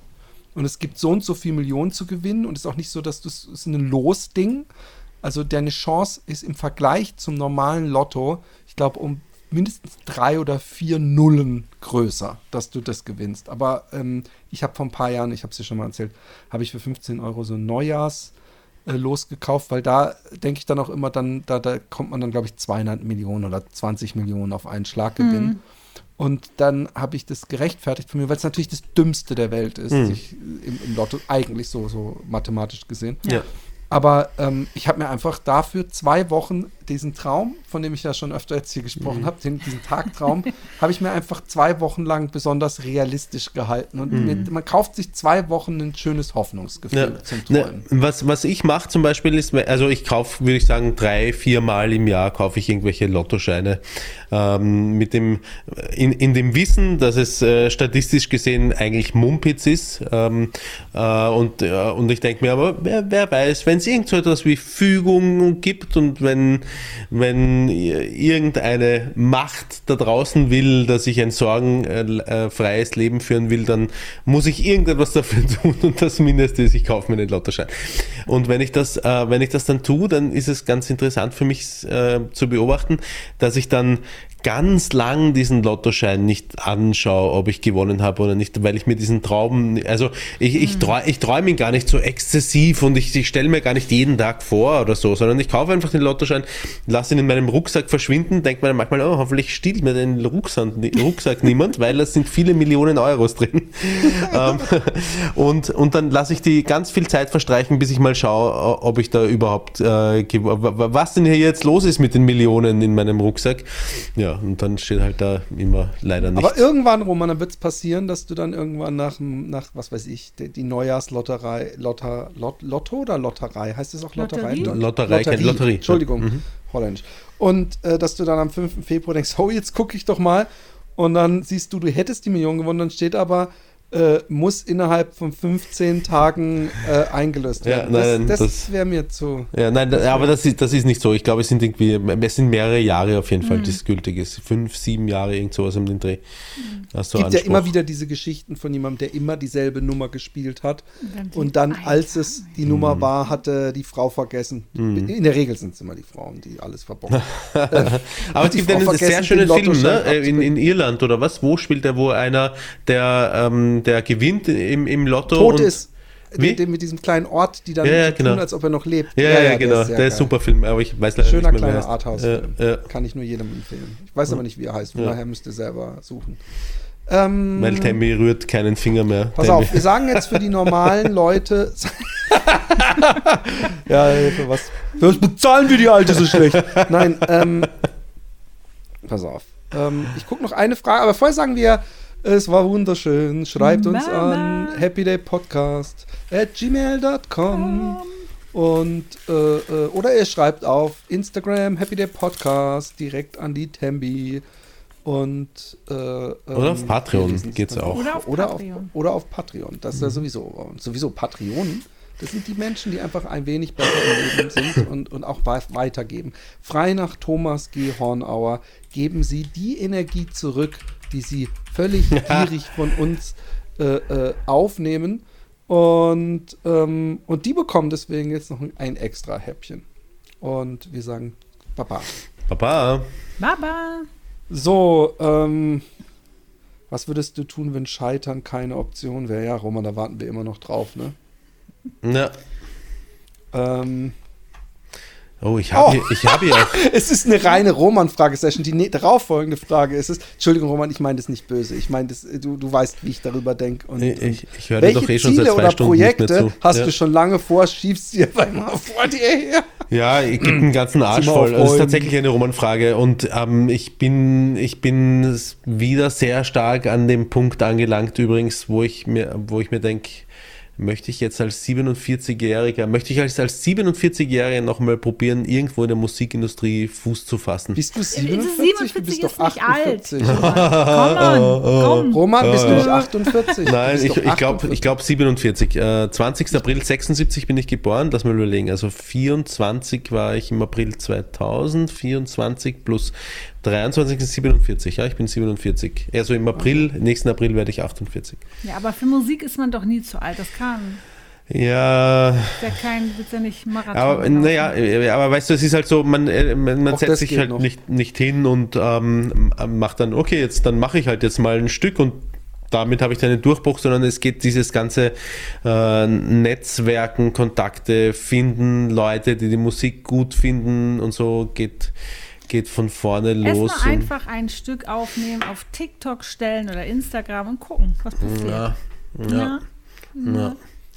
Und es gibt so und so viel Millionen zu gewinnen. Und es ist auch nicht so, dass es ist ein Losding. Also deine Chance ist im Vergleich zum normalen Lotto, ich glaube, um mindestens drei oder vier Nullen größer, dass du das gewinnst. Aber ähm, ich habe vor ein paar Jahren, ich habe es dir schon mal erzählt, habe ich für 15 Euro so ein Neujahrs äh, losgekauft, weil da denke ich dann auch immer, dann, da, da kommt man dann, glaube ich, 200 Millionen oder 20 Millionen auf einen Schlag gewinnen. Und dann habe ich das gerechtfertigt von mir, weil es natürlich das Dümmste der Welt ist, sich im, im Lotto, eigentlich so, so mathematisch gesehen. Ja. Aber ähm, ich habe mir einfach dafür zwei Wochen diesen Traum, von dem ich ja schon öfter jetzt hier gesprochen habe, den, diesen Tagtraum, habe ich mir einfach zwei Wochen lang besonders realistisch gehalten. Und mit, man kauft sich zwei Wochen ein schönes Hoffnungsgefühl Ja, zum ne, Träumen. was, was ich mache zum Beispiel ist, also ich kaufe, würde ich sagen, drei, vier Mal im Jahr kaufe ich irgendwelche Lottoscheine ähm, mit dem, in, in dem Wissen, dass es äh, statistisch gesehen eigentlich Mumpitz ist ähm, äh, und, äh, und ich denke mir aber, wer, wer weiß, wenn es irgend so etwas wie Fügung gibt und wenn, wenn irgendeine Macht da draußen will, dass ich ein sorgenfreies Leben führen will, dann muss ich irgendetwas dafür tun und das Mindeste ist, ich kaufe mir einen Lottoschein. Und wenn ich das, äh, wenn ich das dann tue, dann ist es ganz interessant für mich äh, zu beobachten, dass ich dann ganz lang diesen Lottoschein nicht anschaue, ob ich gewonnen habe oder nicht, weil ich mir diesen Traum, also ich, ich, träu, ich träume ihn gar nicht so exzessiv und ich, ich stelle mir gar nicht jeden Tag vor oder so, sondern ich kaufe einfach den Lottoschein, lasse ihn in meinem Rucksack verschwinden, denke mir manchmal, oh, hoffentlich stiehlt mir den Rucksack, Rucksack niemand, weil da sind viele Millionen Euros drin. ähm, und, und dann lasse ich die ganz viel Zeit verstreichen, bis ich mal schaue, ob ich da überhaupt, äh, was denn hier jetzt los ist mit den Millionen in meinem Rucksack. Ja, und dann steht halt da immer leider nicht. Aber irgendwann, Roman, dann wird es passieren, dass du dann irgendwann nach, nach was weiß ich, die, die Neujahrslotterei, Lotter, Lot, Lotto oder Lotterei? Heißt es auch Lotterei? Lotterie? Lo- Lotterei, kein Lotterie. Entschuldigung, Mhm. holländisch. Und äh, dass du dann am 5. Februar denkst, oh, jetzt gucke ich doch mal. Und dann siehst du, du hättest die Million gewonnen, dann steht aber, äh, muss innerhalb von 15 Tagen äh, eingelöst Ja, werden. nein, das das- das wäre mir zu. Ja, nein, da, aber das ist, das ist nicht so. Ich glaube, es sind irgendwie, es sind mehrere Jahre auf jeden Mhm. Fall, das gültig ist. Fünf, sieben Jahre, irgend sowas um den Dreh. Es gibt ja Anspruch. immer wieder diese Geschichten von jemandem, der immer dieselbe Nummer gespielt hat. dann Und dann, als es die Mhm. Nummer war, hatte die Frau vergessen. In der Regel sind es immer die Frauen, die alles verbocken. Aber es gibt einen sehr schönen Film, ne? Äh, In, in Irland oder was? Wo spielt der, wo einer, der, ähm, der gewinnt im, im Lotto Tot und ist. Wie? Den, mit diesem kleinen Ort, die dann Ja, ja, so tun, genau. als ob er noch lebt. Ja, ja, genau. sehr Der ist super Film, aber ich weiß leider Schöner nicht mehr, er kleiner. Arthouse-Film. Ja, ja. Kann ich nur jedem empfehlen. Ich weiß aber nicht, wie er heißt. Von Ja. daher müsst ihr selber suchen. Ähm, Weil Tammy rührt keinen Finger mehr. Pass Tammy. auf, wir sagen jetzt für die normalen Leute. ja, für was, für was bezahlen wir die Alte so schlecht? Nein, ähm, pass auf. Ähm, ich gucke noch eine Frage, aber vorher sagen wir, es war wunderschön. Schreibt uns Mama. an happydaypodcast at gmail.com und äh, äh, oder ihr schreibt auf Instagram happydaypodcast direkt an die Tambi und äh, Oder auf ähm, Patreon lesen es geht's auch. Oder auf oder Patreon. Auf, oder auf Patreon. Das ist ja sowieso. Sowieso Patreon. Das sind die Menschen, die einfach ein wenig besser im Leben sind und, und auch wei- weitergeben. Frei nach Thomas G. Hornauer geben sie die Energie zurück, die sie völlig gierig von uns äh, äh, aufnehmen. Und, ähm, und die bekommen deswegen jetzt noch ein extra Häppchen. Und wir sagen Baba. Baba. Baba. So, ähm, was würdest du tun, wenn Scheitern keine Option wäre? Ja, Roman, da warten wir immer noch drauf, ne? Ja. Ähm, Oh, ich habe Oh. ich hab hier auch. Es ist eine reine Roman-Fragesession. Die ne- darauffolgende Frage ist es. Entschuldigung, Roman, ich meine das nicht böse. Ich meine, du, du weißt, wie ich darüber denke. Und, Ich- ich- ich höre doch eh schon Ziele seit zwei oder Stunden nicht mehr Projekte zu. hast Ja. du schon lange vor, schiebst dir einfach immer vor dir her. Ja, ich gebe den ganzen Arsch voll. auf Das ist tatsächlich eine Romanfrage und ähm, ich bin ich bin wieder sehr stark an dem Punkt angelangt übrigens, wo ich mir wo ich mir denke, möchte ich jetzt als 47-Jähriger, möchte ich als, als 47-Jähriger nochmal probieren, irgendwo in der Musikindustrie Fuß zu fassen? Bist du 47 47? Du bist ist doch nicht alt. 48. Komm on, komm. Roman, bist du nicht 48? Du Nein, ich, ich glaube 48. ich glaub 47. Äh, 20. April 76 bin ich geboren, lass mal überlegen. Also 24 war ich im April 2000, 24 plus 23 ist 47. Ja, ich bin 47. Also im April, nächsten April werde ich 48. Ja, aber für Musik ist man doch nie zu alt. Das kann. Ja, Ist ja kein, wird ja nicht Marathon. aber naja, äh, aber weißt du, es ist halt so, man, äh, man, man setzt sich halt noch. nicht, nicht hin und ähm, macht dann, okay, jetzt dann mache ich halt jetzt mal ein Stück und damit habe ich dann einen Durchbruch, sondern es geht dieses ganze äh, Netzwerken, Kontakte finden, Leute, die die Musik gut finden und so geht, geht von vorne los. Erstmal einfach ein Stück aufnehmen, auf TikTok stellen oder Instagram und gucken, was passiert. ja, Ja. ja.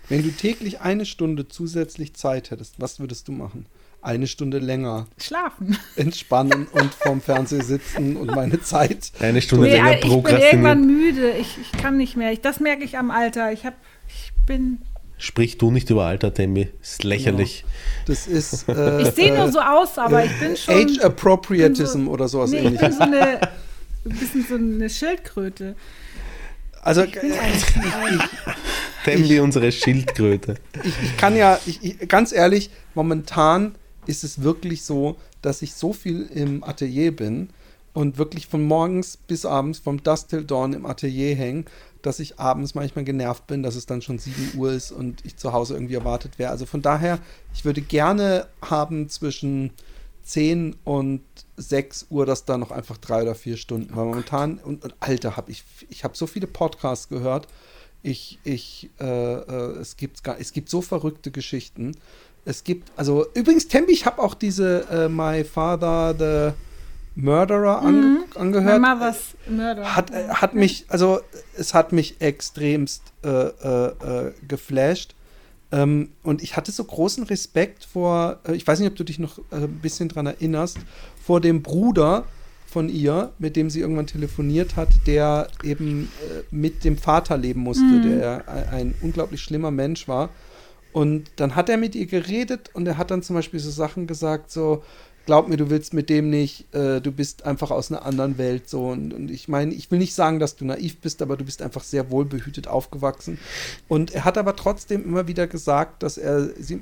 Wenn du täglich eine Stunde zusätzlich Zeit hättest, was würdest du machen? Eine Stunde länger Schlafen. entspannen und vorm Fernseher sitzen und meine Zeit. Eine Stunde Nee, länger ich bin irgendwann müde. Ich, ich kann nicht mehr. Ich, das merke ich am Alter. Ich, hab, ich bin. Sprich du nicht über Alter, Demi. Ist lächerlich. Das ist äh, Ich sehe nur äh, so aus, aber ich bin schon. Age Appropriatism so- oder sowas nee, ich bin ähnliches. so eine. Ein bisschen so eine Schildkröte. Also Ich bin äh, unsere Schildkröte. ich, ich kann ja, ich, ich, ganz ehrlich, momentan ist es wirklich so, dass ich so viel im Atelier bin und wirklich von morgens bis abends, vom Dust till Dawn im Atelier hänge, dass ich abends manchmal genervt bin, dass es dann schon 7 Uhr ist und ich zu Hause irgendwie erwartet wäre. Also von daher, ich würde gerne haben zwischen 10 und 6 Uhr, dass da noch einfach drei oder vier Stunden. Weil momentan, und, und Alter, habe ich, ich habe so viele Podcasts gehört. Ich, ich, äh, äh, es, gibt, es gibt so verrückte Geschichten. Es gibt, also übrigens, Tembi, ich habe auch diese äh, My Father the Murderer ange, my angehört. mother's murder. Hat, äh, hat mich, also es hat mich extremst äh, äh, äh, geflasht. Ähm, und ich hatte so großen Respekt vor, äh, ich weiß nicht, ob du dich noch ein bisschen dran erinnerst, vor dem Bruder von ihr, mit dem sie irgendwann telefoniert hat, der eben äh, mit dem Vater leben musste, der ein, ein unglaublich schlimmer Mensch war. Und dann hat er mit ihr geredet und er hat dann zum Beispiel so Sachen gesagt, so, glaub mir, du willst mit dem nicht, äh, du bist einfach aus einer anderen Welt so. Und, und ich meine, ich will nicht sagen, dass du naiv bist, aber du bist einfach sehr wohlbehütet aufgewachsen. Und er hat aber trotzdem immer wieder gesagt, dass er sie,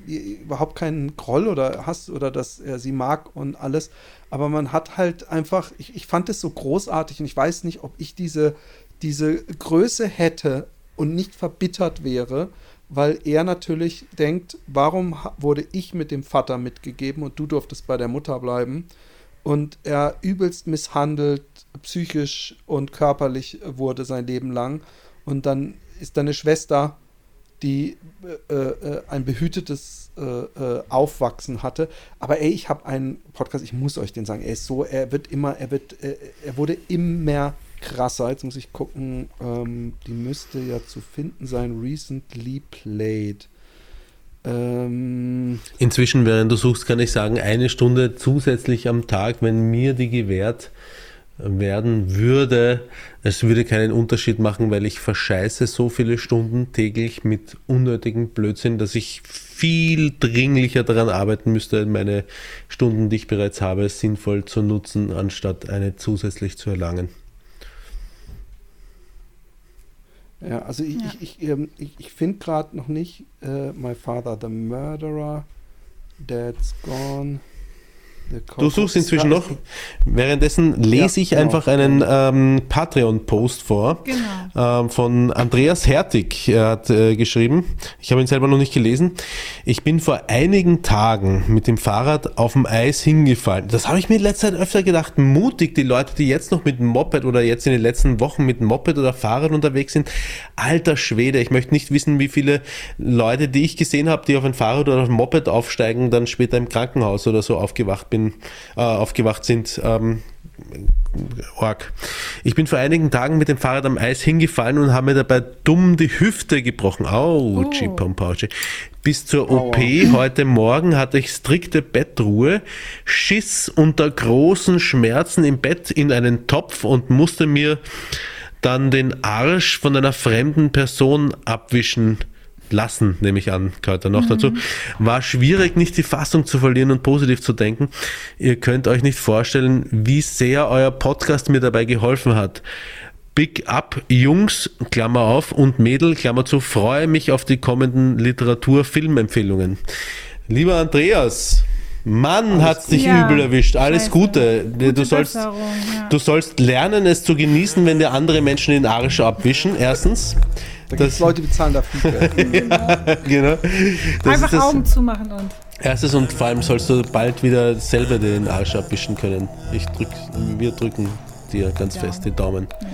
überhaupt keinen Groll oder Hass oder dass er sie mag und alles. Aber man hat halt einfach, ich, ich fand es so großartig und ich weiß nicht, ob ich diese, diese Größe hätte und nicht verbittert wäre, weil er natürlich denkt, warum wurde ich mit dem Vater mitgegeben und du durftest bei der Mutter bleiben? Und er übelst misshandelt, psychisch und körperlich wurde sein Leben lang. Und dann ist deine Schwester, die äh, äh, ein behütetes äh, äh, Aufwachsen hatte. Aber ey, ich habe einen Podcast, ich muss euch den sagen, er ist so, er wird immer, er wird, äh, er wurde immer krasser. Jetzt muss ich gucken, ähm, die müsste ja zu finden sein, recently played. Ähm, Inzwischen, während du suchst, kann ich sagen, eine Stunde zusätzlich am Tag, wenn mir die gewährt werden würde, es würde keinen Unterschied machen, weil ich verscheiße so viele Stunden täglich mit unnötigem Blödsinn, dass ich viel dringlicher daran arbeiten müsste, meine Stunden, die ich bereits habe, sinnvoll zu nutzen, anstatt eine zusätzlich zu erlangen. Ja, also ich, Ja. ich, ich, ähm, ich, ich finde gerade noch nicht äh, My Father the Murderer, Dad's Gone. Du suchst inzwischen noch. Währenddessen lese Ja, ich genau. einfach einen ähm, Patreon-Post vor Genau. ähm, von Andreas Hertig. Er hat äh, geschrieben, ich habe ihn selber noch nicht gelesen. Ich bin vor einigen Tagen mit dem Fahrrad auf dem Eis hingefallen. Das habe ich mir in letzter Zeit öfter gedacht. Mutig, die Leute, die jetzt noch mit dem Moped oder jetzt in den letzten Wochen mit dem Moped oder Fahrrad unterwegs sind. Alter Schwede, ich möchte nicht wissen, wie viele Leute, die ich gesehen habe, die auf ein Fahrrad oder auf ein Moped aufsteigen, dann später im Krankenhaus oder so aufgewacht bin, äh, aufgewacht sind. Ähm, Org. Ich bin vor einigen Tagen mit dem Fahrrad am Eis hingefallen und habe mir dabei dumm die Hüfte gebrochen. Autschi, Oh. Pompautschi. Bis zur OP heute Morgen hatte ich strikte Bettruhe, schiss unter großen Schmerzen im Bett in einen Topf und musste mir dann den Arsch von einer fremden Person abwischen lassen, nehme ich an, gehört da noch dazu. War schwierig, nicht die Fassung zu verlieren und positiv zu denken. Ihr könnt euch nicht vorstellen, wie sehr euer Podcast mir dabei geholfen hat. Big up, Jungs, Klammer auf, und Mädel, Klammer zu, freue mich auf die kommenden Literatur-Filmempfehlungen. Lieber Andreas, Mann, hat's dich Ja, übel erwischt. Alles scheiße. Gute. Du Gute sollst, ja. du sollst lernen, es zu genießen, wenn dir andere Menschen den Arsch abwischen. Erstens. Da gibt es Leute, die zahlen dafür. ja, genau. Einfach das, Augen zumachen und. Erstes und vor allem sollst du bald wieder selber den Arsch abwischen können. Ich drück, wir drücken dir ganz ja. fest die Daumen. Ja.